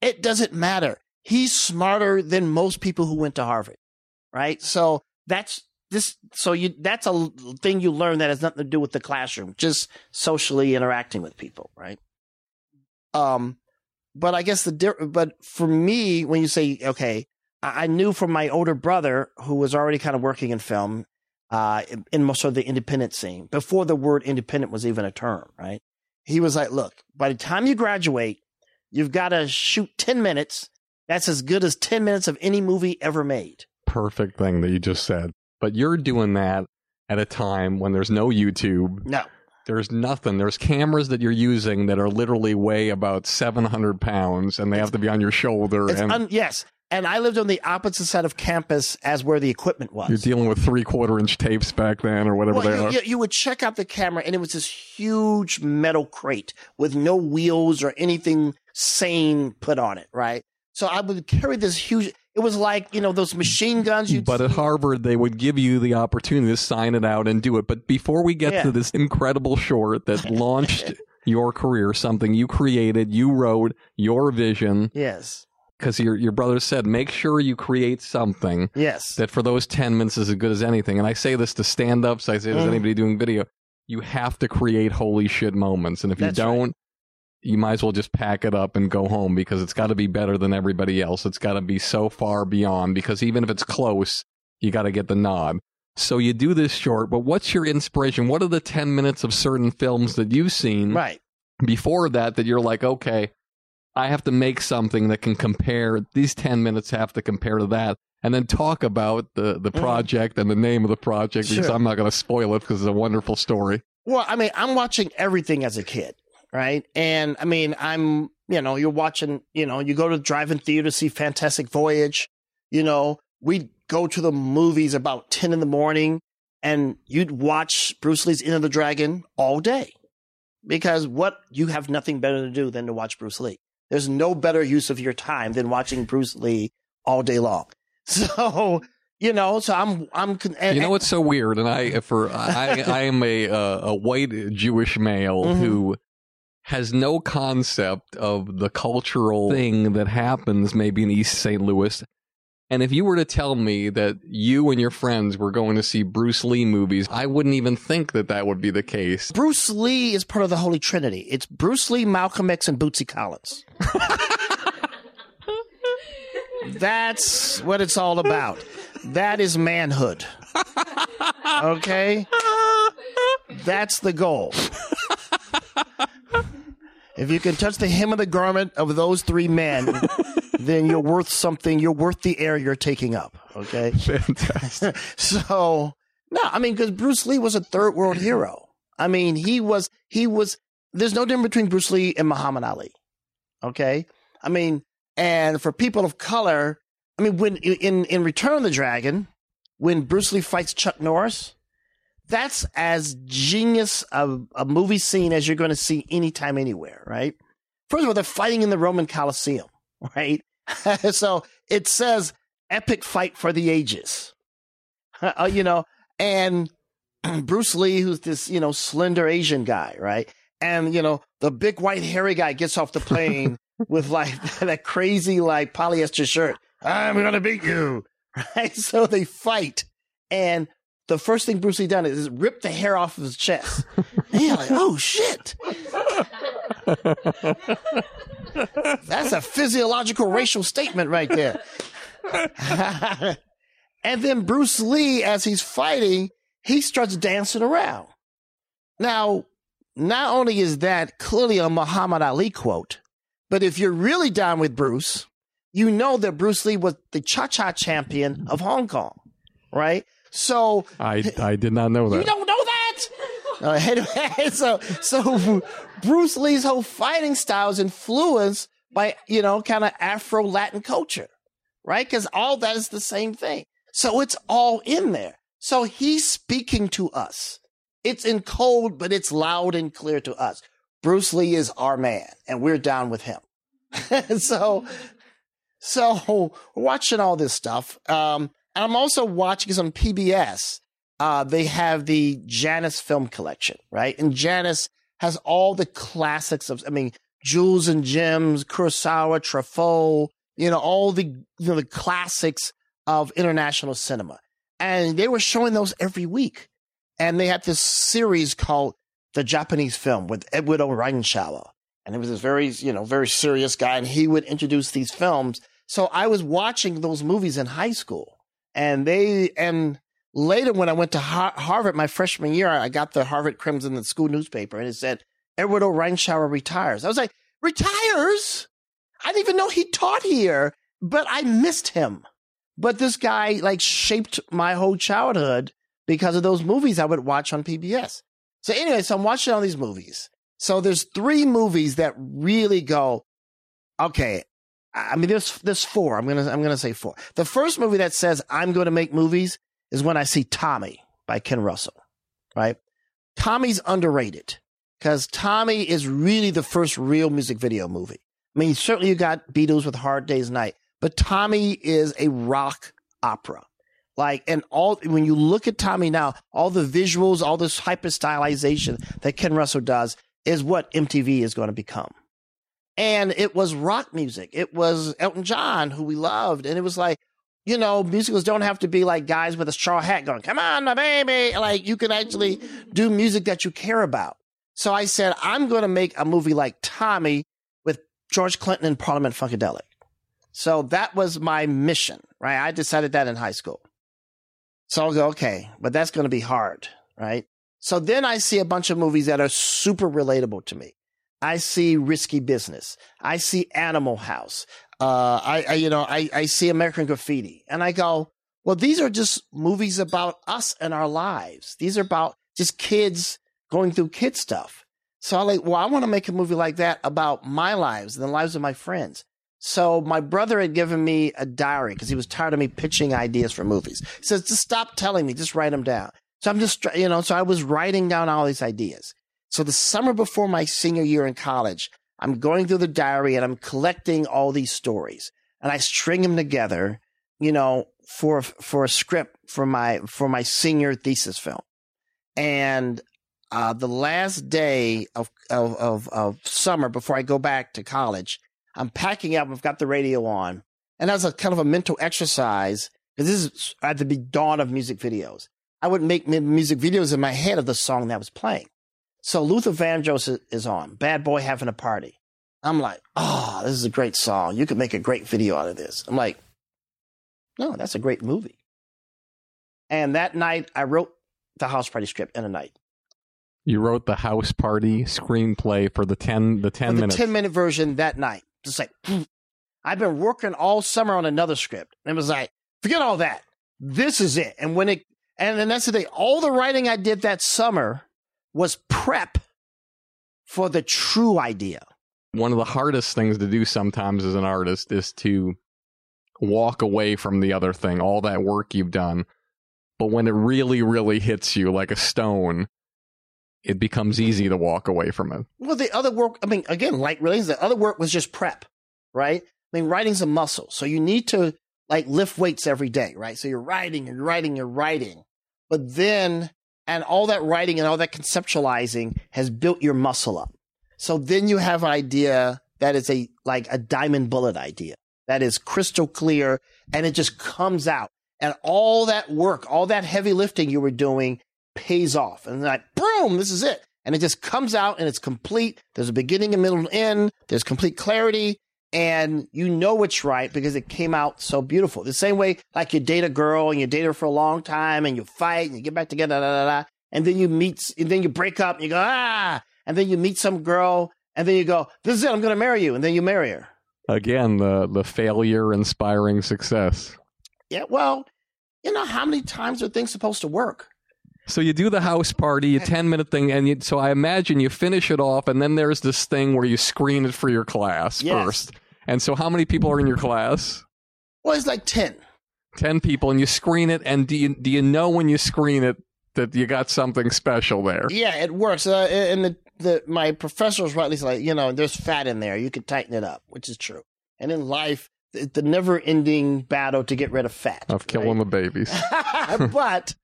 It doesn't matter. He's smarter than most people who went to Harvard, right? So that's this. So you that's a thing you learn that has nothing to do with the classroom, just socially interacting with people, right? Um, but I guess the di- but for me, when you say okay, I, I knew from my older brother who was already kind of working in film, uh, in, in most of the independent scene before the word independent was even a term, right? He was like, look, by the time you graduate, you've got to shoot ten minutes. That's as good as ten minutes of any movie ever made. Perfect thing that you just said. But you're doing that at a time when there's no YouTube. No. There's nothing. There's cameras that you're using that are literally weigh about 700 pounds and they have to be on your shoulder. And un- yes. And I lived on the opposite side of campus as where the equipment was. you're dealing with three quarter inch tapes back then or whatever Well, they you, are. you, you would check out the camera, and it was this huge metal crate with no wheels or anything sane put on it, right? So I would carry this huge. It was like you know those machine guns. You But at Harvard, they would give you the opportunity to sign it out and do it. But before we get Yeah. to this incredible short that launched your career, something you created, you wrote, your vision, yes, because your your brother said, make sure you create something yes, that for those 10 minutes is as good as anything. And I say this to stand ups, I say this to Mm. anybody doing video. You have to create holy shit moments. And if That's you don't. right. You might as well just pack it up and go home because it's got to be better than everybody else. It's got to be so far beyond because even if it's close, you got to get the nod. So you do this short, but what's your inspiration? What are the 10 minutes of certain films that you've seen right. before that that you're like, okay, I have to make something that can compare. These ten minutes have to compare to that, and then talk about the the mm-hmm. project and the name of the project because I'm not going to spoil it because it's a wonderful story. Well, I mean, I'm watching everything as a kid, right? And I mean, I'm, you know, you're watching, you know, you go to the drive-in theater to see Fantastic Voyage. You know, we'd go to the movies about 10 in the morning and you'd watch Bruce Lee's Enter the Dragon all day because what you have nothing better to do than to watch Bruce Lee. There's no better use of your time than watching Bruce Lee all day long. So, you know, so I'm, I'm, and, you know what's so weird? And I, for I, I am a uh, a white Jewish male Mhm. who has no concept of the cultural thing that happens maybe in East St. Louis. And if you were to tell me that you and your friends were going to see Bruce Lee movies, I wouldn't even think that that would be the case. Bruce Lee is part of the Holy Trinity. It's Bruce Lee, Malcolm X, and Bootsy Collins. That's what it's all about. That is manhood. Okay? That's the goal. If you can touch the hem of the garment of those three men, then you're worth something. You're worth the air you're taking up. Okay? Fantastic. so no, I mean, because Bruce Lee was a third world hero. I mean, he was he was. There's no difference between Bruce Lee and Muhammad Ali. Okay, I mean, and for people of color, I mean, when in in Return of the Dragon, when Bruce Lee fights Chuck Norris, that's as genius a, a movie scene as you're going to see anytime, anywhere. Right? First of all, they're fighting in the Roman Colosseum. Right? so it says epic fight for the ages. Uh, you know, and Bruce Lee, who's this, you know, slender Asian guy, right? And, you know, the big white hairy guy gets off the plane with like that crazy, like polyester shirt. I'm going to beat you. Right. So they fight. And the first thing Bruce Lee done is rip the hair off of his chest. And you're like, oh shit. That's a physiological racial statement right there. and then Bruce Lee, as he's fighting, he starts dancing around. Now, not only is that clearly a Muhammad Ali quote, but if you're really down with Bruce, you know that Bruce Lee was the cha cha champion of Hong Kong, right? So I I did not know that. you don't know that? Uh, anyway, so so Bruce Lee's whole fighting style is influenced by you know kind of Afro Latin culture, right? Because all that is the same thing. So it's all in there. So he's speaking to us. It's in code, but it's loud and clear to us. Bruce Lee is our man, and we're down with him. so, so we're watching all this stuff. Um, and I'm also watching on PBS. Uh, they have the Janus film collection, right? And Janus has all the classics of, I mean, Jules and Jim, Kurosawa, Truffaut, you know, all the, you know, the classics of international cinema. And they were showing those every week. And they had this series called The Japanese Film with Edwin O. Reischauer. And it was this very, you know, very serious guy. And he would introduce these films. So I was watching those movies in high school. And they, and later when I went to Har- Harvard my freshman year, I got the Harvard Crimson, the school newspaper, and it said, Edwin O. Reischauer retires. I was like, retires? I didn't even know he taught here, but I missed him. But this guy like shaped my whole childhood because of those movies I would watch on PBS. So anyway, so I'm watching all these movies. So there's three movies that really go, okay. I mean, there's there's four. I'm gonna I'm gonna say four. The first movie that says I'm going to make movies is when I see Tommy by Ken Russell, right? Tommy's underrated because Tommy is really the first real music video movie. I mean, certainly you got Beatles with Hard Day's Night, but Tommy is a rock opera. Like, and all, when you look at Tommy now, all the visuals, all this hyper stylization that Ken Russell does is what MTV is going to become. And it was rock music. It was Elton John, who we loved. And it was like, you know, musicals don't have to be like guys with a straw hat going, come on, my baby. Like, you can actually do music that you care about. So I said, I'm going to make a movie like Tommy with George Clinton and Parliament Funkadelic. So that was my mission, right? I decided that in high school. So I'll go, okay, but that's going to be hard, right? So then I see a bunch of movies that are super relatable to me. I see Risky Business. I see Animal House. Uh, I, I, you know, I, I see American Graffiti, and I go, well, these are just movies about us and our lives. These are about just kids going through kid stuff. So I like, well, I want to make a movie like that about my lives and the lives of my friends. So my brother had given me a diary because he was tired of me pitching ideas for movies. He says, just stop telling me, just write them down. So I'm just, you know, so I was writing down all these ideas. So the summer before my senior year in college, I'm going through the diary and I'm collecting all these stories and I string them together, you know, for, for a script for my, for my senior thesis film. And, uh, the last day of, of, of, of summer before I go back to college, I'm packing up. I've got the radio on and as a kind of a mental exercise, because this is at the dawn of music videos. I would make music videos in my head of the song that was playing. So Luther Vandross is on, Bad Boy Having a Party. I'm like, oh, this is a great song. You could make a great video out of this. I'm like, no, that's a great movie. And that night, I wrote the house party script in a night. You wrote the house party screenplay for the ten the ten the minutes. ten minute version that night. Just like I've been working all summer on another script, and it was like, forget all that. This is it. And when it and then that's the thing. All the writing I did that summer was prep for the true idea. One of the hardest things to do sometimes as an artist is to walk away from the other thing, all that work you've done. But when it really, really hits you like a stone, it becomes easy to walk away from it. Well, the other work, I mean, again, like really, the other work was just prep, right? I mean, writing's a muscle. So you need to like lift weights every day, right? So you're writing, you're writing, you're writing. But then and all that writing and all that conceptualizing has built your muscle up. So then you have an idea that is a like a diamond bullet idea that is crystal clear and it just comes out. And all that work, all that heavy lifting you were doing pays off. And like, boom, this is it. And it just comes out and it's complete. There's a beginning, a middle, and end. There's complete clarity and you know it's right because it came out so beautiful. The same way, like you date a girl and you date her for a long time and you fight and you get back together, da, da, da, and then you meet, and then you break up and you go, ah, and then you meet some girl and then you go, this is it, I'm going to marry you. And then you marry her. Again, the, the failure inspiring success. Yeah, well, you know, how many times are things supposed to work? So you do the house party, a 10 minute thing, and you, so I imagine you finish it off, and then there's this thing where you screen it for your class Yes. first. And so, how many people are in your class? Well, it's like 10. 10 people, and you screen it, and do you, do you know when you screen it that you got something special there? Yeah, it works. Uh, and the, the my professor was rightly like, you know, there's fat in there. You can tighten it up, which is true. And in life, the, the never ending battle to get rid of fat. Of killing the babies. but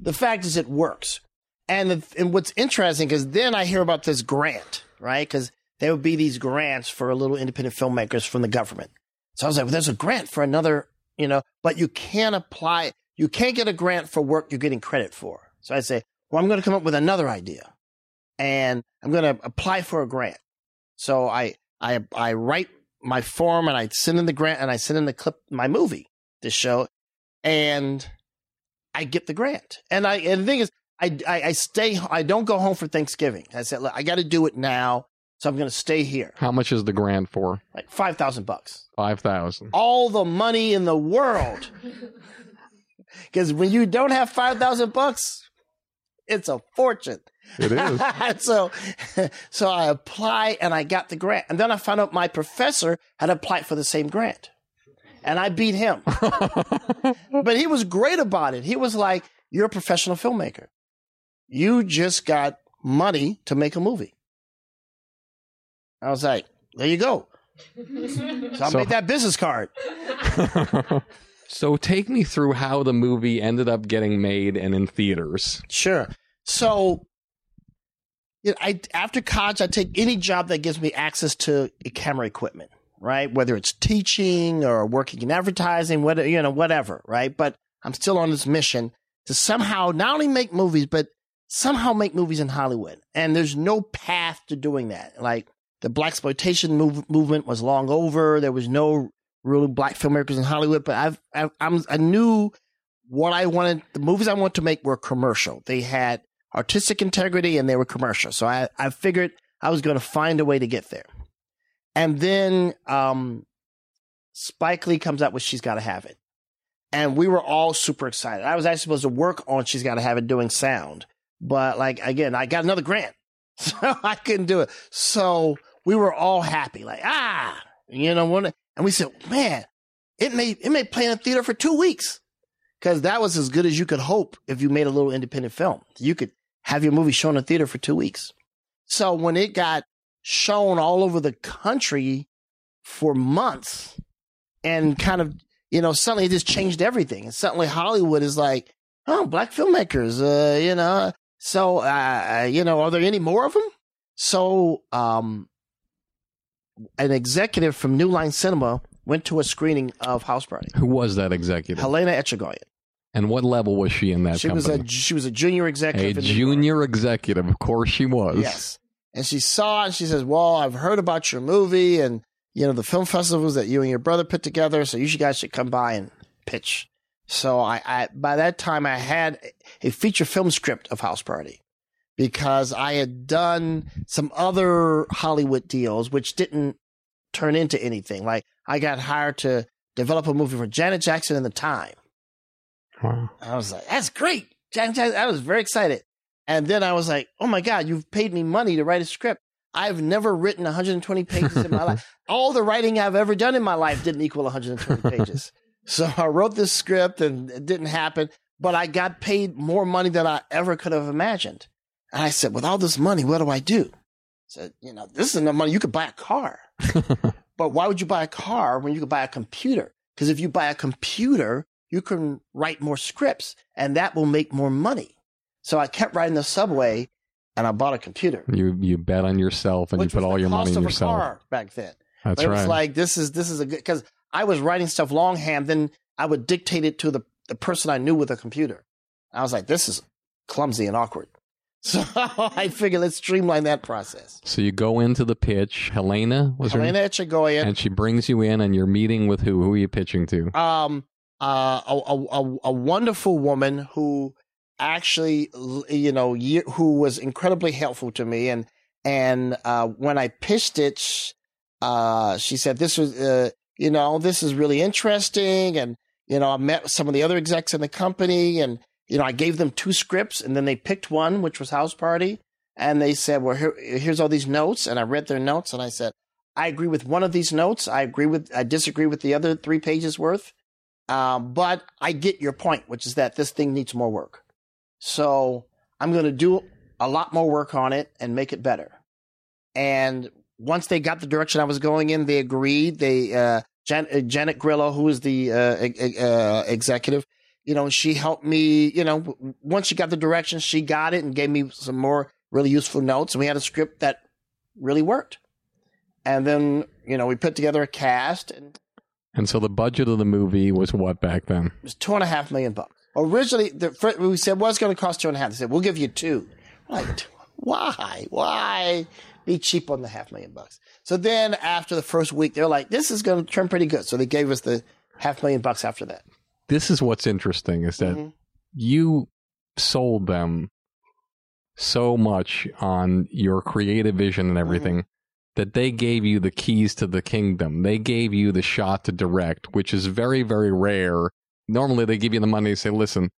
the fact is, it works. And the, and what's interesting is then I hear about this grant, right? Because there would be these grants for a little independent filmmakers from the government. So I was like, well, there's a grant for another, you know, but you can't apply. You can't get a grant for work you're getting credit for. So I say, well, I'm going to come up with another idea, and I'm going to apply for a grant. So I I I write my form and I send in the grant and I send in the clip my movie to show, and I get the grant. And I and the thing is, I I, I stay. I don't go home for Thanksgiving. I said, look, I got to do it now, so I'm going to stay here. How much is the grant for? Like five thousand bucks. 5000 All the money in the world. Because when you don't have five thousand bucks, it's a fortune. It is. so, so I apply and I got the grant, and then I found out my professor had applied for the same grant, and I beat him. but he was great about it. He was like, "You're a professional filmmaker. You just got money to make a movie." I was like, "There you go." So I So- made that business card. so, take me through how the movie ended up getting made and in theaters. Sure. So, I after college, I take any job that gives me access to camera equipment, right? Whether it's teaching or working in advertising, whatever you know, whatever, right? But I'm still on this mission to somehow not only make movies, but somehow make movies in Hollywood. And there's no path to doing that. Like the black exploitation move, movement was long over. There was no really black filmmakers in Hollywood. But I've, I've I'm, I knew what I wanted. The movies I wanted to make were commercial. They had artistic integrity and they were commercial. So I, I figured I was going to find a way to get there. And then um, Spike Lee comes out with She's Gotta Have It. And we were all super excited. I was actually supposed to work on She's Gotta Have It doing sound. But like, again, I got another grant. So I couldn't do it. So we were all happy, like, ah, you know, what? and we said, man, it may, it may play in a theater for two weeks. Cause that was as good as you could hope if you made a little independent film. You could have your movie shown in a theater for two weeks. So when it got shown all over the country for months and kind of, you know, suddenly it just changed everything. And suddenly Hollywood is like, oh, black filmmakers, uh, you know. So, uh, you know, are there any more of them? So, um, an executive from New Line Cinema went to a screening of House Party. Who was that executive? Helena Etchegoyen. And what level was she in that She company? was a she was a junior executive. York. junior executive, of course she was. Yes. And she saw it and she says, Well, I've heard about your movie and, you know, the film festivals that you and your brother put together. So you guys should come by and pitch. So I, I, by that time, I had a feature film script of House Party because I had done some other Hollywood deals, which didn't turn into anything. Like I got hired to develop a movie for Janet Jackson in the Time. Wow. I was like, that's great. Janet Jackson. I was very excited. And then I was like, oh my God, you've paid me money to write a script. I've never written 120 pages in my life. All the writing I've ever done in my life didn't equal 120 pages. so I wrote this script and it didn't happen, but I got paid more money than I ever could have imagined. And I said, with all this money, what do I do? I said, you know, this is enough money. You could buy a car. but why would you buy a car when you could buy a computer? Because if you buy a computer, you can write more scripts and that will make more money. So I kept riding the subway and I bought a computer. You you bet on yourself and you put all your money in of a yourself. car back then. That's but it was like this is this is a good because I was writing stuff longhand, then I would dictate it to the, the person I knew with a computer. I was like, this is clumsy and awkward. So I figured let's streamline that process. so you go into the pitch. Helena was Helena her, Etchegoyen, and she brings you in, and you're meeting with who? Who are you pitching to? um, uh, a, a, a, a wonderful woman who actually, you know, who was incredibly helpful to me. And, and, uh, when I pitched it, uh, she said, this was, uh, you know, this is really interesting. And, you know, I met some of the other execs in the company and, you know, I gave them two scripts and then they picked one, which was House Party. And they said, well, here, here's all these notes. And I read their notes and I said, I agree with one of these notes. I agree with, I disagree with the other three pages worth. Um, but I get your point, which is that this thing needs more work. So I'm going to do a lot more work on it and make it better. And once they got the direction I was going in, they agreed. They, uh, Jan- uh, Janet Grillo, who is the, uh, e- uh, executive, you know, she helped me, you know, w- once she got the direction, she got it and gave me some more really useful notes. And we had a script that really worked. And then, you know, we put together a cast and And so the budget of the movie was what back then? it was two and a half million bucks. Originally, the, fir- we said, well, it's going to cost two and a half. They said, we'll give you two. Like, why? Why be cheap on the half million bucks? So then after the first week, they're like, this is going to turn pretty good. So they gave us the half million bucks after that. This is what's interesting is that Mhm. you sold them so much on your creative vision and everything that they gave you the keys to the kingdom. They gave you the shot to direct, which is very, very rare. Normally, they give you the money and say, listen,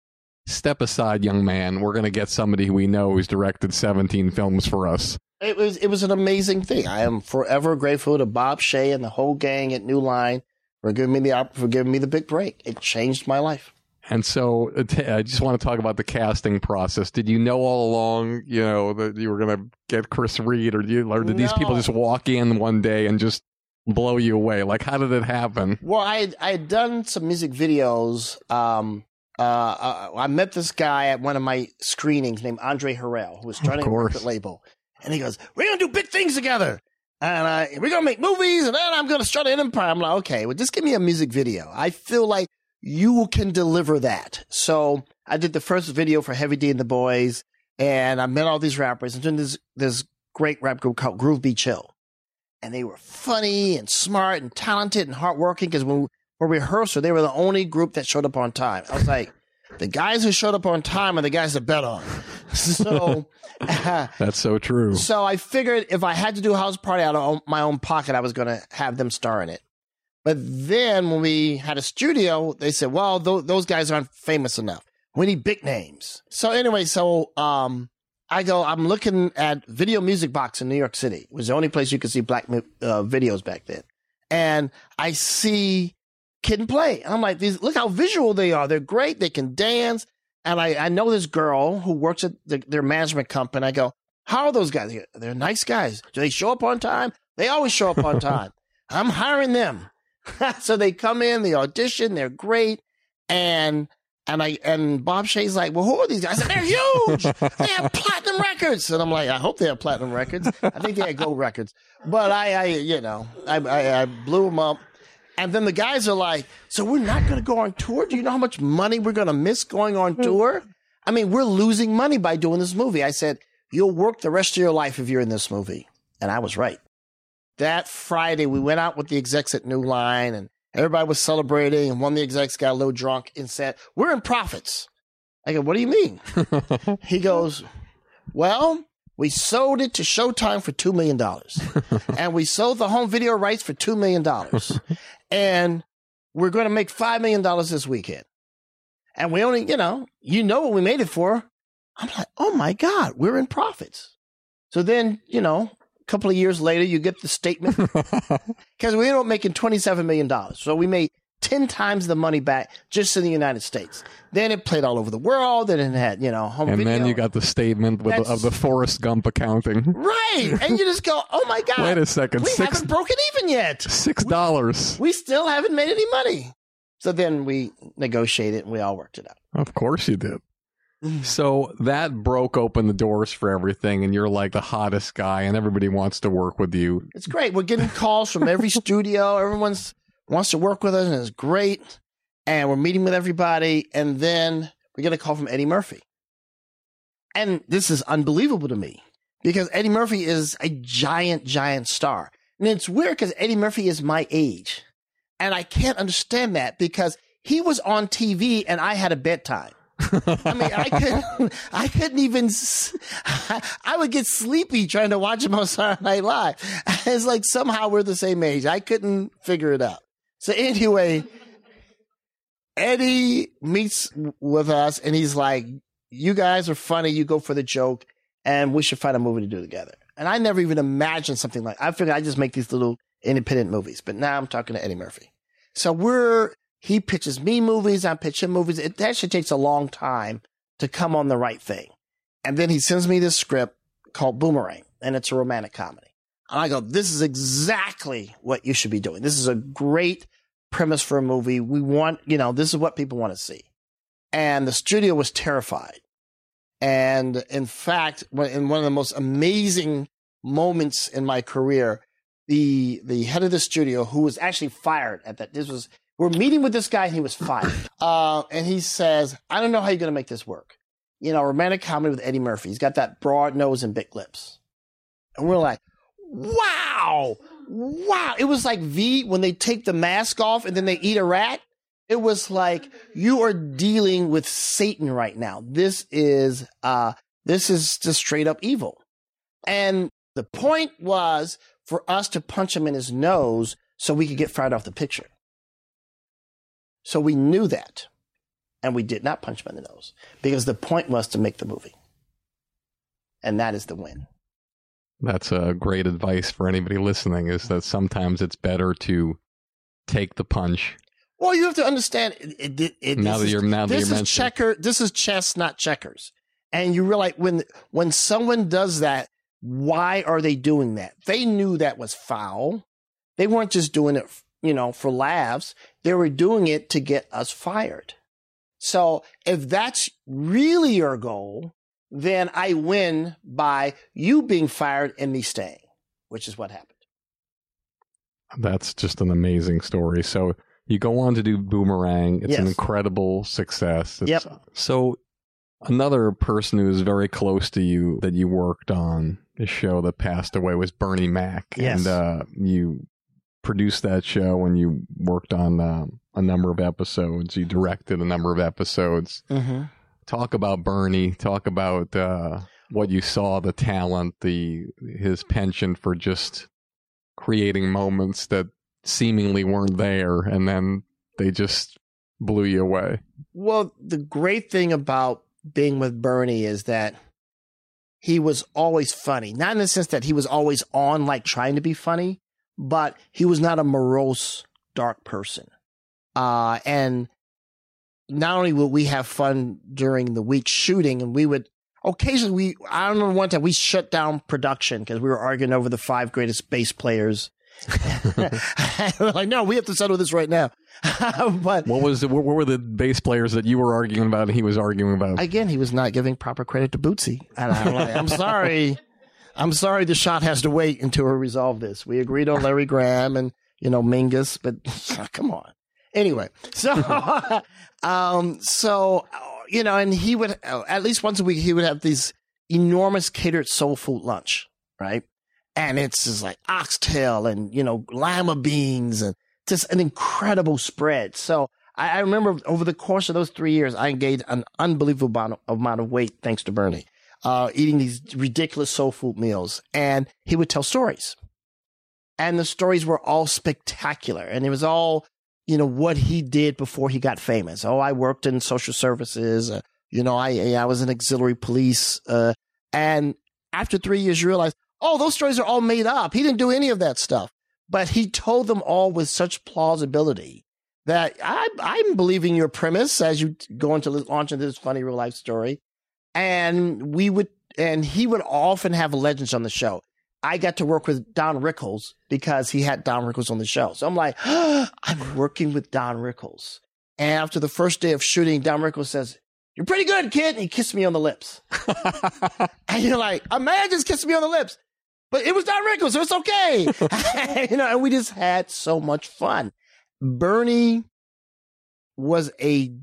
step aside, young man. We're going to get somebody who we know who's directed 17 films for us. It was it was an amazing thing. I am forever grateful to Bob Shaye and the whole gang at New Line for giving me the for giving me the big break. It changed my life. And so uh, I just want to talk about the casting process. Did you know all along, you know, that you were going to get Chris Reid, or, did you, or did these people just walk in one day and just blow you away? Like, how did it happen? Well, I had, I had done some music videos. Um, uh, uh, I met this guy at one of my screenings named Andre Harrell, who was starting a course. record label, and he goes, "We're gonna do big things together, and uh, we're gonna make movies, and then I'm gonna start an empire." I'm like, "Okay, well, just give me a music video. I feel like you can deliver that." So I did the first video for Heavy D and the Boys, and I met all these rappers, and then this this great rap group called Groove B. Chill and they were funny and smart and talented and hardworking because when we were rehearsal, they were the only group that showed up on time. I was like, the guys who showed up on time are the guys that bet on. So, That's so true. so I figured if I had to do a house party out of my own pocket, I was going to have them star in it. But then when we had a studio, they said, well, th- those guys aren't famous enough. We need big names. So anyway, so um, I go, I'm looking at Video Music Box in New York City. It was the only place you could see black uh, videos back then. And I see Kid and Play. I'm like, these, look how visual they are. They're great. They can dance. And I, I know this girl who works at the, their management company. I go, how are those guys? They're nice guys. Do they show up on time? They always show up on time. I'm hiring them. so they come in, they audition, they're great. And and I and Bob Shaye's like, well, who are these guys? I said, they're huge. they have platinum records. And I'm like, I hope they have platinum records. I think they had gold records. But I, I you know, I, I, I blew them up. And then the guys are like, so we're not going to go on tour? Do you know how much money we're going to miss going on hmm. tour? I mean, we're losing money by doing this movie. I said, you'll work the rest of your life if you're in this movie. And I was right. That Friday, we went out with the execs at New Line and everybody was celebrating. And one of the execs got a little drunk and said, we're in profits. I go, what do you mean? he goes, well, we sold it to Showtime for $2 million. and we sold the home video rights for $2 million. and we're going to make $5 million this weekend. And we only, you know, you know what we made it for. I'm like, oh my God, we're in profits. So then, you know, couple of years later, you get the statement because we ended up making $27 million. So we made 10 times the money back just in the United States. Then it played all over the world and it had, you know, home and video. then you got the statement with the, of the Forrest Gump accounting. Right. And you just go, oh my God. Wait a second, We six- haven't broken even yet. Six dollars. We still haven't made any money. So then we negotiated and we all worked it out. Of course you did. So that broke open the doors for everything, and you're like the hottest guy, and everybody wants to work with you. It's great. We're getting calls from every studio. Everyone's wants to work with us, and it's great. And we're meeting with everybody, and then we get a call from Eddie Murphy. And this is unbelievable to me because Eddie Murphy is a giant, giant star. And it's weird because Eddie Murphy is my age. And I can't understand that because he was on TV and I had a bedtime. I mean, I couldn't, I couldn't even, I would get sleepy trying to watch him on Saturday Night Live. It's like somehow we're the same age. I couldn't figure it out. So anyway, Eddie meets with us and he's like, you guys are funny. You go for the joke and we should find a movie to do together. And I never even imagined something like, I figured I just make these little independent movies, but now I'm talking to Eddie Murphy. So we're, he pitches me movies. I pitch him movies. It actually takes a long time to come on the right thing. And then he sends me this script called Boomerang and it's a romantic comedy. And I go, this is exactly what you should be doing. This is a great premise for a movie. We want, you know, this is what people want to see. And the studio was terrified. And in fact, in one of the most amazing moments in my career, the the head of the studio, who was actually fired at that, this was we're meeting with this guy and he was fired. Uh, and he says, "I don't know how you're going to make this work. You know, romantic comedy with Eddie Murphy. He's got that broad nose and big lips." And we're like, "Wow, wow!" It was like V when they take the mask off and then they eat a rat. It was like you are dealing with Satan right now. This is uh this is just straight up evil. And the point was for us to punch him in his nose so we could get fired off the picture. So we knew that. And we did not punch him in the nose because the point was to make the movie. And that is the win. That's a great advice for anybody listening. Is that sometimes it's better to take the punch. Well, you have to understand. It, it, it, Now that is- you're- now that this you're is checker. This is chess, not checkers. And you realize when when someone does that, why are they doing that? They knew that was foul. They weren't just doing it, you know, for laughs. They were doing it to get us fired. So if that's really your goal, then I win by you being fired and me staying, which is what happened. That's just an amazing story. So you go on to do Boomerang. It's an incredible success. It's, Yep. So another person who is very close to you that you worked on a show that passed away was Bernie Mac. Yes. And uh, you produced that show and you worked on um, a number of episodes. You directed a number of episodes. Mm-hmm. Talk about Bernie. Talk about uh, what you saw, the talent, the his penchant for just creating moments that seemingly weren't there, and then they just blew you away. Well, the great thing about being with Bernie is that he was always funny. Not in the sense that he was always on, like trying to be funny, but he was not a morose, dark person. Uh, and not only would we have fun during the week shooting, and we would occasionally we I don't know one time we shut down production because we were arguing over the five greatest bass players. we're like, no, we have to settle this right now. but what was the, what were the bass players that you were arguing about and he was arguing about? Again, he was not giving proper credit to Bootsy, and I'm like, I'm sorry, I'm sorry. The shot has to wait until we resolve this. We agreed on Larry Graham and you know Mingus, but ah, come on. Anyway, so um, so uh, you know, and he would uh, at least once a week he would have these enormous catered soul food lunch, right? And it's just like oxtail and you know lima beans and just an incredible spread. So I, I remember over the course of those three years, I gained an unbelievable amount of, amount of weight thanks to Bernie, uh, eating these ridiculous soul food meals, and he would tell stories, and the stories were all spectacular, and it was all you know, what he did before he got famous. Oh, I worked in social services. Uh, you know, I, I was in auxiliary police. Uh, and after three years, you realize, oh, those stories are all made up. He didn't do any of that stuff, but he told them all with such plausibility that I, I'm believing your premise as you go into launch into this funny real life story. And we would, and he would often have legends on the show. I got to work with Don Rickles because he had Don Rickles on the show. So I'm like, oh, I'm working with Don Rickles. And after the first day of shooting, Don Rickles says, You're pretty good, kid. And he kissed me on the lips. and you're like, A man just kissed me on the lips. But it was Don Rickles, so it's okay. you know, and we just had so much fun. Bernie was a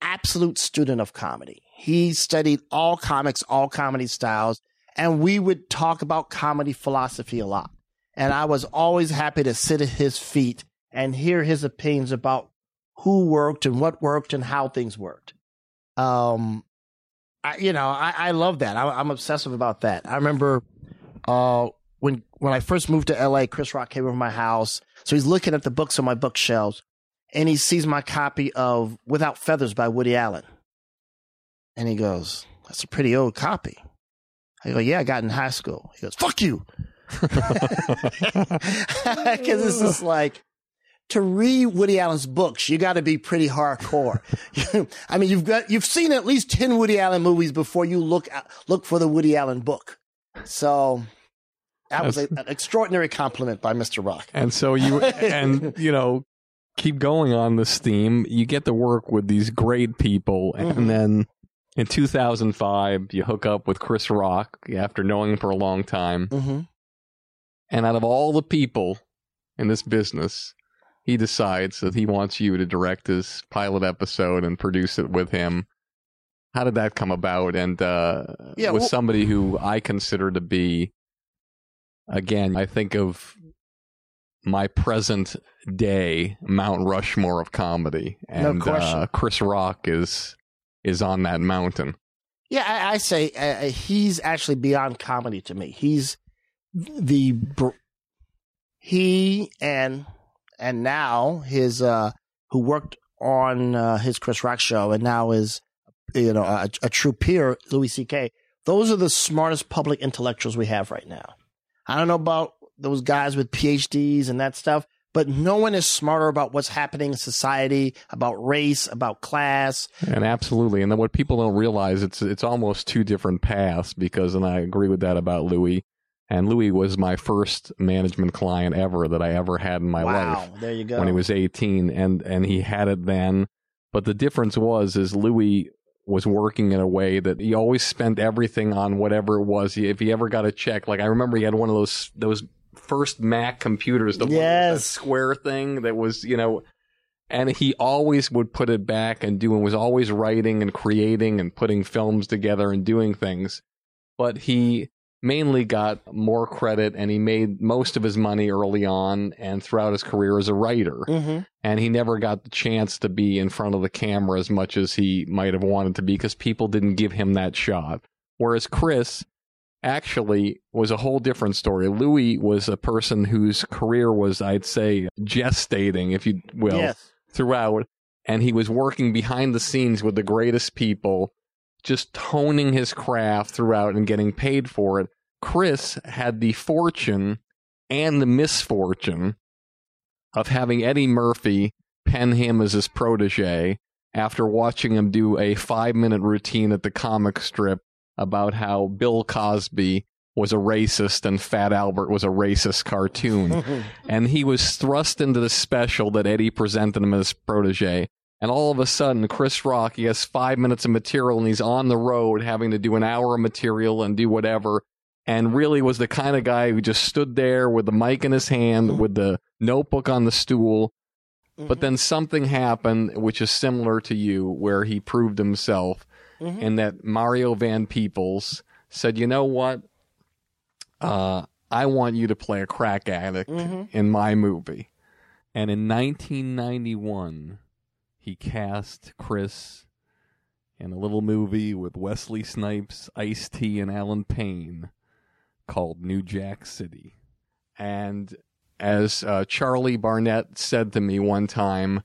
absolute student of comedy. He studied all comics, all comedy styles and we would talk about comedy philosophy a lot. And I was always happy to sit at his feet and hear his opinions about who worked and what worked and how things worked. Um, I, you know, I, I love that. I, am obsessive about that. I remember uh, when when I first moved to LA, Chris Rock came over my house. So he's looking at the books on my bookshelves and he sees my copy of Without Feathers by Woody Allen. And he goes, That's a pretty old copy. I go, yeah, I got in high school. He goes, fuck you. Because it's just like, to read Woody Allen's books, you got to be pretty hardcore. I mean, you've got, you've seen at least 10 Woody Allen movies before you look, look for the Woody Allen book. So that was a, an extraordinary compliment by Mr. Rock. And so you, and you know, keep going on this theme. You get to work with these great people and mm-hmm. then in 2005, you hook up with Chris Rock after knowing him for a long time. Mm-hmm. And out of all the people in this business, he decides that he wants you to direct his pilot episode and produce it with him. How did that come about? And uh, yeah, with well, somebody who I consider to be, again, I think of my present day Mount Rushmore of comedy, and no uh, Chris Rock is is on that mountain. Yeah, I, I say uh, he's actually beyond comedy to me. He's the br- he and and now his uh who worked on uh, his Chris Rock show and now is you know a, a true peer Louis C.K. Those are the smartest public intellectuals we have right now. I don't know about those guys with PhDs and that stuff, but no one is smarter about what's happening in society, about race, about class. And absolutely. And then what people don't realize, it's it's almost two different paths because, and I agree with that about Louis. And Louis was my first management client ever that I ever had in my life. wow, life. There you go. When he was 18 and, and he had it then. But the difference was, is Louis was working in a way that he always spent everything on whatever it was. If he ever got a check, like I remember he had one of those, those first Mac computers, the yes. square thing that was, you know, and he always would put it back and do and was always writing and creating and putting films together and doing things. But he mainly got more credit and he made most of his money early on and throughout his career as a writer. Mm-hmm. And he never got the chance to be in front of the camera as much as he might have wanted to be because people didn't give him that shot. Whereas Chris actually was a whole different story. Louis was a person whose career was, I'd say, gestating, if you will, yes. throughout. And he was working behind the scenes with the greatest people, just honing his craft throughout and getting paid for it. Chris had the fortune and the misfortune of having Eddie Murphy pen him as his protege after watching him do a five minute routine at the comic strip about how Bill Cosby was a racist and Fat Albert was a racist cartoon. and he was thrust into the special that Eddie presented him as protege. And all of a sudden, Chris Rock, he has five minutes of material and he's on the road having to do an hour of material and do whatever. And really was the kind of guy who just stood there with the mic in his hand, with the notebook on the stool. But mm-hmm. then something happened, which is similar to you, where he proved himself Mm-hmm. and that Mario Van Peebles said, "You know what? Uh, I want you to play a crack addict Mhm. in my movie." And in 1991, he cast Chris in a little movie with Wesley Snipes, Ice T, and Allen Payne called New Jack City. And as uh, Charlie Barnett said to me one time,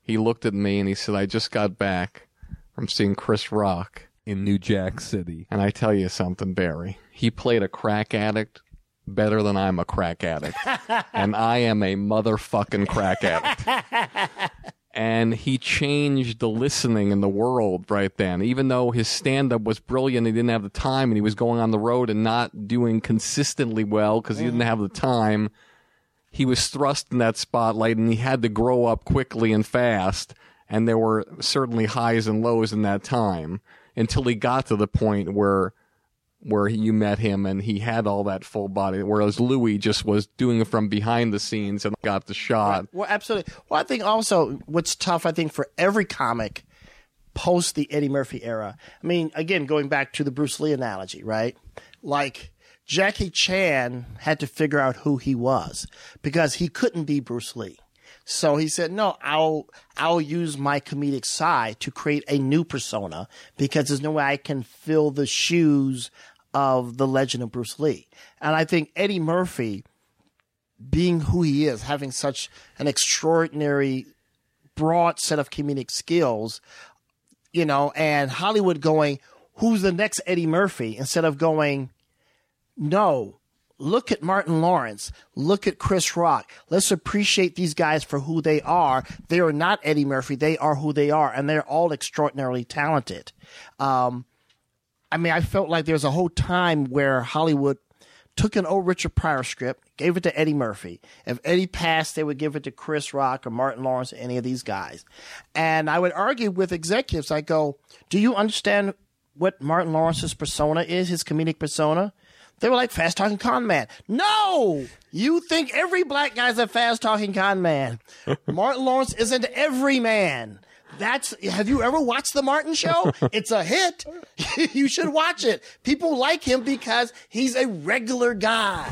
he looked at me and he said, I just got back from seeing Chris Rock in New Jack City. And I tell you something, Barry, he played a crack addict better than I'm a crack addict. and I am a motherfucking crack addict. and he changed the listening in the world right then. Even though his stand up was brilliant, he didn't have the time and he was going on the road and not doing consistently well because he didn't have the time. He was thrust in that spotlight and he had to grow up quickly and fast. And there were certainly highs and lows in that time until he got to the point where where you met him and he had all that full body, whereas Louis just was doing it from behind the scenes and got the shot. Well, absolutely. Well, I think also what's tough, I think, for every comic post the Eddie Murphy era. I mean, again, going back to the Bruce Lee analogy, right? Like Jackie Chan had to figure out who he was because he couldn't be Bruce Lee. So he said, "No, I'll I'll use my comedic side to create a new persona because there's no way I can fill the shoes of the legend of Bruce Lee." And I think Eddie Murphy being who he is, having such an extraordinary broad set of comedic skills, you know, and Hollywood going, who's the next Eddie Murphy? Instead of going, no, look at Martin Lawrence, look at Chris Rock. Let's appreciate these guys for who they are. They are not Eddie Murphy. They are who they are, and they're all extraordinarily talented. Um, I mean, I felt like there was a whole time where Hollywood took an old Richard Pryor script, gave it to Eddie Murphy. If Eddie passed, they would give it to Chris Rock or Martin Lawrence or any of these guys. And I would argue with executives. I go, do you understand what Martin Lawrence's persona is, his comedic persona? They were like fast talking con man. No, you think every black guy's a fast talking con man. Martin Lawrence isn't every man. That's have you ever watched the Martin show? It's a hit. you should watch it. People like him because he's a regular guy.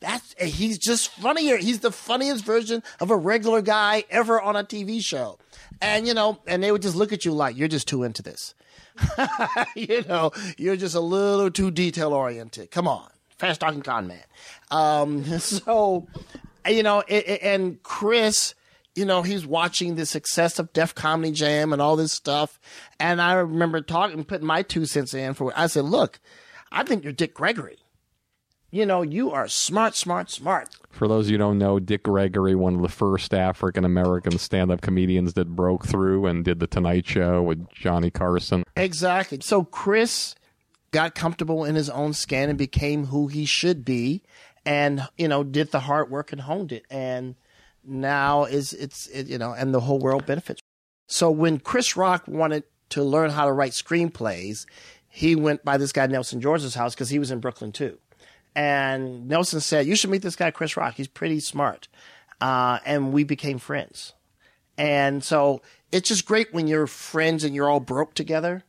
That's he's just funnier. He's the funniest version of a regular guy ever on a TV show. And you know, and they would just look at you like you're just too into this. you know, you're just a little too detail oriented. Come on, fast talking con man. Um, so, you know, it, and Chris, you know, he's watching the success of Def Comedy Jam and all this stuff. And I remember talking, putting my two cents in for. it. I said, look, I think you're Dick Gregory. You know, you are smart, smart, smart. For those of you who don't know, Dick Gregory, one of the first African American stand up comedians that broke through and did The Tonight Show with Johnny Carson. Exactly. So Chris got comfortable in his own skin and became who he should be and, you know, did the hard work and honed it. And now is it's, it, you know, and the whole world benefits. So when Chris Rock wanted to learn how to write screenplays, he went by this guy Nelson George's house because he was in Brooklyn too. And Nelson said, "You should meet this guy, Chris Rock. He's pretty smart." Uh, and we became friends. And so it's just great when you're friends and you're all broke together.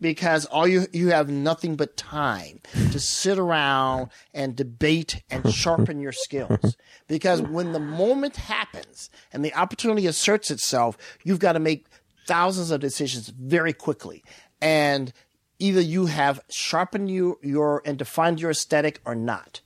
because all you you have nothing but time to sit around and debate and sharpen your skills. Because when the moment happens and the opportunity asserts itself, you've got to make thousands of decisions very quickly. And either you have sharpened you, your and defined your aesthetic or not.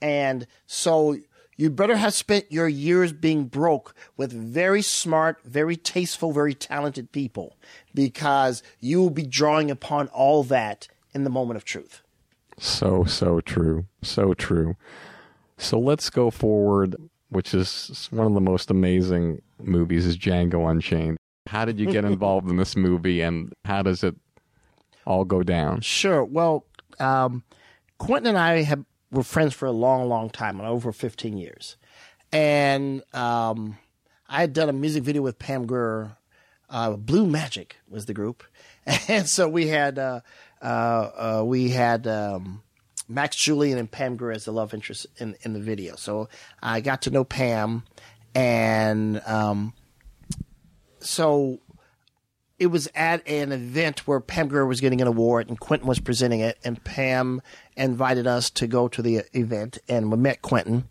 And so you better have spent your years being broke with very smart, very tasteful, very talented people because you will be drawing upon all that in the moment of truth. So, so true. So true. So let's go forward, which is one of the most amazing movies is Django Unchained. How did you get involved in this movie and how does it all go down? Sure. Well, um, Quentin and I have were friends for a long, long time, over 15 years. And um, I had done a music video with Pam Grier. Uh, Blue Magic was the group, and so we had uh, uh, uh, we had um, Max Julien and Pam Grier as the love interest in in the video. So I got to know Pam, and um, so it was at an event where Pam Grier was getting an award and Quentin was presenting it, and Pam invited us to go to the event, and we met Quentin,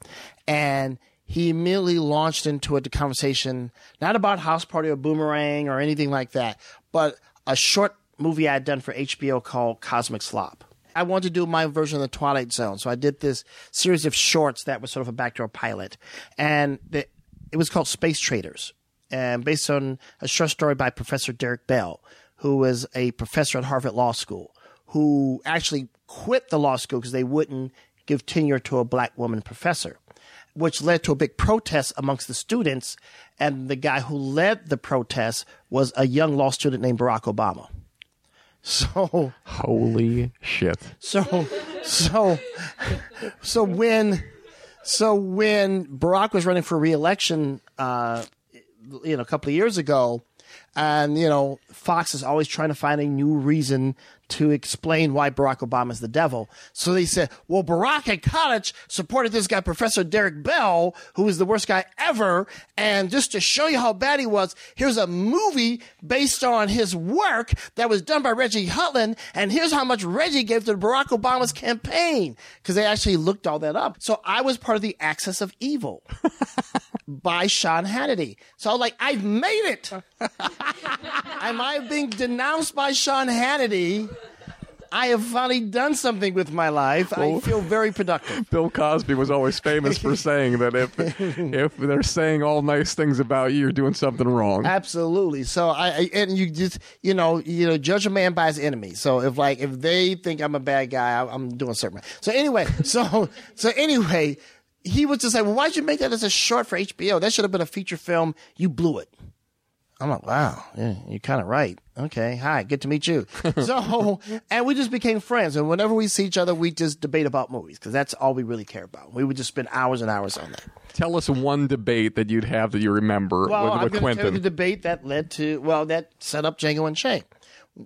and he immediately launched into a conversation not about House Party or Boomerang or anything like that, but a short movie I had done for HBO called Cosmic Slop. I wanted to do my version of the Twilight Zone, so I did this series of shorts that was sort of a backdoor pilot, and the, it was called Space Traders and based on a short story by Professor Derek Bell, who was a professor at Harvard Law School, who actually quit the law school because they wouldn't give tenure to a black woman professor, which led to a big protest amongst the students. And the guy who led the protest was a young law student named Barack Obama. So holy shit. So so so when so when Barack was running for reelection uh, you know a couple of years ago, and you know Fox is always trying to find a new reason to explain why Barack Obama is the devil. So they said, well, Barack at college supported this guy, Professor Derek Bell, who was the worst guy ever. And just to show you how bad he was, here's a movie based on his work that was done by Reggie Hudlin. And here's how much Reggie gave to Barack Obama's campaign. Cause they actually looked all that up. So I was part of the Axis of Evil. by Sean Hannity. So like, I've made it. Am I being denounced by Sean Hannity? I have finally done something with my life. Well, I feel very productive. Bill Cosby was always famous for saying that if if they're saying all nice things about you, you're doing something wrong. Absolutely. So I and you just you know you know judge a man by his enemy. So if like if they think I'm a bad guy, I, am doing something. So anyway, so so anyway, he was just like, well, why'd you make that as a short for HBO? That should have been a feature film. You blew it. I'm like, wow, yeah, you're kind of right. Okay, hi, good to meet you. so, and we just became friends. And whenever we see each other, we just debate about movies because that's all we really care about. We would just spend hours and hours on that. Tell us one debate that you'd have that you remember well, with, with I'm Quentin. Tell you the debate that led to well, that set up Django Unchained.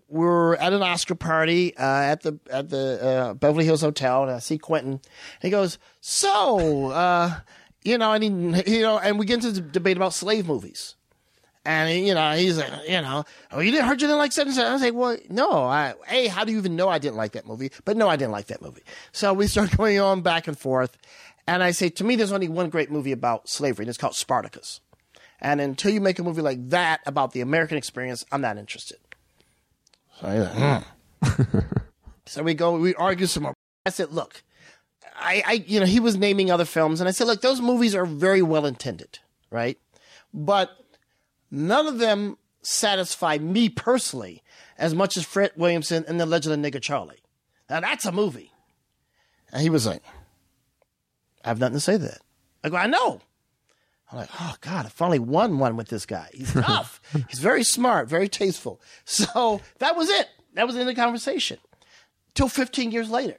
We are at an Oscar party uh, at the at the uh, Beverly Hills Hotel, and I see Quentin. And he goes, "So, uh, you know," and he, you know, and we get into the debate about slave movies. And he, you know, he's like, you know, oh, you didn't heard you didn't like Seven I was like, well, no, I, hey, how do you even know I didn't like that movie? But no, I didn't like that movie. So we start going on back and forth. And I say, to me, there's only one great movie about slavery, and it's called Spartacus. And until you make a movie like that about the American experience, I'm not interested. So, like, hmm. so we go, we argue some more. I said, look, I, I, you know, he was naming other films, and I said, look, those movies are very well intended, right? But None of them satisfy me personally as much as Fred Williamson and The Legend of Nigger Charlie. Now that's a movie. And he was like, I have nothing to say to that. I go, I know. I'm like, oh God, I finally won one with this guy. He's tough. He's very smart, very tasteful. So that was it. That was in the conversation. Till 15 years later.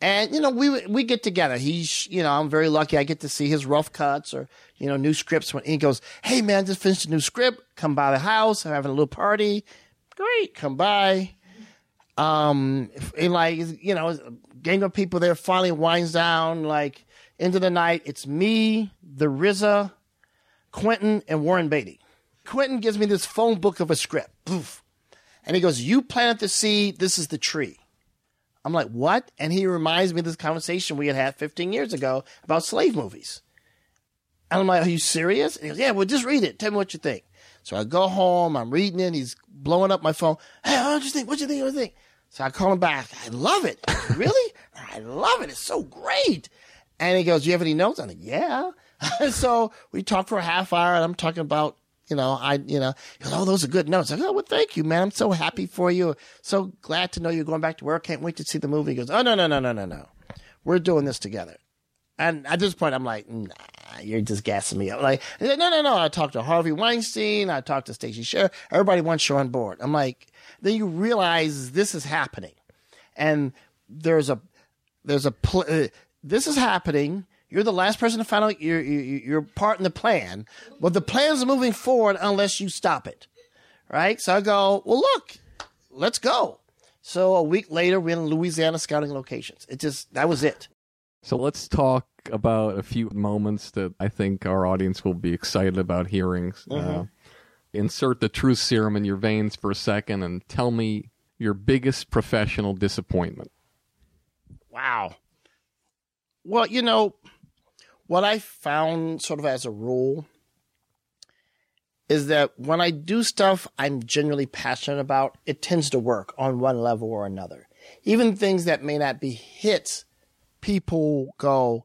And you know, we we get together. He's you know, I'm very lucky. I get to see his rough cuts or you know new scripts. When he goes, "Hey man, just finished a new script. Come by the house. I'm having a little party. Great, come by." Um, and like you know, gang of people there finally winds down. Like into the night, it's me, the RZA, Quentin, and Warren Beatty. Quentin gives me this phone book of a script. Poof. And he goes, You planted the seed, this is the tree. I'm like, What? And he reminds me of this conversation we had had 15 years ago about slave movies. And I'm like, Are you serious? And he goes, Yeah, well, just read it. Tell me what you think. So I go home, I'm reading it, he's blowing up my phone. Hey, what do you think? What do you think? What do you think? So I call him back. I love it. really? I love it. It's so great. And he goes, Do you have any notes? I'm like, Yeah. so we talked for a half hour and I'm talking about, you know, I, you know, goes, Oh, those are good notes. I go, Oh, well, thank you, man. I'm so happy for you. So glad to know you're going back to work. Can't wait to see the movie. He goes, Oh, no, no, no, no, no, no. We're doing this together. And at this point, I'm like, nah, you're just gassing me up. Like, no, no, no. I talked to Harvey Weinstein. I talked to Stacey Sher. Everybody wants you on board. I'm like, then you realize this is happening, and there's a, there's a, pl- uh, this is happening. You're the last person to find out you're, you're, part in the plan, but the plan's moving forward unless you stop it. Right? So I go, well, look, let's go. So a week later, we're in Louisiana scouting locations. It just, that was it. So let's talk about a few moments that I think our audience will be excited about hearing. Mm-hmm. Uh, insert the truth serum in your veins for a second and tell me your biggest professional disappointment. Wow. Well, you know, what I found sort of as a rule is that when I do stuff I'm genuinely passionate about, it tends to work on one level or another. Even things that may not be hits, people go,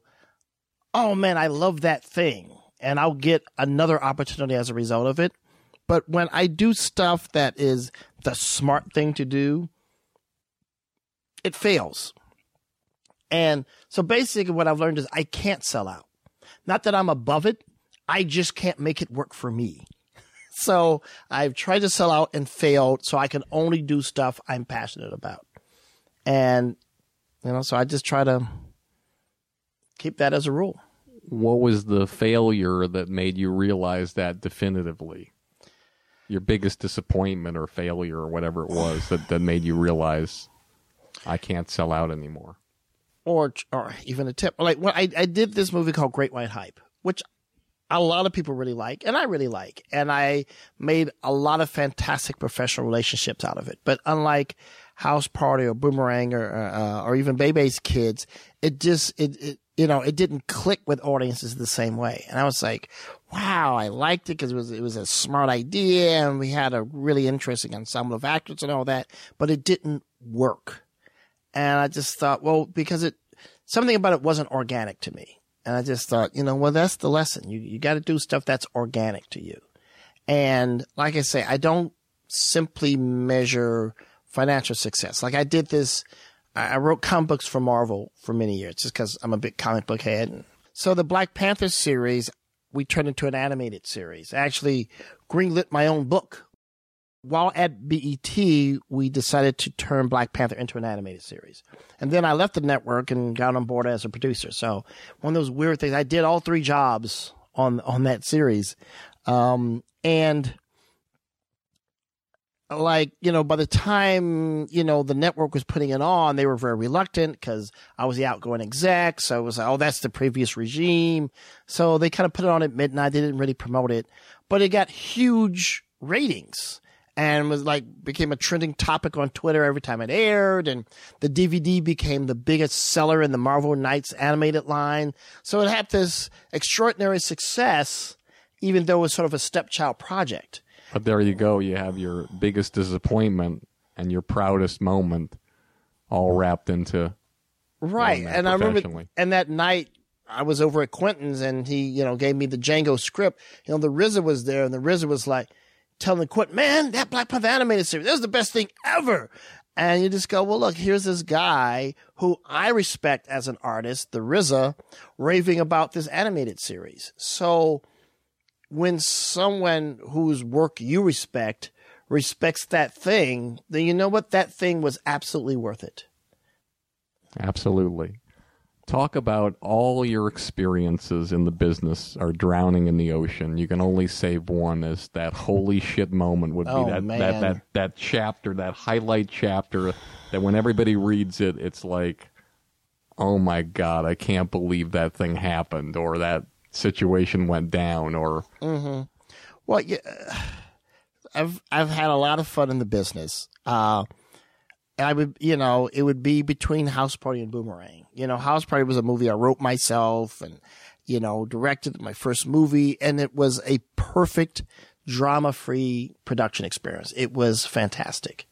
Oh man, I love that thing. And I'll get another opportunity as a result of it. But when I do stuff that is the smart thing to do, it fails. And so basically, what I've learned is I can't sell out. Not that I'm above it, I just can't make it work for me. So I've tried to sell out and failed, so I can only do stuff I'm passionate about. And, you know, so I just try to keep that as a rule. What was the failure that made you realize that definitively? Your biggest disappointment or failure or whatever it was that, that made you realize I can't sell out anymore. Or, or even a tip. Like when I, I did this movie called Great White Hype, which a lot of people really like, and I really like, and I made a lot of fantastic professional relationships out of it. But unlike House Party or Boomerang or uh, or even Bebe's Kids, it just it, it you know it didn't click with audiences the same way. And I was like, wow, I liked it because it was it was a smart idea, and we had a really interesting ensemble of actors and all that, but it didn't work. And I just thought, well, because it something about it wasn't organic to me. And I just thought, you know, well, that's the lesson. You, you got to do stuff that's organic to you. And like I say, I don't simply measure financial success. Like I did this, I wrote comic books for Marvel for many years just because I'm a big comic book head. So the Black Panther series, we turned into an animated series. Actually greenlit my own book. While at BET, we decided to turn Black Panther into an animated series. And then I left the network and got on board as a producer. So one of those weird things, I did all three jobs on, on that series. Um, and like, you know, by the time, you know, the network was putting it on, they were very reluctant because I was the outgoing exec. So it was like, oh, that's the previous regime. So they kind of put it on at midnight. They didn't really promote it, but it got huge ratings and was like became a trending topic on Twitter every time it aired. And the DVD became the biggest seller in the Marvel Knights animated line. So it had this extraordinary success, even though it was sort of a stepchild project. But there you go. You have your biggest disappointment and your proudest moment all wrapped into right. And I remember, and that night I was over at Quentin's, and he, you know, gave me the Django script. You know, the RZA was there, and the RZA was like telling Quentin, "Man, that Black Panther animated series, that was the best thing ever." And you just go, well, look, here's this guy who I respect as an artist, the RZA, raving about this animated series. So when someone whose work you respect respects that thing, then you know what? That thing was absolutely worth it. Absolutely. Talk about all your experiences in the business are drowning in the ocean. You can only save one as that holy shit moment would be Oh, that, man. that that that chapter, that highlight chapter that when everybody reads it, it's like, oh my god, I can't believe that thing happened or that situation went down or Mm-hmm. Well, yeah, I've I've had a lot of fun in the business. Uh, I would, you know, it would be between House Party and Boomerang. You know, House Party was a movie I wrote myself and, you know, directed my first movie, and it was a perfect drama free production experience. It was fantastic.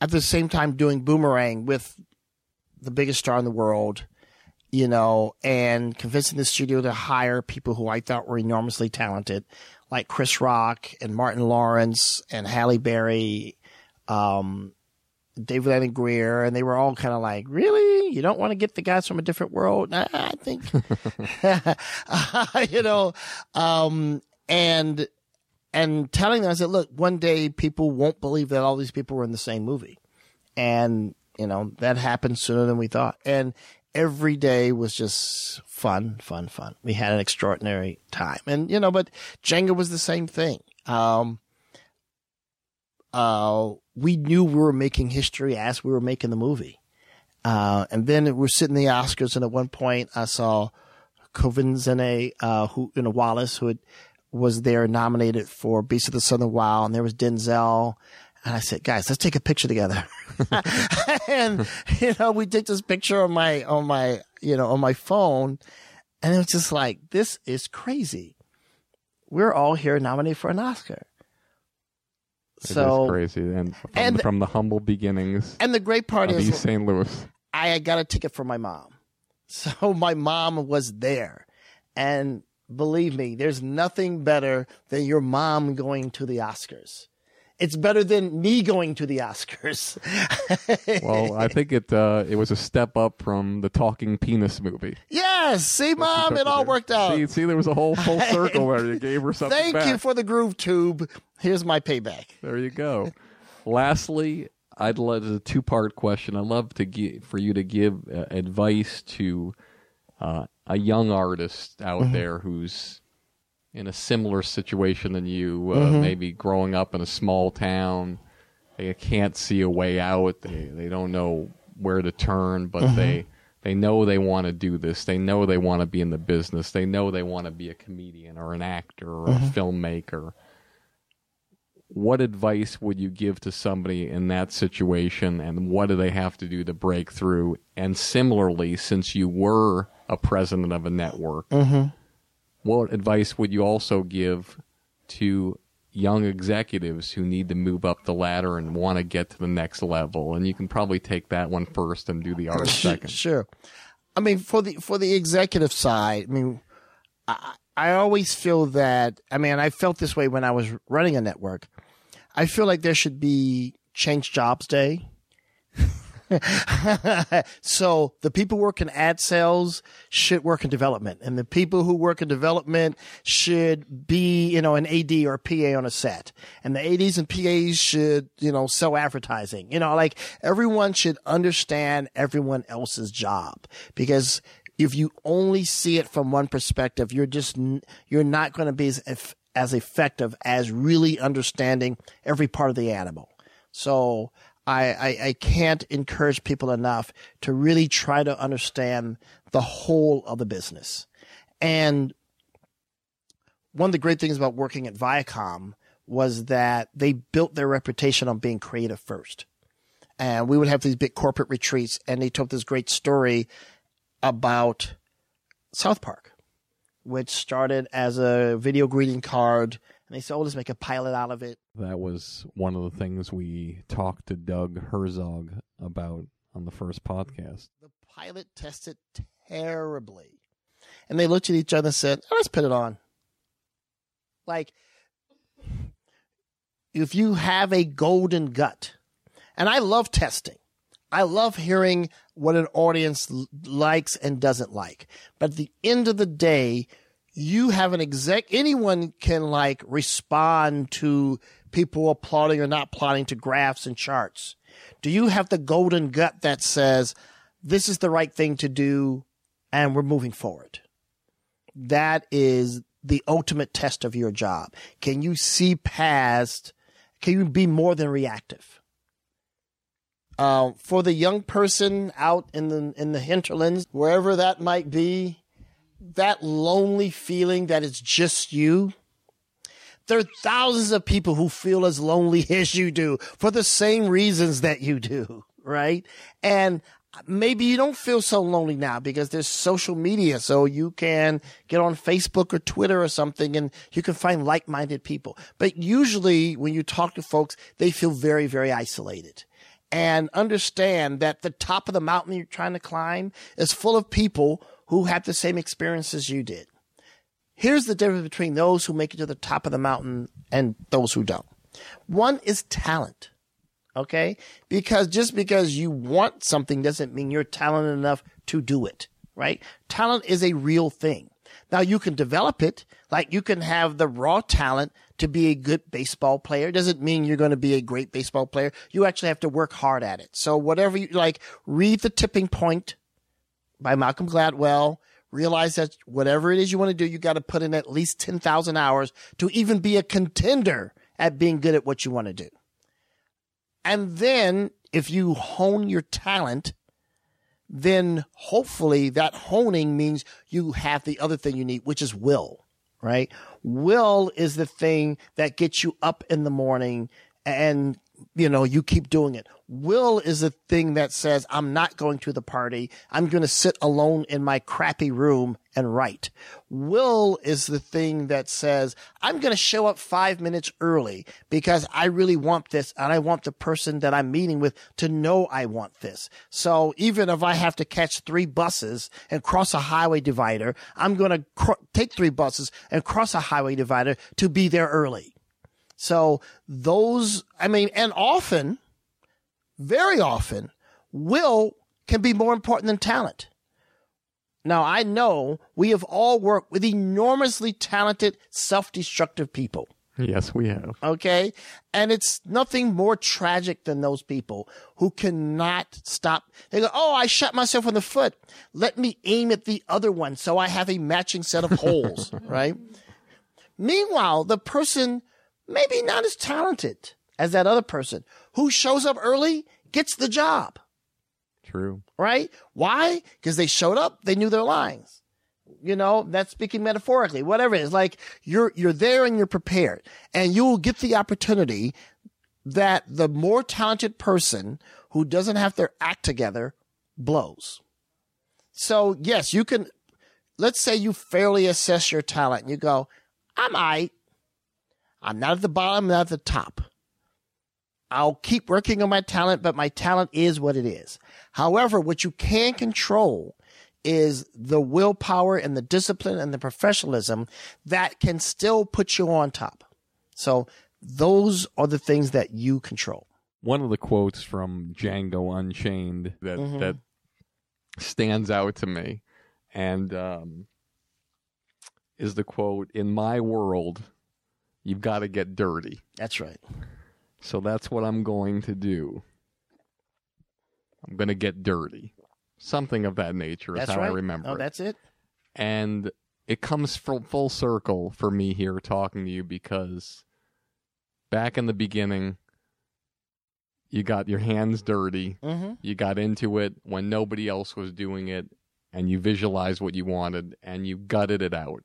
At the same time, doing Boomerang with the biggest star in the world, you know, and convincing the studio to hire people who I thought were enormously talented, like Chris Rock and Martin Lawrence and Halle Berry, um, David Alan Grier, and they were all kind of like, really? You don't want to get the guys from a different world? Nah, I think, you know, um, and, and telling them, I said, look, one day people won't believe that all these people were in the same movie. And, you know, that happened sooner than we thought. And every day was just fun, fun, fun. We had an extraordinary time. And, you know, but Django was the same thing. Um, uh, we knew we were making history as we were making the movie. Uh, and then we're sitting in the Oscars, and at one point I saw Quvenzhané, uh, who, you know, Wallace, who had, was there nominated for Beast of the Southern Wild, and there was Denzel. And I said, guys, let's take a picture together. and, you know, we took this picture on my, on my, you know, on my phone. And it was just like, this is crazy. We're all here nominated for an Oscar. It so is crazy, and from, and- from the humble beginnings And the great part of is East St. Louis. I got a ticket for my mom. So my mom was there. And believe me, there's nothing better than your mom going to the Oscars. It's better than me going to the Oscars. Well, I think it uh, it was a step up from the Talking Penis movie. yes, see, mom, it all worked out. See, see, there was a whole full circle there. You gave her something Thank back. you for the groove tube. Here's my payback. There you go. Lastly, I'd love a two part question. I'd love to give for you to give uh, advice to uh, a young artist out Mhm. there who's in a similar situation than you, uh, Mhm. maybe growing up in a small town. They can't see a way out. They they don't know where to turn, but Mhm. they they know they want to do this. They know they want to be in the business. They know they want to be a comedian or an actor or Mhm. a filmmaker what advice would you give to somebody in that situation and what do they have to do to break through and similarly since you were a president of a network Mhm. What advice would you also give to young executives who need to move up the ladder and want to get to the next level and you can probably take that one first and do the art second Sure. I mean, for the for the executive side, I mean, I, I always feel that. I mean, I felt this way when I was running a network. I feel like there should be change jobs day. so the people working ad sales should work in development, and the people who work in development should be, you know, an AD or PA on a set, and the ADs and PAs should, you know, sell advertising. You know, like everyone should understand everyone else's job because if you only see it from one perspective, you're just you're not going to be as as effective as really understanding every part of the animal. So I, I, I can't encourage people enough to really try to understand the whole of the business. And one of the great things about working at Viacom was that they built their reputation on being creative first. And we would have these big corporate retreats, and they told this great story about South Park, which started as a video greeting card. And they said, oh, let's make a pilot out of it. that was one of the things we talked to Doug Herzog about on the first podcast The pilot tested terribly. And they looked at each other and said, oh, let's put it on. Like, if you have a golden gut, and I love testing, I love hearing what an audience l- likes and doesn't like. But at the end of the day, you have an exec, anyone can like respond to people applauding or not applauding to graphs and charts. Do you have the golden gut that says, this is the right thing to do and we're moving forward? That is the ultimate test of your job. Can you see past, can you be more than reactive? Uh, for the young person out in the in the hinterlands, wherever that might be, that lonely feeling that it's just you, There are thousands of people who feel as lonely as you do for the same reasons that you do, right? And maybe you don't feel so lonely now because there's social media. So you can get on Facebook or Twitter or something and you can find like-minded people. But usually when you talk to folks, they feel very, very isolated and understand that the top of the mountain you're trying to climb is full of people who have the same experiences you did. Here's the difference between those who make it to the top of the mountain and those who don't. One is talent. Okay. Because just because you want something doesn't mean you're talented enough to do it. Right. Talent is a real thing. Now you can develop it. Like you can have the raw talent to be a good baseball player. Doesn't mean you're going to be a great baseball player. You actually have to work hard at it. So whatever you like, read The Tipping Point by Malcolm Gladwell. Realize that whatever it is you want to do, you got to put in at least 10,000 hours to even be a contender at being good at what you want to do. And then if you hone your talent, then hopefully that honing means you have the other thing you need, which is will, right? Will is the thing that gets you up in the morning and you know, you keep doing it. Will is the thing that says, I'm not going to the party. I'm going to sit alone in my crappy room and write. Will is the thing that says, I'm going to show up five minutes early because I really want this and I want the person that I'm meeting with to know I want this. So even if I have to catch three buses and cross a highway divider, I'm going to cr- take three buses and cross a highway divider to be there early. So those, I mean, and often, very often, will can be more important than talent. Now, I know we have all worked with enormously talented, self-destructive people. Yes, we have. Okay. And it's nothing more tragic than those people who cannot stop. They go, Oh, I shot myself in the foot. Let me aim at the other one so I have a matching set of holes. right. Meanwhile, the person maybe not as talented as that other person who shows up early gets the job. True. Right? Why? Because they showed up, they knew their lines. You know, that's speaking metaphorically, whatever it is. Like you're, you're there and you're prepared and you'll get the opportunity that the more talented person who doesn't have their act together blows. So yes, you can, let's say you fairly assess your talent and you go, I'm I. I'm not at the bottom, I'm not at the top. I'll keep working on my talent, but my talent is what it is. However, what you can control is the willpower and the discipline and the professionalism that can still put you on top. So those are the things that you control. One of the quotes from Django Unchained that Mhm. that stands out to me, and um, is the quote: "In my world, you've got to get dirty." That's right. So that's what I'm going to do. I'm going to get dirty. Something of that nature is That's how right. I remember Oh, it. that's it. and it comes full, full circle for me here talking to you because back in the beginning you got your hands dirty Mhm. you got into it when nobody else was doing it and you visualized what you wanted and you gutted it out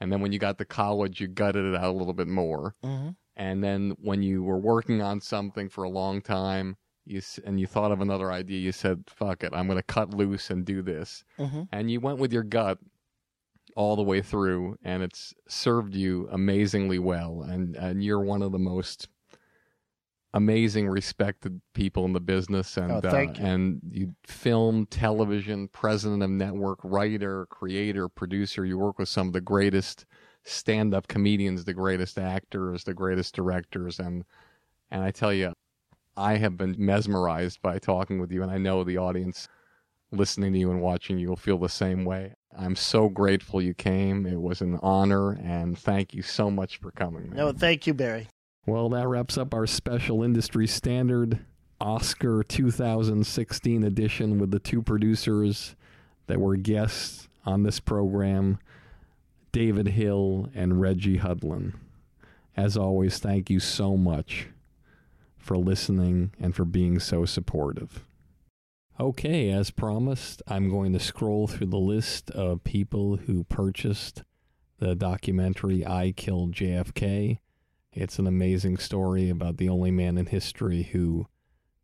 and then when you got to college you gutted it out a little bit more Mhm. and then when you were working on something for a long time you and you thought of another idea you said fuck it i'm going to cut loose and do this Mhm. and you went with your gut all the way through and it's served you amazingly well and and you're one of the most amazing respected people in the business and Oh, uh, you. and you film television president of network writer creator producer you work with some of the greatest stand-up comedians the greatest actors the greatest directors and and I tell you I have been mesmerized by talking with you and I know the audience listening to you and watching you will feel the same way. I'm so grateful you came. It was an honor, and thank you so much for coming. Man. No, thank you, Barry. Well, that wraps up our special industry standard Oscar 2016 edition with the two producers that were guests on this program, David Hill and Reggie Hudlin. As always, thank you so much for listening and for being so supportive. Okay, as promised, I'm going to scroll through the list of people who purchased the documentary I Killed JFK It's an amazing story about the only man in history who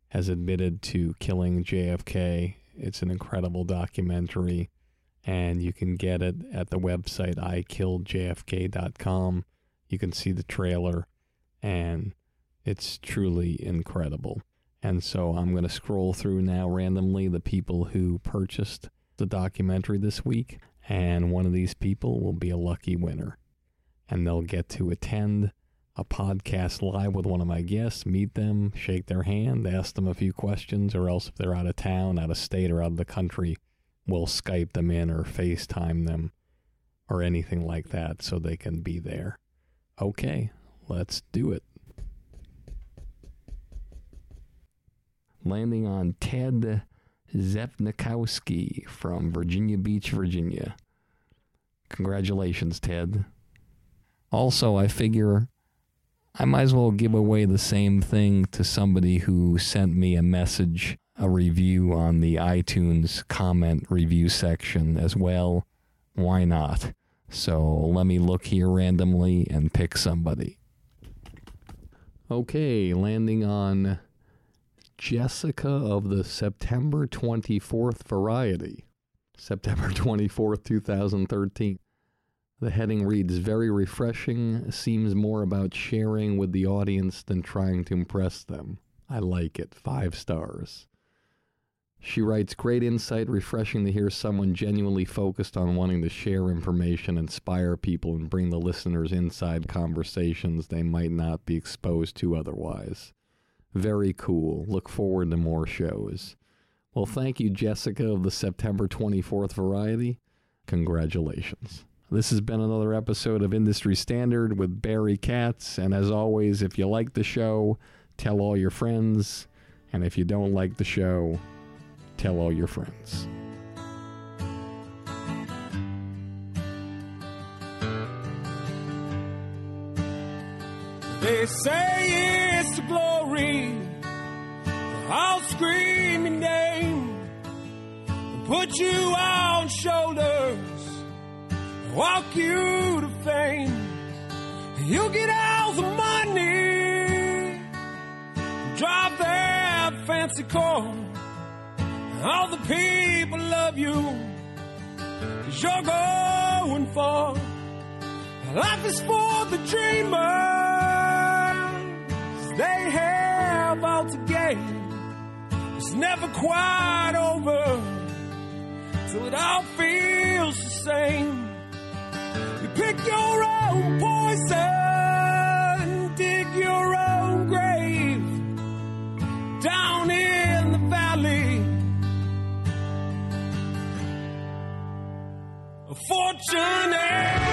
has admitted to killing JFK. It's an incredible documentary, and you can get it at the website ikilledjfk.com. You can see the trailer, and it's truly incredible. And so I'm going to scroll through now randomly the people who purchased the documentary this week, and one of these people will be a lucky winner. And they'll get to attend a podcast live with one of my guests, meet them, shake their hand, ask them a few questions, or else if they're out of town, out of state, or out of the country, we'll Skype them in or FaceTime them or anything like that so they can be there. Okay, let's do it. Landing on Ted Zepnikowski from Virginia Beach, Virginia. Congratulations, Ted. Also, I figure I might as well give away the same thing to somebody who sent me a message, a review on the iTunes comment review section as well. Why not? So let me look here randomly and pick somebody. Okay, landing on Jessica of the September 24th variety. September 24th, 2013. The heading reads Very refreshing, seems more about sharing with the audience than trying to impress them. I like it. Five stars. She writes Great insight, refreshing to hear someone genuinely focused on wanting to share information, inspire people, and bring the listeners inside conversations they might not be exposed to otherwise. Very cool. Look forward to more shows. Well, thank you, Jessica of the September 24th variety. Congratulations. This has been another episode of Industry Standard with Barry Katz. And as always, if you like the show, tell all your friends. And if you don't like the show, tell all your friends. They say it's the glory. I'll scream your name, put you on shoulders, walk you to fame. You'll get all the money, drive that fancy car. All the people love you, cause you're going far. Life is for the dreamers, they have all to gain. It's never quite over till it all feels the same. Pick your own poison, dig your own grave down in the valley. A fortune.